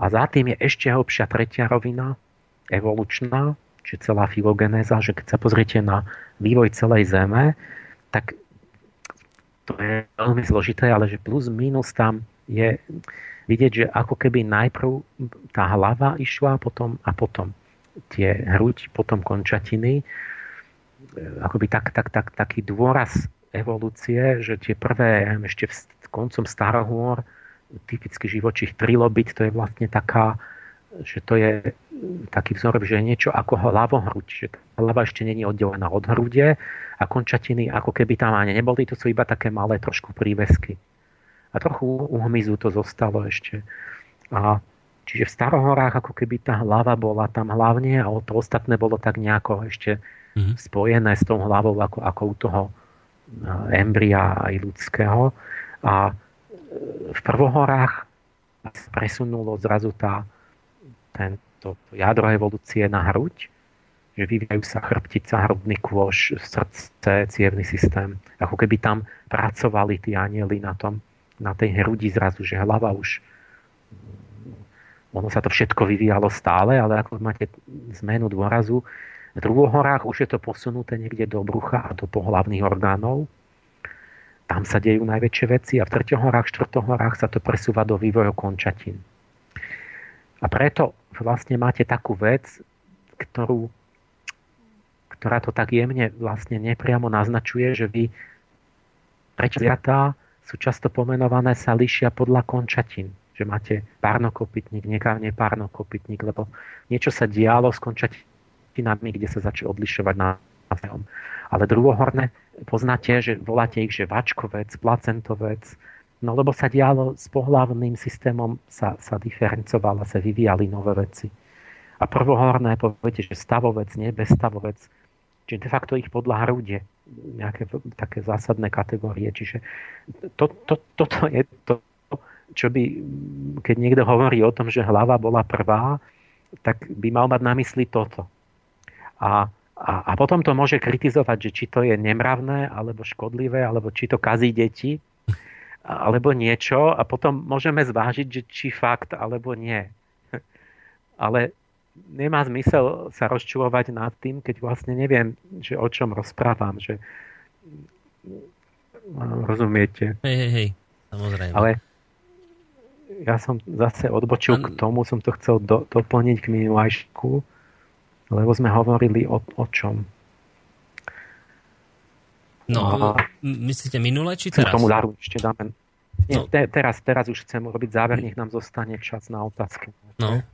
A za tým je ešte hlbšia tretia rovina, evolučná, či celá filogenéza, že keď sa pozriete na vývoj celej Zeme, tak to je veľmi zložité, ale že plus minus tam je vidieť, že ako keby najprv tá hlava išla potom a potom tie hruď, potom končatiny, akoby tak, tak, tak, taký dôraz evolúcie, že tie prvé ešte v koncom starohôr typický živočích trilobit, to je vlastne taká že to je taký vzor, že je niečo ako hlavohruď, že hlava ešte není oddelená od hrude a končatiny ako keby tam ani neboli, to sú iba také malé trošku prívesky. A trochu u hmyzu to zostalo ešte. A čiže v starohorách ako keby tá hlava bola tam hlavne a to ostatné bolo tak nejako ešte mm-hmm. spojené s tou hlavou ako, ako u toho embria aj ľudského. A v prvohorách presunulo zrazu tá, tento jadro evolúcie na hruď, že vyvíjajú sa chrbtica, hrudný kôž, srdce, cievný systém. Ako keby tam pracovali tí anieli na tom, na tej hrudi zrazu, že hlava už ono sa to všetko vyvíjalo stále, ale ako máte zmenu dôrazu, v druhohorách už je to posunuté niekde do brucha a do pohlavných orgánov. Tam sa dejú najväčšie veci a v treťohorách, štvrtohorách sa to presúva do vývoju končatín. A preto vlastne máte takú vec, ktorú, ktorá to tak jemne vlastne nepriamo naznačuje, že vy prečo zvieratá sú často pomenované, sa lišia podľa končatín. Že máte párnokopytník, niekávne párnokopytník, lebo niečo sa dialo s končatinami, kde sa začali odlišovať na. Ale druhohorné poznáte, že voláte ich, že vačkovec, placentovec, No lebo sa dialo s pohlavným systémom, sa, sa diferencovala, sa vyvíjali nové veci. A prvohorné poviete, že stavovec, nie bezstavovec, čiže de facto ich podľa hrude nejaké také zásadné kategórie. Čiže to, to, toto je to, čo by, keď niekto hovorí o tom, že hlava bola prvá, tak by mal mať na mysli toto. A, a, a potom to môže kritizovať, že či to je nemravné, alebo škodlivé, alebo či to kazí deti, alebo niečo a potom môžeme zvážiť, že či fakt alebo nie. Ale nemá zmysel sa rozčulovať nad tým, keď vlastne neviem, že o čom rozprávam, že rozumiete. Hej, hej, hej, samozrejme. Ale ja som zase odbočil An... k tomu, som to chcel do, doplniť k minulajšku, lebo sme hovorili o, o čom. No, myslíte minule či teraz? Tomu daru ešte dáme. Nie, no. te, teraz, teraz už chcem urobiť záver, nech nám zostane čas na otázky. No,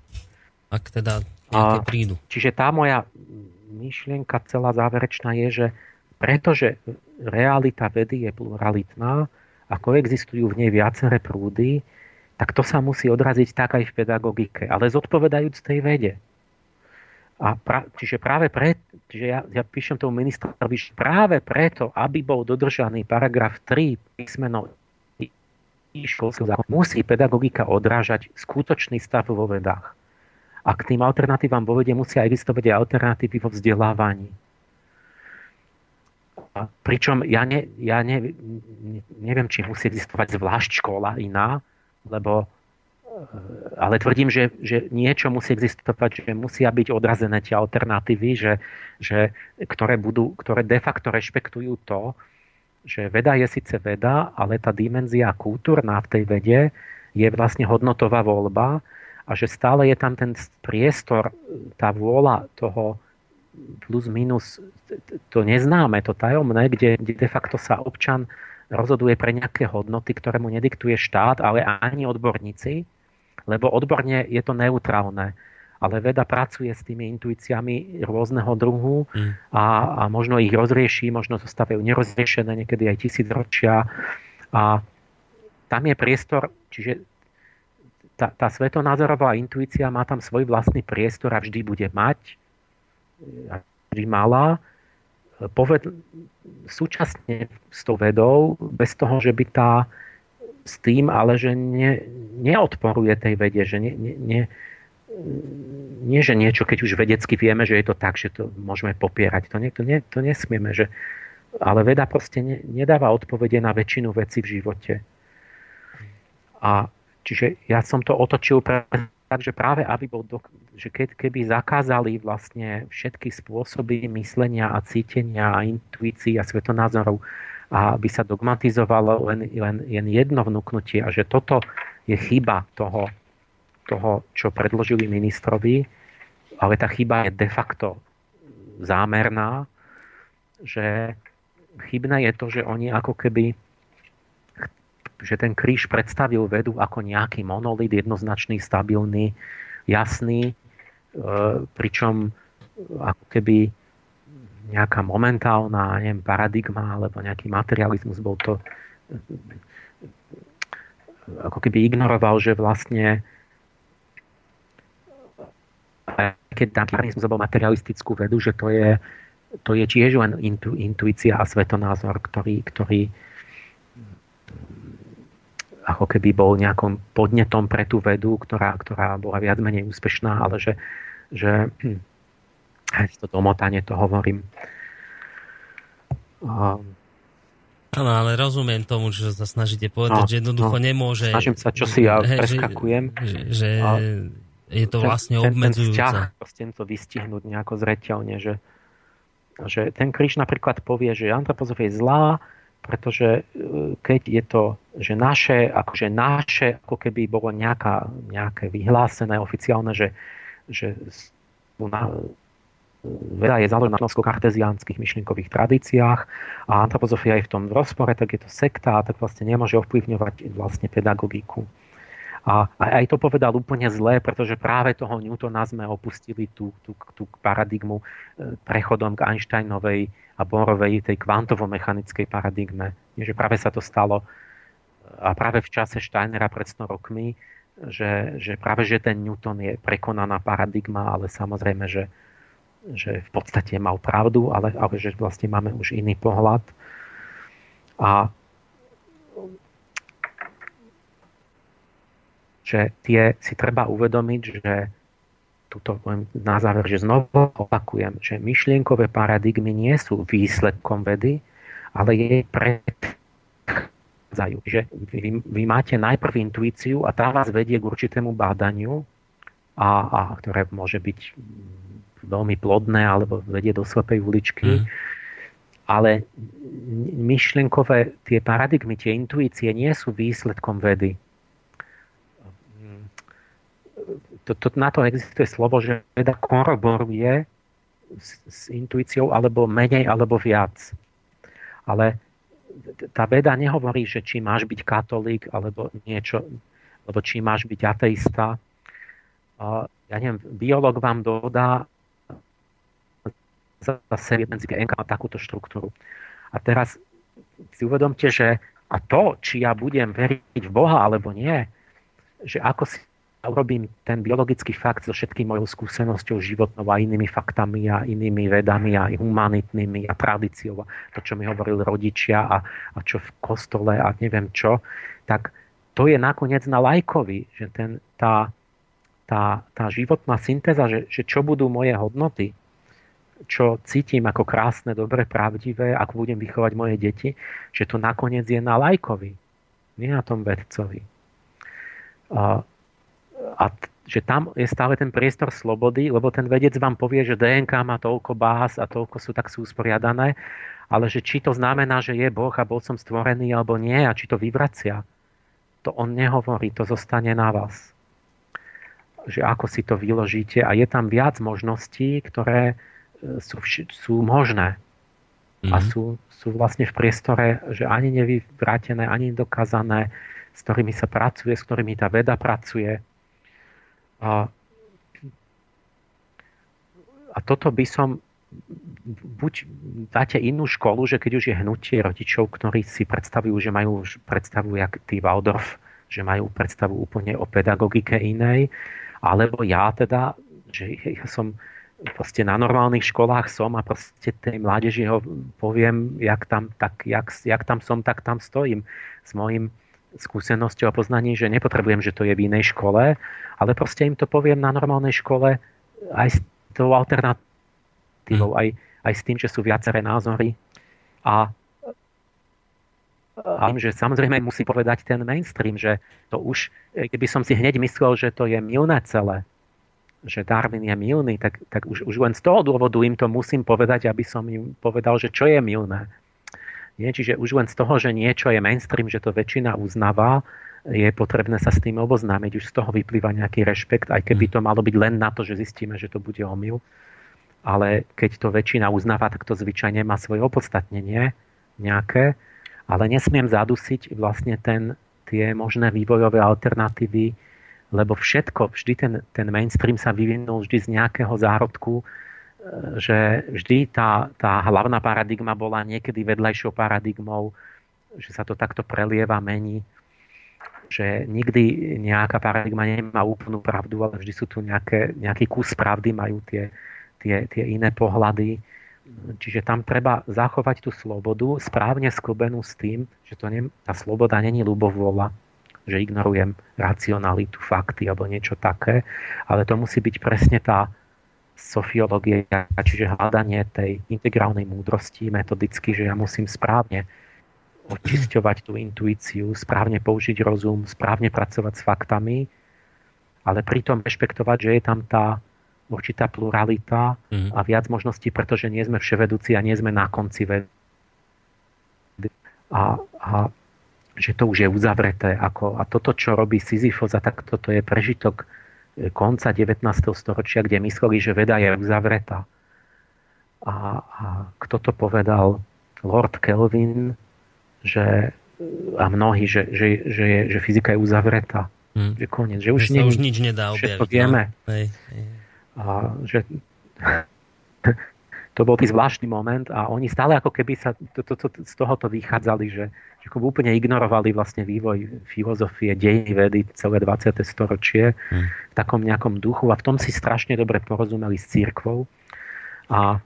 ak teda nejaké prídu. Čiže tá moja myšlienka celá záverečná je, že pretože realita vedy je pluralitná a koexistujú v nej viaceré prúdy, tak to sa musí odraziť tak aj v pedagogike, ale zodpovedajúc tej vede. A pra, čiže práve pre, čiže ja, ja píšem tomu ministrovi, že práve preto, aby bol dodržaný paragraf 3 písmeno školského zákona, musí pedagogika odrážať skutočný stav vo vedách. A k tým alternatívam vo vede musia existovať aj alternatívy vo vzdelávaní. A pričom ja, ne, ja ne, neviem, či musí existovať zvlášť škola iná, lebo ale tvrdím, že, že niečo musí existovať, že musia byť odrazené tie alternatívy, že, že, ktoré, budú, ktoré de facto rešpektujú to, že veda je síce veda, ale tá dimenzia kultúrna v tej vede je vlastne hodnotová voľba a že stále je tam ten priestor, tá vôľa toho plus minus to neznáme, to tajomné, kde, kde de facto sa občan rozhoduje pre nejaké hodnoty, ktoré mu nediktuje štát, ale ani odborníci, lebo odborne je to neutrálne. Ale veda pracuje s tými intuíciami rôzneho druhu mm. a, a možno ich rozrieši, možno zostávajú nerozriešené, niekedy aj tisíc ročia. A tam je priestor, čiže tá, tá svetonázorová intuícia má tam svoj vlastný priestor a vždy bude mať. mala poved, súčasne s tou vedou, bez toho, že by tá s tým, ale že ne, neodporuje tej vede, že ne, ne, ne, nie, že niečo, keď už vedecky vieme, že je to tak, že to môžeme popierať. To, nie, to, nie, to nesmieme, že, ale veda proste ne, nedáva odpovede na väčšinu vecí v živote. A čiže ja som to otočil pre, tak, že práve aby bol, do, že keď, keby zakázali vlastne všetky spôsoby myslenia a cítenia a intuícií a svetonázorov a aby sa dogmatizovalo len, len, len jedno vnúknutie a že toto je chyba toho, toho, čo predložili ministrovi, ale tá chyba je de facto zámerná, že chybné je to, že oni ako keby že ten kríž predstavil vedu ako nejaký monolit, jednoznačný, stabilný, jasný, e, pričom ako keby nejaká momentálna neviem, paradigma alebo nejaký materializmus bol to ako keby ignoroval, že vlastne keď materializmus bol materialistickú vedu, že to je, to je tiež len intu, intuícia a svetonázor, ktorý, ktorý ako keby bol nejakým podnetom pre tú vedu, ktorá, ktorá bola viac menej úspešná, ale že, že aj to domotanie to hovorím. Áno, ale rozumiem tomu, že sa snažíte povedať, no, že jednoducho no, nemôže... Snažím sa, čo si ja preskakujem. Že, že je to vlastne ten, obmedzujúce. Ten vzťah, chcem to vystihnúť nejako zreteľne, že, že ten kríž napríklad povie, že antropozofia je zlá, pretože e, keď je to, že naše, akože naše, ako keby bolo nejaká, nejaké vyhlásené oficiálne, že, že na, veda je založená na karteziánskych myšlienkových tradíciách a antropozofia je v tom v rozpore, tak je to sekta a tak vlastne nemôže ovplyvňovať vlastne pedagogiku. A aj to povedal úplne zlé, pretože práve toho Newtona sme opustili tú, tú, tú paradigmu e, prechodom k Einsteinovej a Borovej, tej kvantovo-mechanickej paradigme. Že práve sa to stalo a práve v čase Steinera pred 100 rokmi, že, že práve že ten Newton je prekonaná paradigma, ale samozrejme, že, že v podstate mal pravdu, ale, ale že vlastne máme už iný pohľad. A že tie si treba uvedomiť, že tuto poviem na záver, že znovu opakujem, že myšlienkové paradigmy nie sú výsledkom vedy, ale je predchádzajú. Že vy, vy máte najprv intuíciu a tá vás vedie k určitému bádaniu, a, a ktoré môže byť veľmi plodné alebo vedie do slepej uličky. Mm. Ale myšlienkové tie paradigmy, tie intuície nie sú výsledkom vedy to, to, na to existuje slovo, že veda koroboruje s, s intuíciou alebo menej alebo viac. Ale tá veda nehovorí, že či máš byť katolík alebo niečo, alebo či máš byť ateista. Ja neviem, biolog vám dodá zase medzi NK má takúto štruktúru. A teraz si uvedomte, že a to, či ja budem veriť v Boha alebo nie, že ako si urobím ten biologický fakt so všetkým mojou skúsenosťou životnou a inými faktami a inými vedami a humanitnými a tradíciou a to, čo mi hovorili rodičia a, a čo v kostole a neviem čo, tak to je nakoniec na lajkovi, že ten, tá, tá, tá životná syntéza, že, že čo budú moje hodnoty, čo cítim ako krásne, dobre, pravdivé, ako budem vychovať moje deti, že to nakoniec je na lajkovi, nie na tom vedcovi. A a že tam je stále ten priestor slobody, lebo ten vedec vám povie, že DNK má toľko báz a toľko sú tak sú usporiadané, ale že či to znamená, že je Boh a bol som stvorený alebo nie a či to vyvracia, to on nehovorí, to zostane na vás. Že ako si to vyložíte a je tam viac možností, ktoré sú, sú možné. Mm-hmm. A mhm. sú, sú vlastne v priestore, že ani nevyvrátené, ani dokázané, s ktorými sa pracuje, s ktorými tá veda pracuje a, a toto by som buď dáte inú školu, že keď už je hnutie rodičov, ktorí si predstavujú, že majú predstavu jak tí Waldorf, že majú predstavu úplne o pedagogike inej, alebo ja teda, že ja som proste na normálnych školách som a proste tej mládeži ho poviem, jak tam, tak, jak, jak tam som, tak tam stojím. S mojim skúsenosťou a poznaním, že nepotrebujem, že to je v inej škole, ale proste im to poviem na normálnej škole aj s tou alternatívou, aj, aj s tým, že sú viaceré názory. A a že samozrejme musí povedať ten mainstream, že to už, keby som si hneď myslel, že to je milné celé, že Darwin je milný, tak, tak už, už len z toho dôvodu im to musím povedať, aby som im povedal, že čo je milné. Nie? Čiže už len z toho, že niečo je mainstream, že to väčšina uznáva, je potrebné sa s tým oboznámiť. Už z toho vyplýva nejaký rešpekt, aj keby to malo byť len na to, že zistíme, že to bude omyl. Ale keď to väčšina uznáva, tak to zvyčajne má svoje opodstatnenie nejaké. Ale nesmiem zadusiť vlastne ten, tie možné vývojové alternatívy, lebo všetko, vždy ten, ten mainstream sa vyvinul vždy z nejakého zárodku, e, že vždy tá, tá hlavná paradigma bola niekedy vedľajšou paradigmou, že sa to takto prelieva, mení, že nikdy nejaká paradigma nemá úplnú pravdu, ale vždy sú tu nejaké, nejaký kus pravdy, majú tie, tie, tie iné pohľady. Čiže tam treba zachovať tú slobodu, správne sklbenú s tým, že to nie, tá sloboda není ľubovôľa, že ignorujem racionalitu, fakty alebo niečo také, ale to musí byť presne tá sofiológia, čiže hľadanie tej integrálnej múdrosti metodicky, že ja musím správne očisťovať tú intuíciu, správne použiť rozum, správne pracovať s faktami, ale pritom rešpektovať, že je tam tá určitá pluralita mm. a viac možností, pretože nie sme vševedúci a nie sme na konci vedy. A, a že to už je uzavreté. Ako, a toto, čo robí Sisyphos, a tak toto je prežitok e, konca 19. storočia, kde mysleli, že veda je uzavretá. A, a kto to povedal? Lord Kelvin, že, a mnohí, že, že, že, je, že fyzika je uzavretá. Hmm. Že koniec, že už, nie, už nič nedá objaviť. Všetko vieme. No. Hej, hej. A že to bol tý zvláštny moment a oni stále ako keby sa to, to, to, z tohoto vychádzali, že, že úplne ignorovali vlastne vývoj filozofie, dejiny vedy celé 20. storočie hmm. v takom nejakom duchu a v tom si strašne dobre porozumeli s církvou. A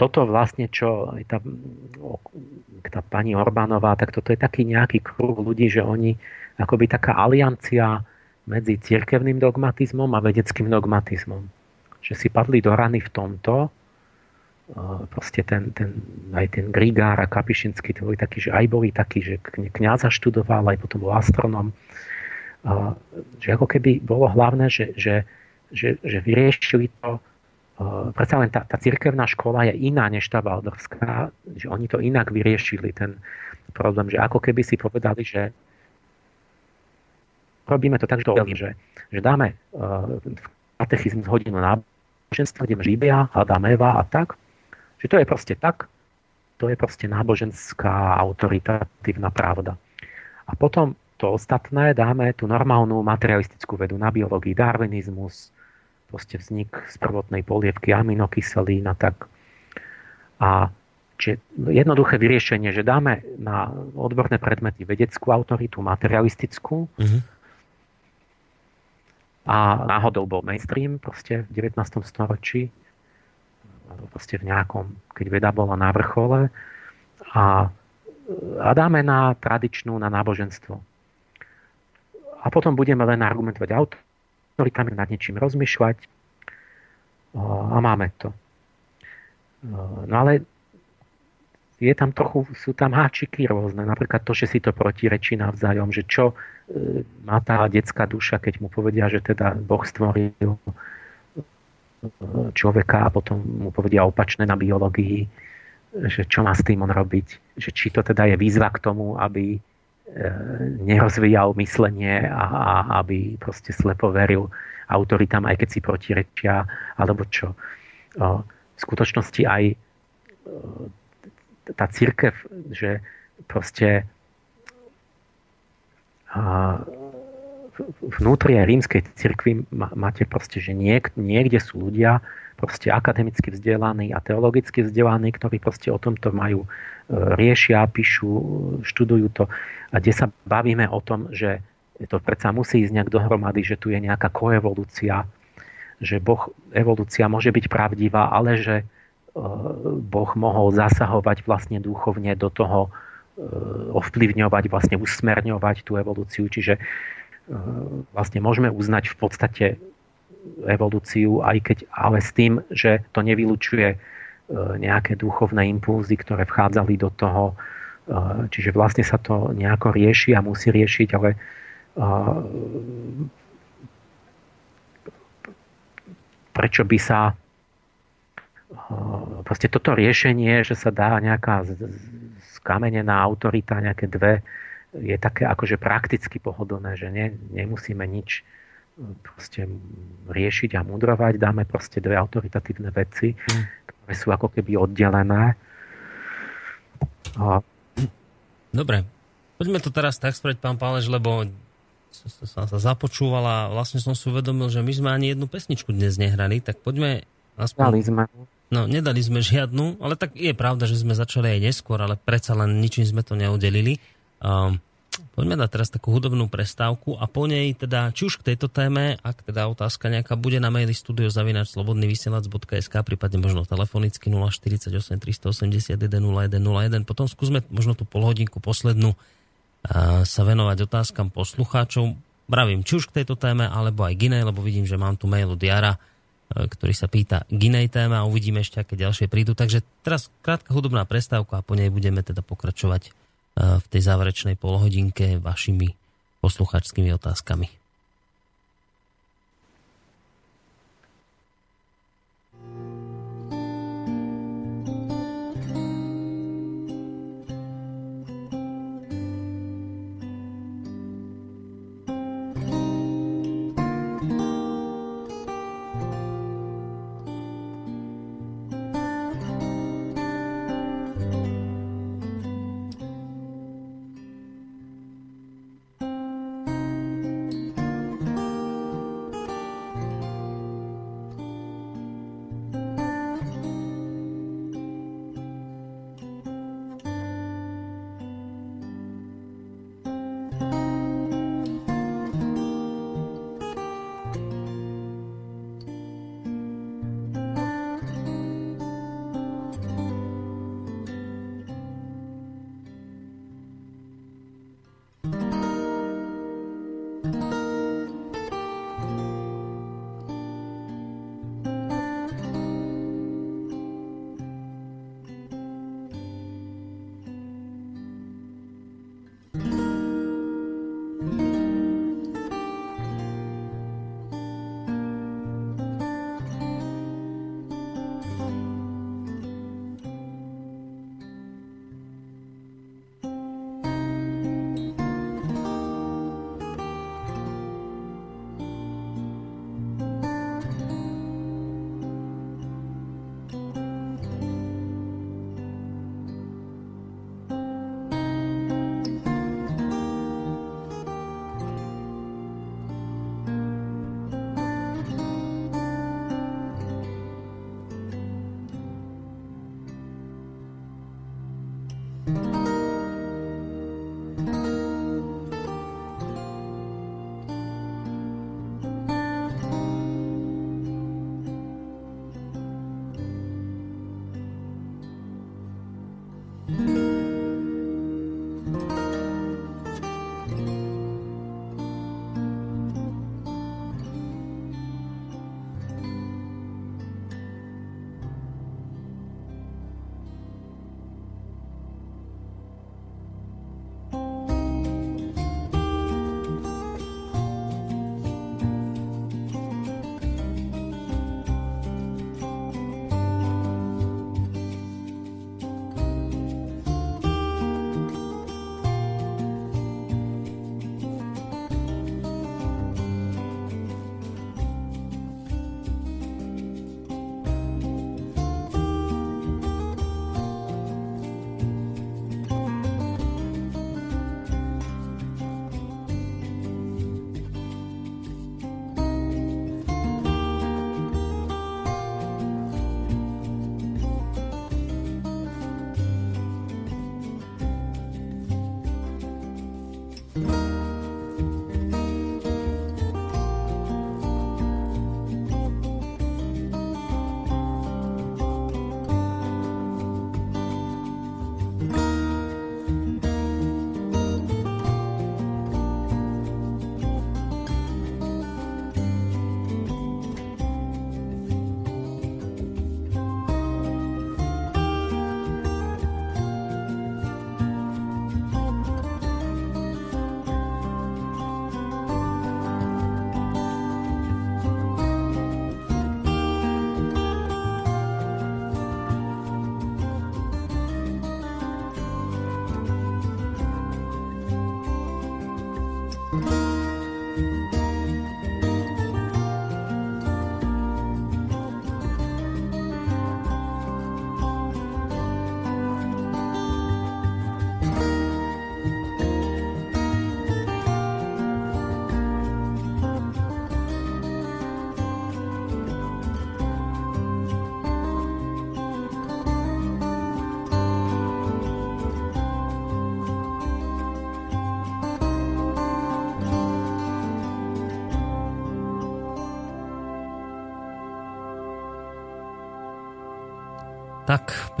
toto vlastne, čo tá, tá pani Orbánová, tak toto je taký nejaký kruh ľudí, že oni akoby taká aliancia medzi cirkevným dogmatizmom a vedeckým dogmatizmom že si padli do rany v tomto. Proste ten, ten, aj ten Grigár a Kapišinský, to boli takí, že aj boli takí, že kniaza študoval, aj potom bol astronom. Že ako keby bolo hlavné, že, že, že, že vyriešili to predsa len tá, tá cirkevná škola je iná než tá valdorská, že oni to inak vyriešili, ten problém, že ako keby si povedali, že robíme to tak, že, že dáme uh, katechizmus hodinu na náboženstva, kde žibia, Adam, Eva a tak. Že to je proste tak, to je proste náboženská autoritatívna pravda. A potom to ostatné dáme tú normálnu materialistickú vedu na biológii, darwinizmus, proste vznik z prvotnej polievky aminokyselín a tak. A čiže jednoduché vyriešenie, že dáme na odborné predmety vedeckú autoritu, materialistickú, mm-hmm a náhodou bol mainstream proste v 19. storočí proste v nejakom, keď veda bola na vrchole a, a dáme na tradičnú, na náboženstvo. A potom budeme len argumentovať autoritami, nad niečím rozmýšľať a máme to. No ale je tam trochu, sú tam háčiky rôzne. Napríklad to, že si to protirečí navzájom, že čo e, má tá detská duša, keď mu povedia, že teda Boh stvoril e, človeka a potom mu povedia opačné na biológii, že čo má s tým on robiť. Že či to teda je výzva k tomu, aby e, nerozvíjal myslenie a, a aby proste slepo veril autoritám, aj keď si protirečia, alebo čo. V skutočnosti aj tá církev, že proste vnútri rímskej cirkvi máte proste, že niek, niekde sú ľudia proste akademicky vzdelaní a teologicky vzdelaní, ktorí proste o tomto majú, e, riešia, píšu, študujú to. A kde sa bavíme o tom, že to predsa musí ísť nejak dohromady, že tu je nejaká koevolúcia že boh, evolúcia môže byť pravdivá, ale že Boh mohol zasahovať vlastne duchovne do toho, e, ovplyvňovať, vlastne usmerňovať tú evolúciu. Čiže vlastne môžeme uznať v podstate evolúciu, aj keď, ale s tým, že to nevylučuje nejaké duchovné impulzy, ktoré vchádzali do toho. Čiže vlastne sa to nejako rieši a musí riešiť, ale prečo by sa proste toto riešenie, že sa dá nejaká skamenená autorita, nejaké dve, je také akože prakticky pohodlné, že ne, nemusíme nič proste riešiť a mudrovať, dáme proste dve autoritatívne veci, mm. ktoré sú ako keby oddelené. Dobre, poďme to teraz tak spraviť, pán Pálež, lebo som sa započúvala a vlastne som si uvedomil, že my sme ani jednu pesničku dnes nehrali, tak poďme aspoň... Dali sme. No, nedali sme žiadnu, ale tak je pravda, že sme začali aj neskôr, ale predsa len ničím sme to neudelili. Um, poďme dať teraz takú hudobnú prestávku a po nej teda, či už k tejto téme, ak teda otázka nejaká bude na maili studiozavinač.slobodnyvysielac.sk prípadne možno telefonicky 048 381 0101 potom skúsme možno tú polhodinku poslednú sa venovať otázkam poslucháčov. Bravím, či už k tejto téme, alebo aj k inej, lebo vidím, že mám tu mail od Jara, ktorý sa pýta k inej téme a uvidíme ešte, aké ďalšie prídu. Takže teraz krátka hudobná prestávka a po nej budeme teda pokračovať e, v tej záverečnej polhodinke vašimi posluchačskými otázkami.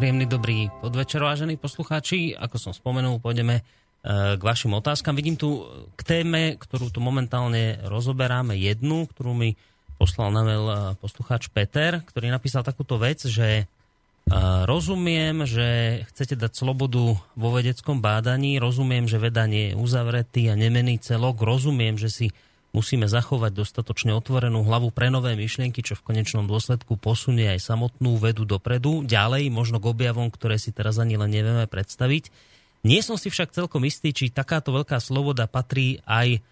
Príjemný dobrý podvečer, vážení poslucháči. Ako som spomenul, pôjdeme e, k vašim otázkam. Vidím tu k téme, ktorú tu momentálne rozoberáme, jednu, ktorú mi poslal na mail e, poslucháč Peter, ktorý napísal takúto vec, že e, rozumiem, že chcete dať slobodu vo vedeckom bádaní, rozumiem, že veda nie je uzavretý a nemený celok, rozumiem, že si musíme zachovať dostatočne otvorenú hlavu pre nové myšlienky, čo v konečnom dôsledku posunie aj samotnú vedu dopredu, ďalej možno k objavom, ktoré si teraz ani len nevieme predstaviť. Nie som si však celkom istý, či takáto veľká sloboda patrí aj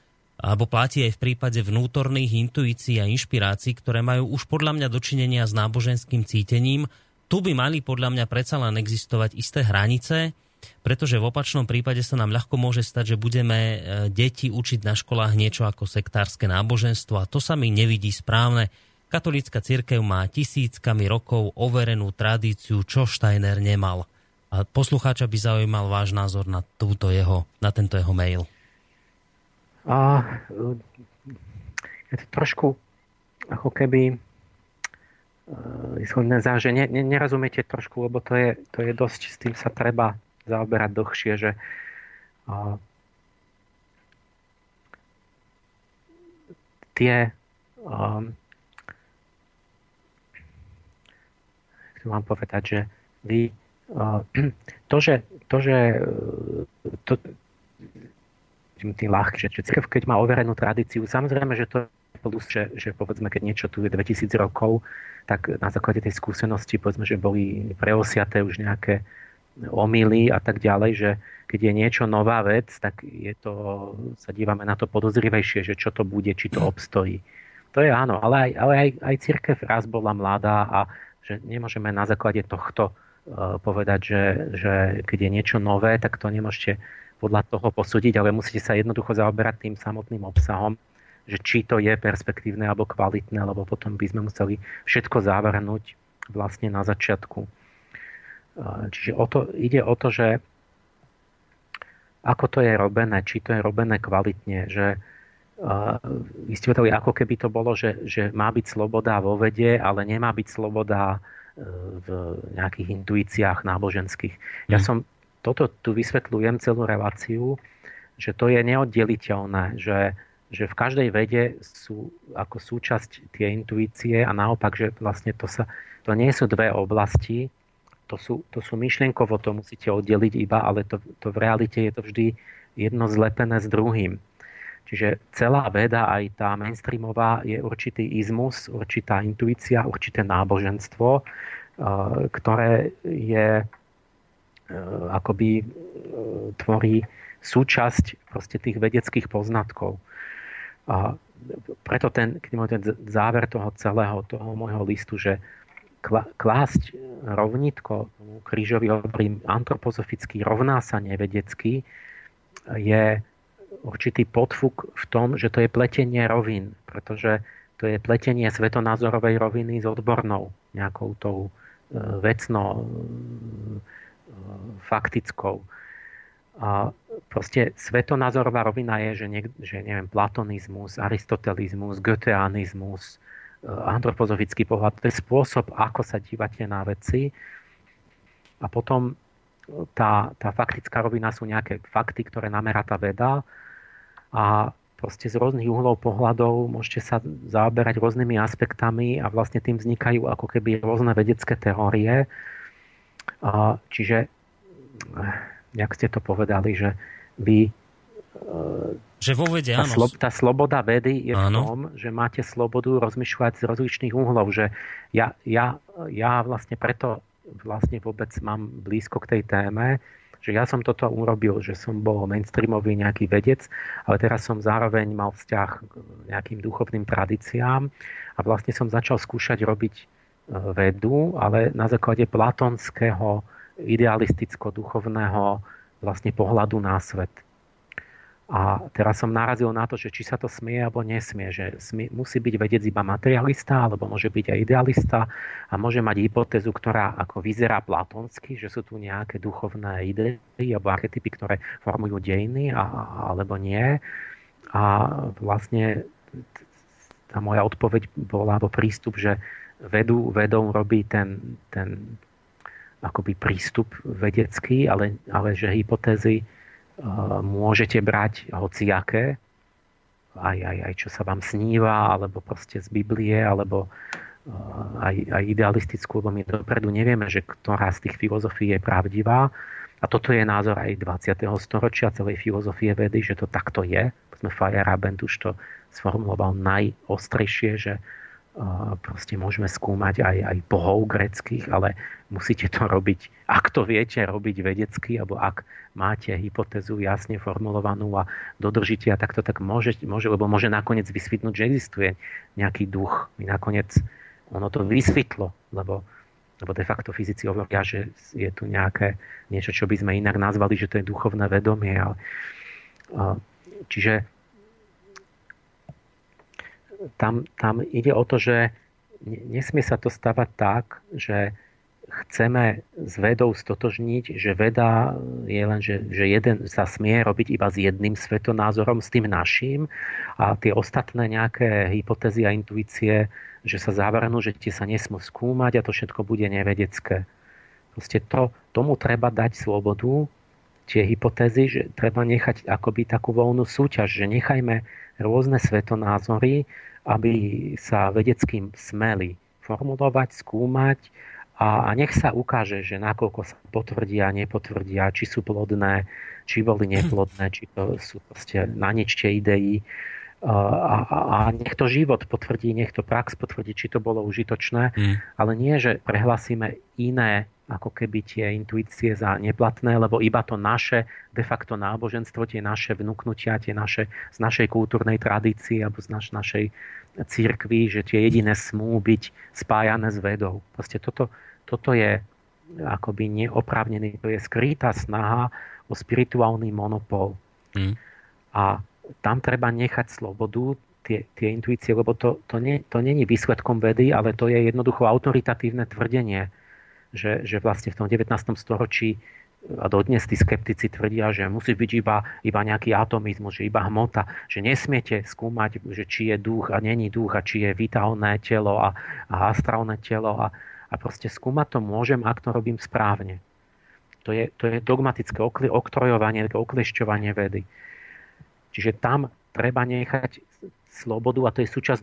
alebo platí aj v prípade vnútorných intuícií a inšpirácií, ktoré majú už podľa mňa dočinenia s náboženským cítením. Tu by mali podľa mňa predsa len existovať isté hranice, pretože v opačnom prípade sa nám ľahko môže stať, že budeme e, deti učiť na školách niečo ako sektárske náboženstvo a to sa mi nevidí správne. Katolícka církev má tisíckami rokov overenú tradíciu, čo Steiner nemal. A poslucháča by zaujímal váš názor na, túto jeho, na tento jeho mail. A, je to trošku ako keby uh, že ne, ne, nerozumiete trošku, lebo to je, to je dosť, s tým sa treba zaoberať dlhšie, že a, tie um, chcem vám povedať, že vy uh, to, že, to, že to, tým ľahké, že, že církev, keď má overenú tradíciu, samozrejme, že to plus, že, že povedzme, keď niečo tu je 2000 rokov, tak na základe tej skúsenosti, povedzme, že boli preosiaté už nejaké omily a tak ďalej, že keď je niečo nová vec, tak je to, sa dívame na to podozrivejšie, že čo to bude, či to obstojí. To je áno, ale aj, ale aj, aj církev raz bola mladá a že nemôžeme na základe tohto uh, povedať, že, že keď je niečo nové, tak to nemôžete podľa toho posúdiť, ale musíte sa jednoducho zaoberať tým samotným obsahom, že či to je perspektívne alebo kvalitné, lebo potom by sme museli všetko zavrhnúť vlastne na začiatku. Čiže o to, ide o to, že ako to je robené, či to je robené kvalitne, že uh, vy ste vedeli, ako keby to bolo, že, že má byť sloboda vo vede, ale nemá byť sloboda uh, v nejakých intuíciách náboženských. Ja mm. som toto tu vysvetľujem celú reláciu, že to je neoddeliteľné, že, že v každej vede sú ako súčasť tie intuície a naopak, že vlastne to, sa, to nie sú dve oblasti, to sú, to sú myšlienkovo, to musíte oddeliť iba, ale to, to v realite je to vždy jedno zlepené s druhým. Čiže celá veda, aj tá mainstreamová, je určitý izmus, určitá intuícia, určité náboženstvo, eh, ktoré je eh, akoby eh, tvorí súčasť proste tých vedeckých poznatkov. A preto ten, ten záver toho celého, toho môjho listu, že klásť rovnitko krížový hovorím antropozofický rovná sa nevedecký je určitý podfuk v tom, že to je pletenie rovín, pretože to je pletenie svetonázorovej roviny s odbornou nejakou tou e, vecno e, faktickou. A proste svetonázorová rovina je, že, niek- že neviem, platonizmus, aristotelizmus, goetheanizmus, antropozofický pohľad. To je spôsob, ako sa dívate na veci. A potom tá, tá faktická rovina sú nejaké fakty, ktoré namerá tá veda a proste z rôznych uhlov pohľadov môžete sa zaoberať rôznymi aspektami a vlastne tým vznikajú ako keby rôzne vedecké teórie. Čiže, jak ste to povedali, že vy že vo vede, tá, slo, tá sloboda vedy je áno. v tom, že máte slobodu rozmýšľať z rozličných uhlov. Že ja, ja, ja vlastne preto vlastne vôbec mám blízko k tej téme, že ja som toto urobil, že som bol mainstreamový nejaký vedec, ale teraz som zároveň mal vzťah k nejakým duchovným tradíciám a vlastne som začal skúšať robiť e, vedu, ale na základe platonského idealisticko-duchovného vlastne pohľadu na svet. A teraz som narazil na to, že či sa to smie alebo nesmie, že smie, musí byť vedec iba materialista, alebo môže byť aj idealista a môže mať hypotézu, ktorá ako vyzerá platonsky, že sú tu nejaké duchovné idei alebo archetypy, ktoré formujú dejiny, a, alebo nie. A vlastne tá moja odpoveď bola, alebo prístup, že vedu, vedou robí ten, ten akoby prístup vedecký, ale, ale že hypotézy môžete brať hociaké, aj, aj, aj čo sa vám sníva, alebo proste z Biblie, alebo aj, aj idealistickú, lebo my dopredu nevieme, že ktorá z tých filozofií je pravdivá. A toto je názor aj 20. storočia celej filozofie vedy, že to takto je. Sme Feyerabend už to sformuloval najostrejšie, že proste môžeme skúmať aj, aj bohov greckých, ale musíte to robiť, ak to viete robiť vedecky, alebo ak máte hypotézu jasne formulovanú a dodržíte a takto, tak môže, môže lebo môže nakoniec vysvetnúť, že existuje nejaký duch. My nakoniec ono to vysvetlo, lebo, lebo de facto fyzici hovoria, že je tu nejaké niečo, čo by sme inak nazvali, že to je duchovné vedomie. Ale, čiže tam, tam ide o to, že nesmie sa to stavať tak, že chceme s vedou stotožniť, že veda je len, že, že jeden sa smie robiť iba s jedným svetonázorom, s tým naším a tie ostatné nejaké hypotézy a intuície, že sa zavrnú, že tie sa nesmú skúmať a to všetko bude nevedecké. Proste to, tomu treba dať slobodu, tie hypotézy, že treba nechať akoby takú voľnú súťaž, že nechajme rôzne svetonázory, aby sa vedeckým smeli formulovať, skúmať a, a nech sa ukáže, že nakoľko sa potvrdia, nepotvrdia, či sú plodné, či boli neplodné, či to sú proste na nič tie idei. A, a, a nech to život potvrdí, nech to prax potvrdí, či to bolo užitočné, mm. ale nie, že prehlasíme iné ako keby tie intuície za neplatné, lebo iba to naše de facto náboženstvo, tie naše vnúknutia, tie naše, z našej kultúrnej tradície alebo z naš, našej církvy, že tie jediné smú byť spájané s vedou. Proste toto, toto je akoby neoprávnený, to je skrytá snaha o spirituálny monopol. Mm. A tam treba nechať slobodu, tie, tie intuície, lebo to, to, nie, to není výsledkom vedy, ale to je jednoducho autoritatívne tvrdenie že, že vlastne v tom 19. storočí a dodnes tí skeptici tvrdia, že musí byť iba, iba nejaký atomizmus, že iba hmota, že nesmiete skúmať, že či je duch a není duch a či je vitálne telo a, a astrálne telo a, a proste skúmať to môžem, ak to robím správne. To je, to je dogmatické okli, oktrojovanie, okliešťovanie vedy. Čiže tam treba nechať slobodu a to je súčasť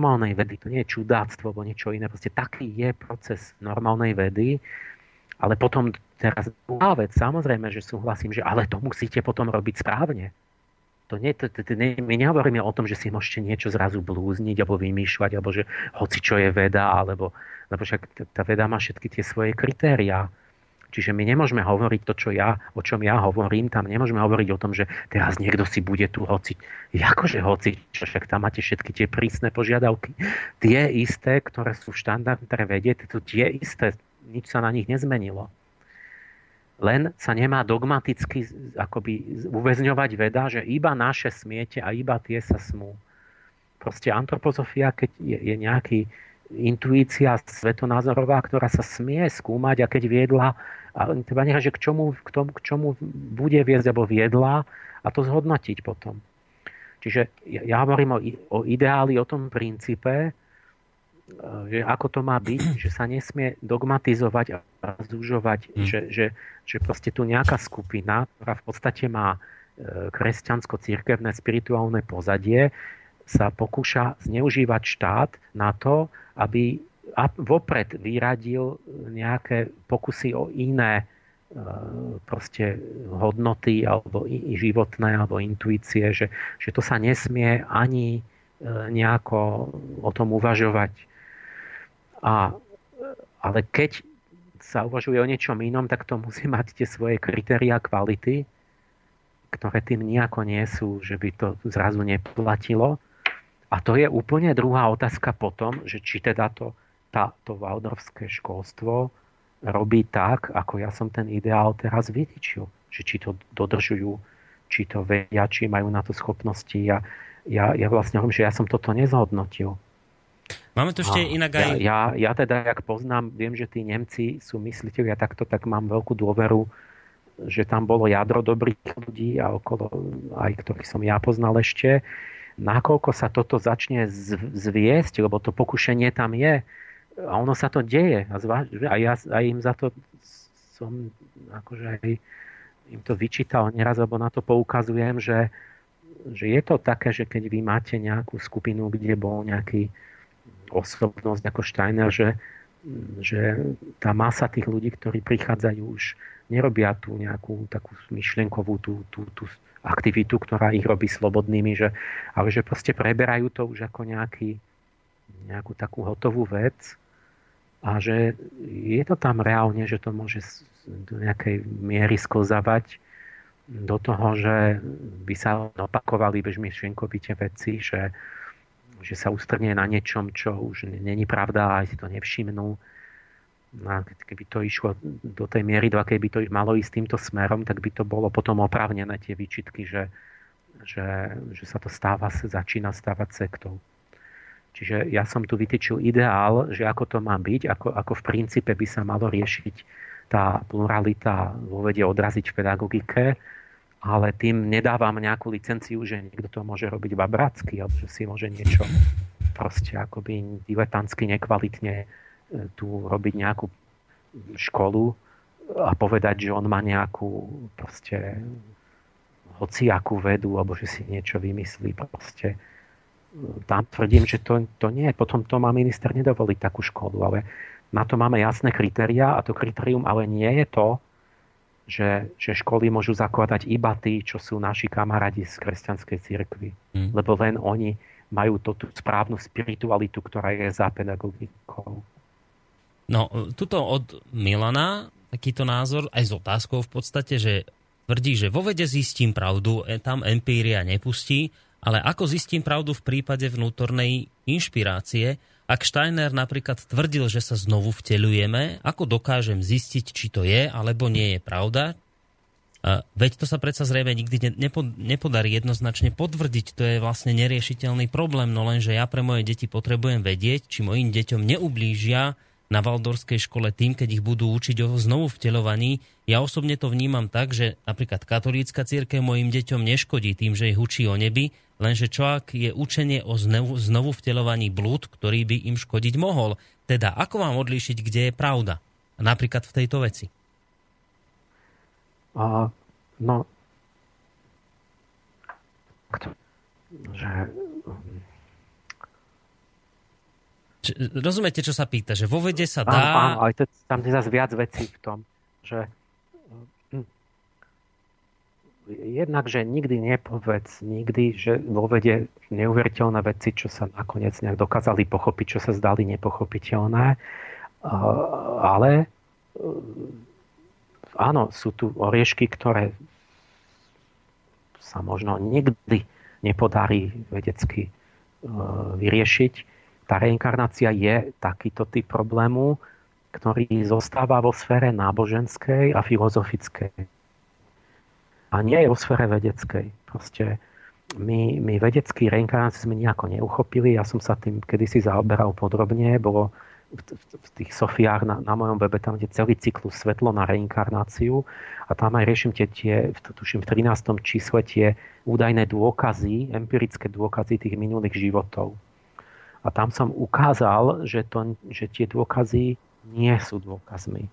normálnej vedy. To nie je čudáctvo alebo niečo iné. Proste taký je proces normálnej vedy. Ale potom teraz druhá vec, samozrejme, že súhlasím, že ale to musíte potom robiť správne. To nie, to, to, to nie, my nehovoríme o tom, že si môžete niečo zrazu blúzniť alebo vymýšľať, alebo že hoci čo je veda, alebo, lebo však tá veda má všetky tie svoje kritériá. Čiže my nemôžeme hovoriť to, čo ja, o čom ja hovorím, tam nemôžeme hovoriť o tom, že teraz niekto si bude tu hoci. Jakože hoci, však tam máte všetky tie prísne požiadavky. Tie isté, ktoré sú v štandardnej vede, to tie isté, nič sa na nich nezmenilo. Len sa nemá dogmaticky akoby uväzňovať veda, že iba naše smiete a iba tie sa smú. Proste antropozofia, keď je, je nejaký intuícia svetonázorová, ktorá sa smie skúmať a keď viedla a treba nechať, že k čomu, k, tomu, k čomu bude viesť alebo viedla a to zhodnotiť potom. Čiže ja, ja hovorím o, o ideáli, o tom princípe, e, že ako to má byť, že sa nesmie dogmatizovať a zúžovať, mm. že, že, že proste tu nejaká skupina, ktorá v podstate má e, kresťansko-církevné spirituálne pozadie, sa pokúša zneužívať štát na to, aby vopred vyradil nejaké pokusy o iné e, proste hodnoty alebo životné alebo intuície, že, že to sa nesmie ani e, nejako o tom uvažovať. A, ale keď sa uvažuje o niečom inom, tak to musí mať tie svoje kritéria kvality, ktoré tým nejako nie sú, že by to zrazu neplatilo. A to je úplne druhá otázka potom, že či teda to, tá, to valdorfské školstvo robí tak, ako ja som ten ideál teraz vytýčil. Že či to dodržujú, či to vedia, či majú na to schopnosti. Ja, ja, ja vlastne hovorím, že ja som toto nezhodnotil. Máme tu ešte inak aj... Ja, ja, ja teda, jak poznám, viem, že tí Nemci sú mysliteľi a takto, tak mám veľkú dôveru, že tam bolo jadro dobrých ľudí a okolo aj ktorých som ja poznal ešte. Nakoľko sa toto začne zviesť, lebo to pokušenie tam je a ono sa to deje a, zva, a ja aj im za to som akože aj im to vyčítal neraz, lebo na to poukazujem, že, že je to také, že keď vy máte nejakú skupinu, kde bol nejaký osobnosť ako Steiner, že, že tá masa tých ľudí, ktorí prichádzajú už nerobia tú nejakú takú myšlienkovú tú, tú, tú aktivitu, ktorá ich robí slobodnými, že, ale že proste preberajú to už ako nejaký, nejakú takú hotovú vec a že je to tam reálne, že to môže do nejakej miery sklzavať do toho, že by sa opakovali bežmyšlienkovite veci, že, že sa ustrnie na niečom, čo už není pravda a si to nevšimnú. Keby to išlo do tej miery, do akej by to malo ísť týmto smerom, tak by to bolo potom opravnené tie výčitky, že, že, že sa to stáva, začína stávať sektou. Čiže ja som tu vytýčil ideál, že ako to má byť, ako, ako v princípe by sa malo riešiť tá pluralita vo vede odraziť v pedagogike, ale tým nedávam nejakú licenciu, že niekto to môže robiť babrácky, alebo že si môže niečo proste akoby diletantsky nekvalitne tu robiť nejakú školu a povedať, že on má nejakú proste hociakú vedu, alebo že si niečo vymyslí. Proste e, tam tvrdím, že to, to nie. Potom to má minister nedovoliť takú školu, ale na to máme jasné kritéria a to kritérium ale nie je to, že, že školy môžu zakladať iba tí, čo sú naši kamarádi z kresťanskej cirkvi. Mm. Lebo len oni majú tú správnu spiritualitu, ktorá je za pedagogikou. No, tuto od Milana takýto názor, aj s otázkou v podstate, že tvrdí, že vo vede zistím pravdu, e, tam empíria nepustí, ale ako zistím pravdu v prípade vnútornej inšpirácie, ak Steiner napríklad tvrdil, že sa znovu vtelujeme, ako dokážem zistiť, či to je alebo nie je pravda? Veď to sa predsa zrejme nikdy nepodarí jednoznačne potvrdiť. To je vlastne neriešiteľný problém, no lenže ja pre moje deti potrebujem vedieť, či mojim deťom neublížia na Valdorskej škole tým, keď ich budú učiť o znovu vteľovaní. Ja osobne to vnímam tak, že napríklad katolícka církev mojim deťom neškodí tým, že ich učí o nebi, Lenže čo ak je učenie o znovu, znovu vtelovaní blúd, ktorý by im škodiť mohol? Teda ako mám odlíšiť, kde je pravda? Napríklad v tejto veci. A, no, že rozumiete, čo sa pýta? Že vo vede sa dá... Áno, áno ale to, tam je zase viac vecí v tom, že jednak, že nikdy nepovedz, nikdy, že vo vede neuveriteľné veci, čo sa nakoniec nejak dokázali pochopiť, čo sa zdali nepochopiteľné. Ale e, áno, sú tu oriešky, ktoré sa možno nikdy nepodarí vedecky e, vyriešiť. Tá reinkarnácia je takýto typ problému, ktorý zostáva vo sfére náboženskej a filozofickej a nie je vo sfére vedeckej. Proste my, my vedecký reinkarnáciu sme nejako neuchopili. Ja som sa tým kedysi zaoberal podrobne. Bolo v, v, tých Sofiách na, na mojom webe tam je celý cyklus svetlo na reinkarnáciu a tam aj riešim tie, tie tuším v 13. čísle tie údajné dôkazy, empirické dôkazy tých minulých životov. A tam som ukázal, že, to, že tie dôkazy nie sú dôkazmi.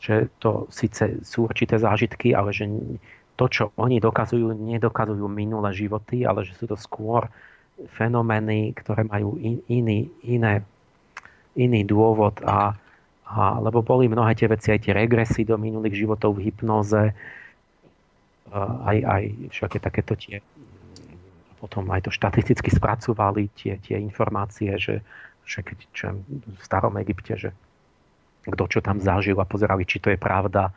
Že to síce sú určité zážitky, ale že to, čo oni dokazujú, nedokazujú minulé životy, ale že sú to skôr fenomény, ktoré majú in, iný, iné, iný dôvod a, a lebo boli mnohé tie veci, aj tie regresy do minulých životov v hypnoze, aj, aj všaké takéto tie potom aj to štatisticky spracovali tie, tie informácie, že však čo v starom Egypte, že kto čo tam zažil a pozerali, či to je pravda.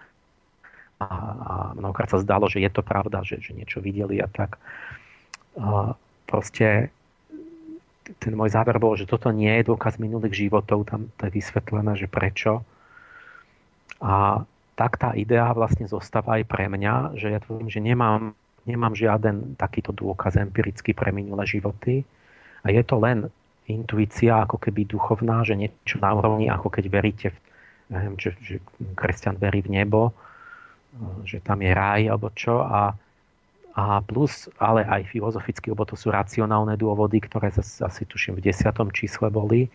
A, a mnohokrát sa zdalo, že je to pravda, že, že niečo videli a tak. A proste ten môj záver bol, že toto nie je dôkaz minulých životov, tam to je vysvetlené, že prečo. A tak tá idea vlastne zostáva aj pre mňa, že ja tvrdím, že nemám, nemám žiaden takýto dôkaz empirický pre minulé životy. A je to len intuícia ako keby duchovná, že niečo na úrovni, ako keď veríte, v, neviem, že, že kresťan verí v nebo, že tam je raj alebo čo. A, a plus, ale aj filozoficky, lebo to sú racionálne dôvody, ktoré zase, asi tuším v desiatom čísle boli,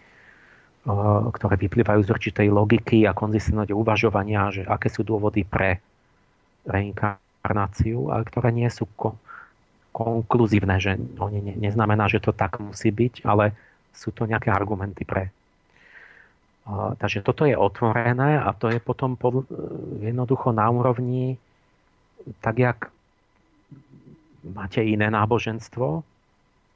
ktoré vyplývajú z určitej logiky a konzistentnosti uvažovania, že aké sú dôvody pre reinkarnáciu, ale ktoré nie sú ko- konkluzívne, že oni ne, neznamená, že to tak musí byť, ale sú to nejaké argumenty pre. Takže toto je otvorené a to je potom pod, jednoducho na úrovni, tak jak máte iné náboženstvo,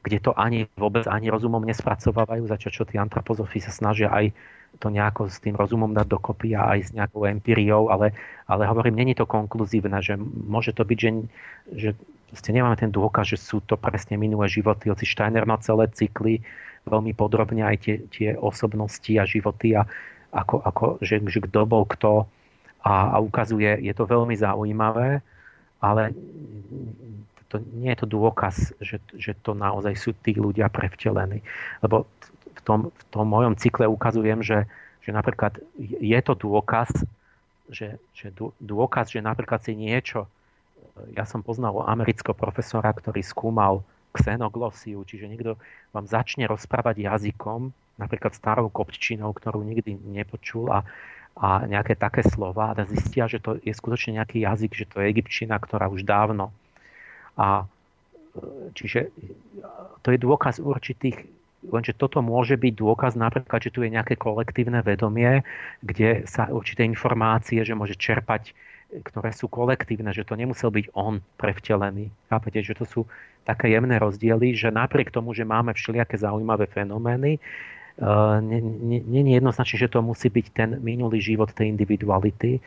kde to ani vôbec ani rozumom nespracovávajú, za čo, čo tí antropozofi sa snažia aj to nejako s tým rozumom dať dokopy a aj s nejakou empíriou, ale, ale hovorím, není to konkluzívne, že môže to byť, že, že ste nemáme ten dôkaz, že sú to presne minulé životy, hoci Steiner má celé cykly veľmi podrobne aj tie, tie osobnosti a životy a ako, ako že, že kto bol kto a, a ukazuje, je to veľmi zaujímavé, ale to, nie je to dôkaz, že, že to naozaj sú tí ľudia prevtelení. Lebo tom, v tom mojom cykle ukazujem, že, že napríklad je to dôkaz, že, že dôkaz, že napríklad si niečo, ja som poznal amerického profesora, ktorý skúmal xenoglosiu, čiže niekto vám začne rozprávať jazykom, napríklad starou kopččinou, ktorú nikdy nepočul a, a nejaké také slova a zistia, že to je skutočne nejaký jazyk, že to je egyptčina, ktorá už dávno. A e, čiže to je dôkaz určitých, lenže toto môže byť dôkaz napríklad, že tu je nejaké kolektívne vedomie, kde sa určité informácie, že môže čerpať, ktoré sú kolektívne, že to nemusel byť on prevtelený. Chápete, že to sú také jemné rozdiely, že napriek tomu, že máme všelijaké zaujímavé fenomény, není e, jednoznačne, že to musí byť ten minulý život tej individuality,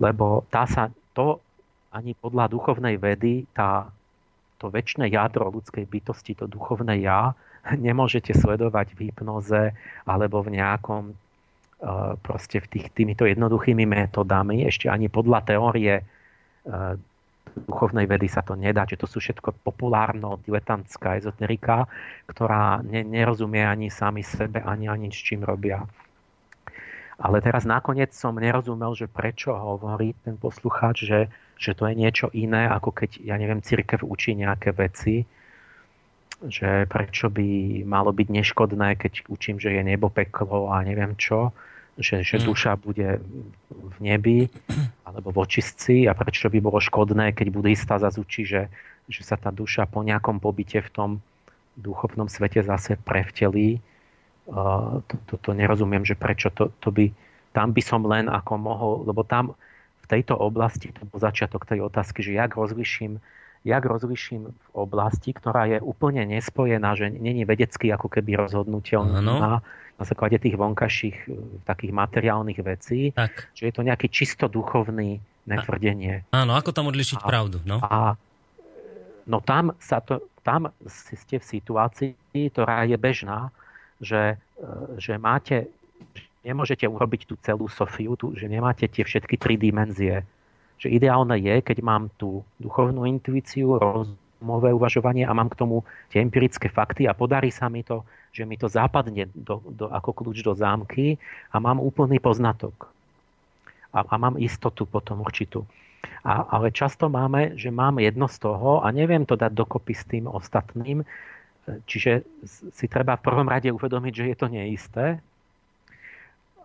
lebo tá sa, to ani podľa duchovnej vedy tá, to väčšie jadro ľudskej bytosti, to duchovné ja, nemôžete sledovať v hypnoze alebo v nejakom e, proste v tých, týmito jednoduchými metodami, ešte ani podľa teórie e, duchovnej vedy sa to nedá, že to sú všetko populárno, diletantská ezoterika, ktorá ne, nerozumie ani sami sebe, ani ani s čím robia. Ale teraz nakoniec som nerozumel, že prečo hovorí ten poslucháč, že, že to je niečo iné, ako keď, ja neviem, církev učí nejaké veci, že prečo by malo byť neškodné, keď učím, že je nebo, peklo a neviem čo, že, že mm. duša bude v nebi alebo v očistci a prečo by bolo škodné, keď budista zase učí, že, že sa tá duša po nejakom pobyte v tom duchovnom svete zase prevtelí to, to, to nerozumiem, že prečo to, to by, tam by som len ako mohol, lebo tam v tejto oblasti, to bol začiatok tej otázky, že jak rozliším, jak rozliším v oblasti, ktorá je úplne nespojená, že není vedecky ako keby rozhodnutelná na, na základe tých vonkajších e, takých materiálnych vecí, tak. že je to nejaký čisto duchovný netvrdenie. Áno, ako tam odlišiť a, pravdu? No? A, no tam, sa to, tam ste v situácii, ktorá je bežná, že, e, že máte, nemôžete urobiť tú celú Sofiu, tú, že nemáte tie všetky tri dimenzie. Že ideálne je, keď mám tú duchovnú intuíciu, rozumové uvažovanie a mám k tomu tie empirické fakty a podarí sa mi to, že mi to západne do, do, ako kľúč do zámky a mám úplný poznatok. A, a mám istotu potom určitú. A, ale často máme, že mám jedno z toho a neviem to dať dokopy s tým ostatným, Čiže si treba v prvom rade uvedomiť, že je to neisté,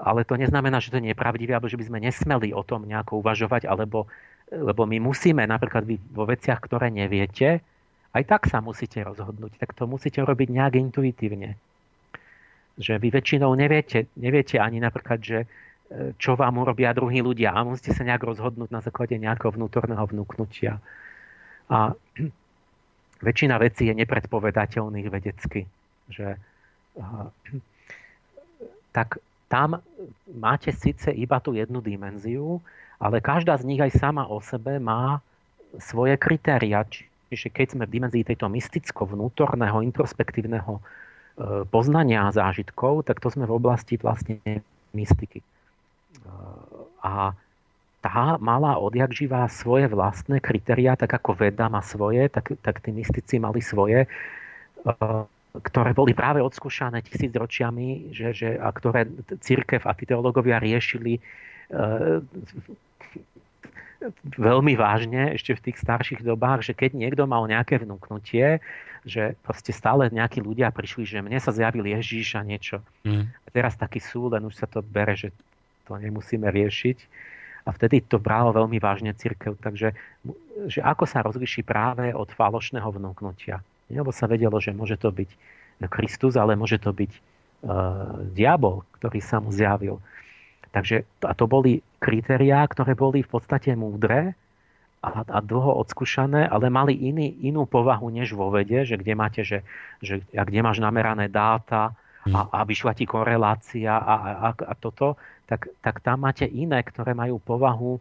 ale to neznamená, že to nie je pravdivé, alebo že by sme nesmeli o tom nejako uvažovať, alebo, lebo my musíme napríklad vy vo veciach, ktoré neviete, aj tak sa musíte rozhodnúť. Tak to musíte robiť nejak intuitívne. Že vy väčšinou neviete, neviete ani napríklad, že e, čo vám urobia druhí ľudia a musíte sa nejak rozhodnúť na základe nejakého vnútorného vnúknutia. A väčšina vecí je nepredpovedateľných vedecky. Že, tak tam máte síce iba tú jednu dimenziu, ale každá z nich aj sama o sebe má svoje kritéria. Čiže keď sme v dimenzii tejto mysticko-vnútorného, introspektívneho e, poznania zážitkov, tak to sme v oblasti vlastne mystiky. E, a tá mala odjak živá svoje vlastné kritéria, tak ako veda má svoje, tak, tak tí mystici mali svoje, e, ktoré boli práve odskúšané tisícročiami, že, že, a ktoré církev a teológovia riešili veľmi vážne ešte v tých starších dobách, že keď niekto mal nejaké vnúknutie, že proste stále nejakí ľudia prišli, že mne sa zjavil Ježíš a niečo. Mm. A teraz taký sú, len už sa to bere, že to nemusíme riešiť. A vtedy to bralo veľmi vážne církev. Takže že ako sa rozliší práve od falošného vnúknutia. Lebo sa vedelo, že môže to byť Kristus, ale môže to byť uh, diabol, ktorý sa mu zjavil. Takže a to boli kritériá, ktoré boli v podstate múdre a, a dlho odskúšané, ale mali iný, inú povahu než vo vede, že kde máte, že, že a kde máš namerané dáta a, a vyšla ti korelácia a, a, a toto, tak, tak tam máte iné, ktoré majú povahu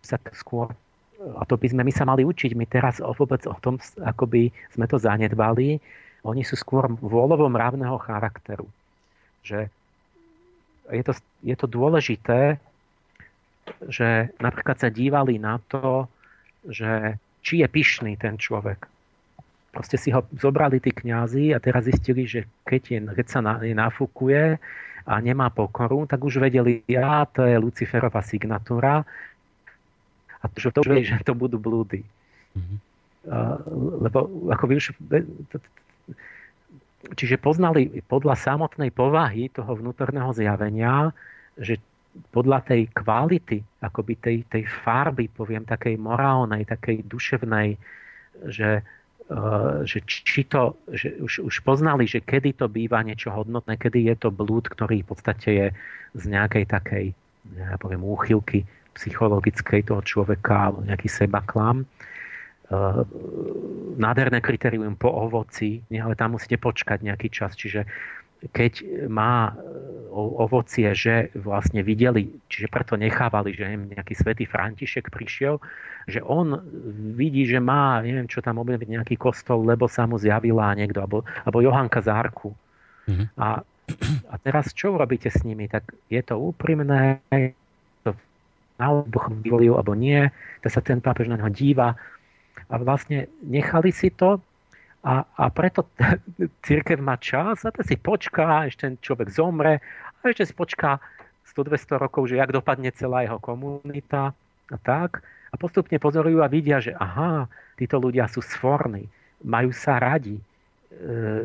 sa skôr a to by sme my sa mali učiť. My teraz vôbec o tom, akoby sme to zanedbali. Oni sú skôr vôľovo mravného charakteru. Že je to, je to dôležité, že napríklad sa dívali na to, že či je pyšný ten človek. Proste si ho zobrali tí kňazi a teraz zistili, že keď, je, keď sa na, je nafúkuje a nemá pokoru, tak už vedeli, ja, to je Luciferová signatúra a to, že to, že to budú blúdy. Mm-hmm. Uh, lebo ako vy už čiže poznali podľa samotnej povahy toho vnútorného zjavenia, že podľa tej kvality, akoby tej, tej farby, poviem, takej morálnej, takej duševnej, že, uh, že či to, že už, už poznali, že kedy to býva niečo hodnotné, kedy je to blúd, ktorý v podstate je z nejakej takej, ja poviem, úchylky psychologickej toho človeka, alebo nejaký sebaklam. Eh, nádherné kritérium po ovoci, ale tam musíte počkať nejaký čas. Čiže keď má eh, ovocie, že vlastne videli, čiže preto nechávali, že nejaký svätý František prišiel, že on vidí, že má, neviem čo tam objaviť, nejaký kostol, lebo sa mu zjavila niekto, alebo, alebo Johanka Zárku. Mm-hmm. A, a teraz čo robíte s nimi? Tak je to úprimné, to alebo alebo nie, tak sa ten pápež na neho díva, a vlastne nechali si to a, a preto církev má čas a to si počká, ešte ten človek zomre a ešte si počká 100-200 rokov, že jak dopadne celá jeho komunita a tak. A postupne pozorujú a vidia, že aha, títo ľudia sú sforní, majú sa radi,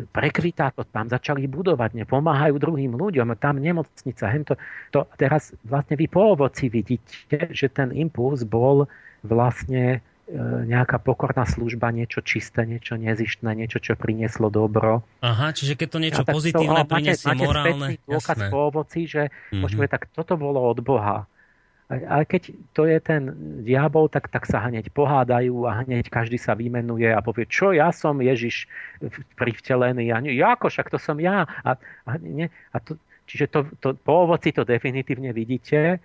prekvitá to tam, začali budovať, nepomáhajú druhým ľuďom, tam nemocnica, hento, to teraz vlastne vy po ovoci vidíte, že ten impuls bol vlastne E, nejaká pokorná služba, niečo čisté, niečo nezištné, niečo, čo prinieslo dobro. Aha, čiže keď to niečo ja, pozitívne to, priniesie máte, morálne. Máte dôkaz po ovoci, že mm-hmm. môžeme, tak toto bolo od Boha. Ale keď to je ten diabol, tak, tak sa hneď pohádajú a hneď každý sa vymenuje a povie, čo ja som Ježiš privtelený. A ja ako, však to som ja. A, a, nie, a to, čiže to, to, po ovoci to definitívne vidíte,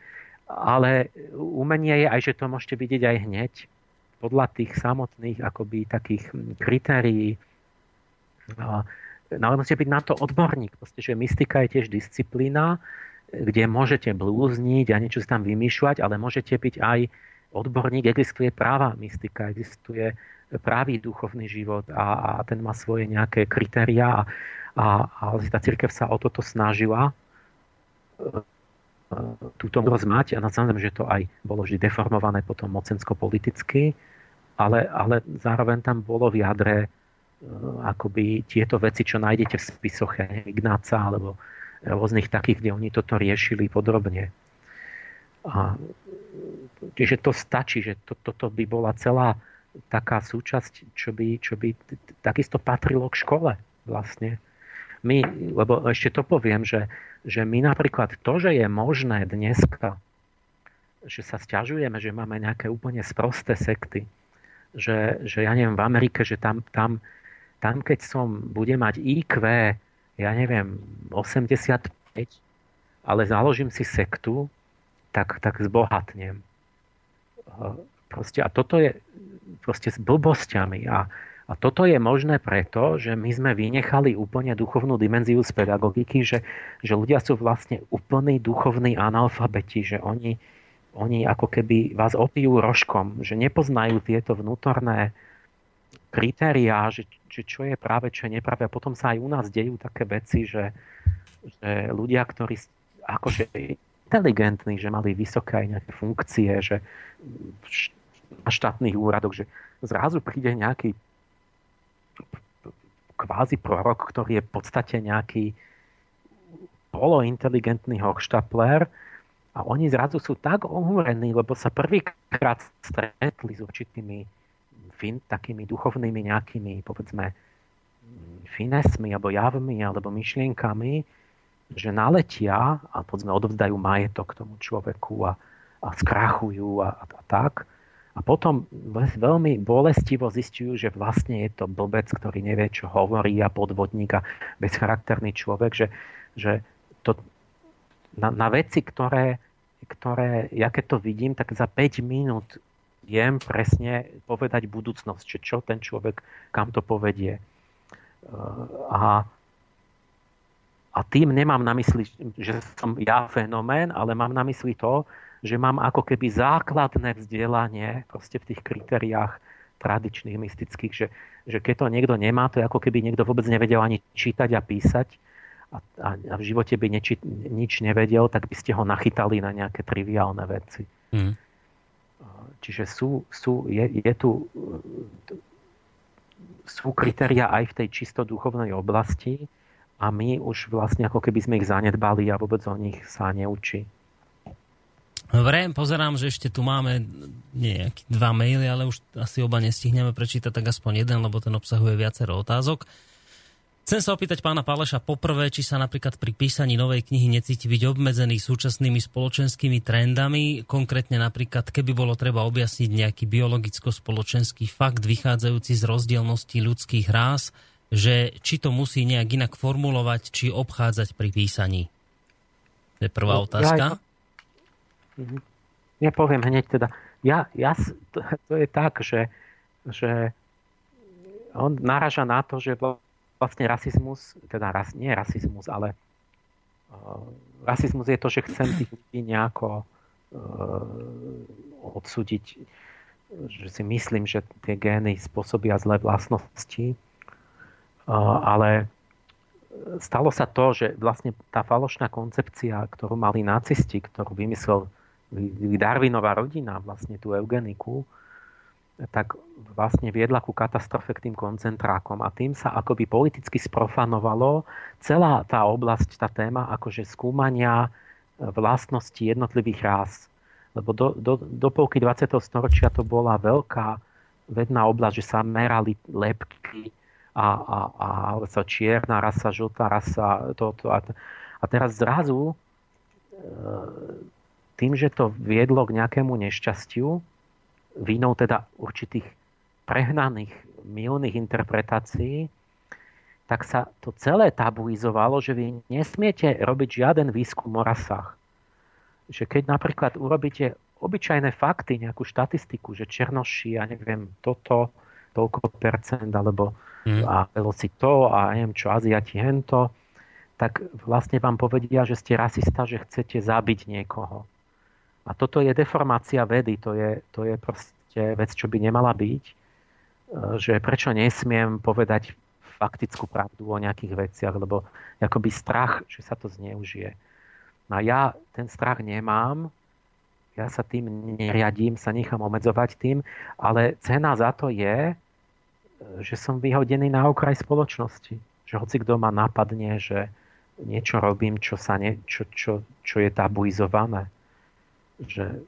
ale umenie je aj, že to môžete vidieť aj hneď podľa tých samotných akoby takých kritérií. No ale musíte byť na to odborník. Proste, že mystika je tiež disciplína, kde môžete blúzniť a niečo si tam vymýšľať, ale môžete byť aj odborník. Existuje práva mystika, existuje právý duchovný život a, a ten má svoje nejaké kritériá a, a, a tá církev sa o toto snažila e, túto mať a samozrejme, že to aj bolo vždy deformované potom mocensko-politicky ale, ale zároveň tam bolo v jadre e, akoby tieto veci, čo nájdete v spisoch Ignáca alebo rôznych takých, kde oni toto riešili podrobne. A, čiže to stačí, že to, toto by bola celá taká súčasť, čo by, čo by takisto patrilo k škole vlastne. My, lebo ešte to poviem, že, že my napríklad to, že je možné dneska, že sa stiažujeme, že máme nejaké úplne sprosté sekty, že, že ja neviem, v Amerike, že tam, tam, tam keď som bude mať IQ, ja neviem, 85 ale založím si sektu, tak, tak zbohatnem. Proste, a toto je proste s blbosťami. A, a toto je možné preto, že my sme vynechali úplne duchovnú dimenziu z pedagogiky, že, že ľudia sú vlastne úplný duchovní analfabeti, že oni, oni ako keby vás opijú rožkom, že nepoznajú tieto vnútorné kritériá, že, že čo je práve, čo je nepravé. A potom sa aj u nás dejú také veci, že, že ľudia, ktorí akože inteligentní, že mali vysoké aj nejaké funkcie, že na štátnych úradoch, že zrazu príde nejaký kvázi prorok, ktorý je v podstate nejaký polointeligentný hochštapler a oni zrazu sú tak ohúrení, lebo sa prvýkrát stretli s určitými fin, takými duchovnými nejakými, povedzme, finesmi alebo javmi alebo myšlienkami, že naletia a povedzme odovzdajú majetok tomu človeku a, a skrachujú a, a, a tak. A potom veľmi bolestivo zistujú, že vlastne je to blbec, ktorý nevie, čo hovorí a podvodník a bezcharakterný človek, že, že to, na, na veci, ktoré, ktoré, ja keď to vidím, tak za 5 minút viem presne povedať budúcnosť, že čo ten človek, kam to povedie. A, a tým nemám na mysli, že som ja fenomén, ale mám na mysli to, že mám ako keby základné vzdelanie proste v tých kritériách tradičných, mystických, že, že keď to niekto nemá, to je ako keby niekto vôbec nevedel ani čítať a písať a, a, a v živote by neči, nič nevedel, tak by ste ho nachytali na nejaké triviálne veci. Mm. Čiže sú, sú, je, je tu sú kritéria aj v tej čisto duchovnej oblasti a my už vlastne ako keby sme ich zanedbali a vôbec o nich sa neučí. Dobre, pozerám, že ešte tu máme nejaké dva maily, ale už asi oba nestihneme prečítať, tak aspoň jeden, lebo ten obsahuje viacero otázok. Chcem sa opýtať pána Páleša poprvé, či sa napríklad pri písaní novej knihy necíti byť obmedzený súčasnými spoločenskými trendami, konkrétne napríklad, keby bolo treba objasniť nejaký biologicko-spoločenský fakt vychádzajúci z rozdielnosti ľudských rás, že či to musí nejak inak formulovať, či obchádzať pri písaní. To je prvá no, otázka. Ja, Mhm. Ja poviem hneď teda. Ja, ja, to, to je tak, že, že on naraža na to, že vlastne rasizmus, teda ras, nie rasizmus, ale uh, rasizmus je to, že chcem tých ľudí nejako uh, odsúdiť, že si myslím, že tie gény spôsobia zlé vlastnosti, uh, ale stalo sa to, že vlastne tá falošná koncepcia, ktorú mali nacisti, ktorú vymyslel Darwinová rodina, vlastne tú eugeniku, tak vlastne viedla ku katastrofe k tým koncentrákom a tým sa akoby politicky sprofanovalo celá tá oblasť, tá téma akože skúmania e, vlastnosti jednotlivých rás. Lebo do, do, do polky 20. storočia to bola veľká vedná oblasť, že sa merali lepky a, a, a sa čierna rasa, žltá rasa, toto a, a teraz zrazu e, tým, že to viedlo k nejakému nešťastiu, vínou teda určitých prehnaných, milných interpretácií, tak sa to celé tabuizovalo, že vy nesmiete robiť žiaden výskum o rasách. Že keď napríklad urobíte obyčajné fakty, nejakú štatistiku, že černoši, ja neviem, toto, toľko percent, alebo mm. a si to, a neviem čo, Aziati hento, tak vlastne vám povedia, že ste rasista, že chcete zabiť niekoho. A toto je deformácia vedy, to je, to je proste vec, čo by nemala byť, e, že prečo nesmiem povedať faktickú pravdu o nejakých veciach, lebo akoby strach, že sa to zneužije. No a ja ten strach nemám, ja sa tým neriadím, sa nechám omedzovať tým, ale cena za to je, e, že som vyhodený na okraj spoločnosti. Že hoci kto ma napadne, že niečo robím, čo, sa ne, čo, čo, čo je tabuizované že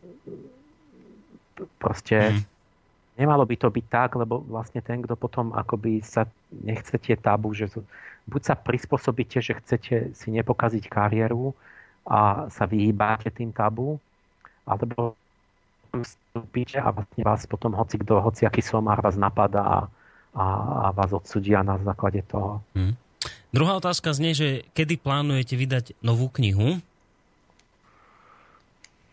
proste mm. nemalo by to byť tak, lebo vlastne ten, kto potom akoby sa nechcete tabu, že buď sa prispôsobíte, že chcete si nepokaziť kariéru a sa vyhýbate tým tabu, alebo vstúpite a vlastne vás potom hoci kto, hoci aký somár vás napadá a, a, a vás odsudia na základe toho. Mm. Druhá otázka znie, že kedy plánujete vydať novú knihu?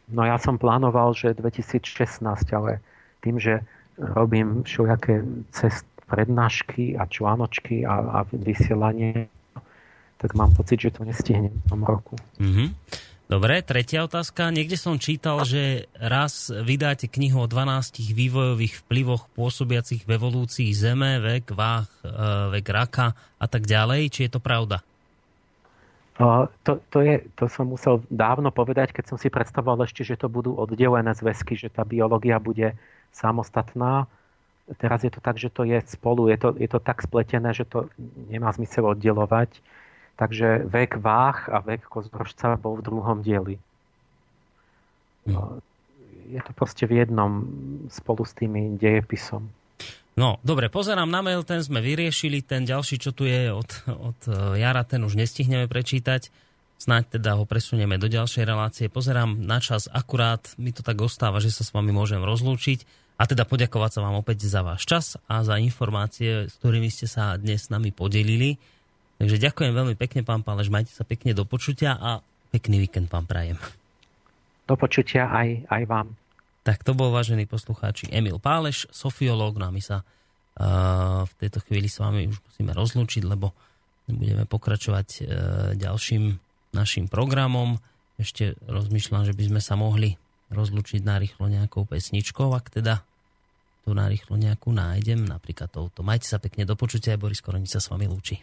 No ja som plánoval, že 2016, ale tým, že robím všelijaké cest, prednášky a článočky a, a vysielanie, tak mám pocit, že to nestihnem v tom roku. Mm-hmm. Dobre, tretia otázka. Niekde som čítal, že raz vydáte knihu o 12 vývojových vplyvoch pôsobiacich v evolúcii Zeme, vek, váh, e, vek raka a tak ďalej. Či je to pravda? To, to, je, to som musel dávno povedať, keď som si predstavoval ešte, že to budú oddelené zväzky, že tá biológia bude samostatná. Teraz je to tak, že to je spolu, je to, je to tak spletené, že to nemá zmysel oddelovať. Takže vek váh a vek kozorožca bol v druhom dieli. Hm. Je to proste v jednom spolu s tými dejepisom. No, dobre, pozerám na mail, ten sme vyriešili, ten ďalší, čo tu je od, od e, Jara, ten už nestihneme prečítať. Snáď teda ho presunieme do ďalšej relácie. Pozerám na čas akurát, mi to tak ostáva, že sa s vami môžem rozlúčiť a teda poďakovať sa vám opäť za váš čas a za informácie, s ktorými ste sa dnes s nami podelili. Takže ďakujem veľmi pekne, pán Pálež, majte sa pekne do počutia a pekný víkend vám prajem. Do počutia aj, aj vám. Tak to bol, vážení poslucháči, Emil Páleš, sofiológ, no a my sa uh, v tejto chvíli s vami už musíme rozlúčiť, lebo budeme pokračovať uh, ďalším našim programom. Ešte rozmýšľam, že by sme sa mohli rozlúčiť narýchlo nejakou pesničkou, ak teda tu narýchlo nejakú nájdem, napríklad touto. Majte sa pekne do počutia, Boris Koronic sa s vami lúči.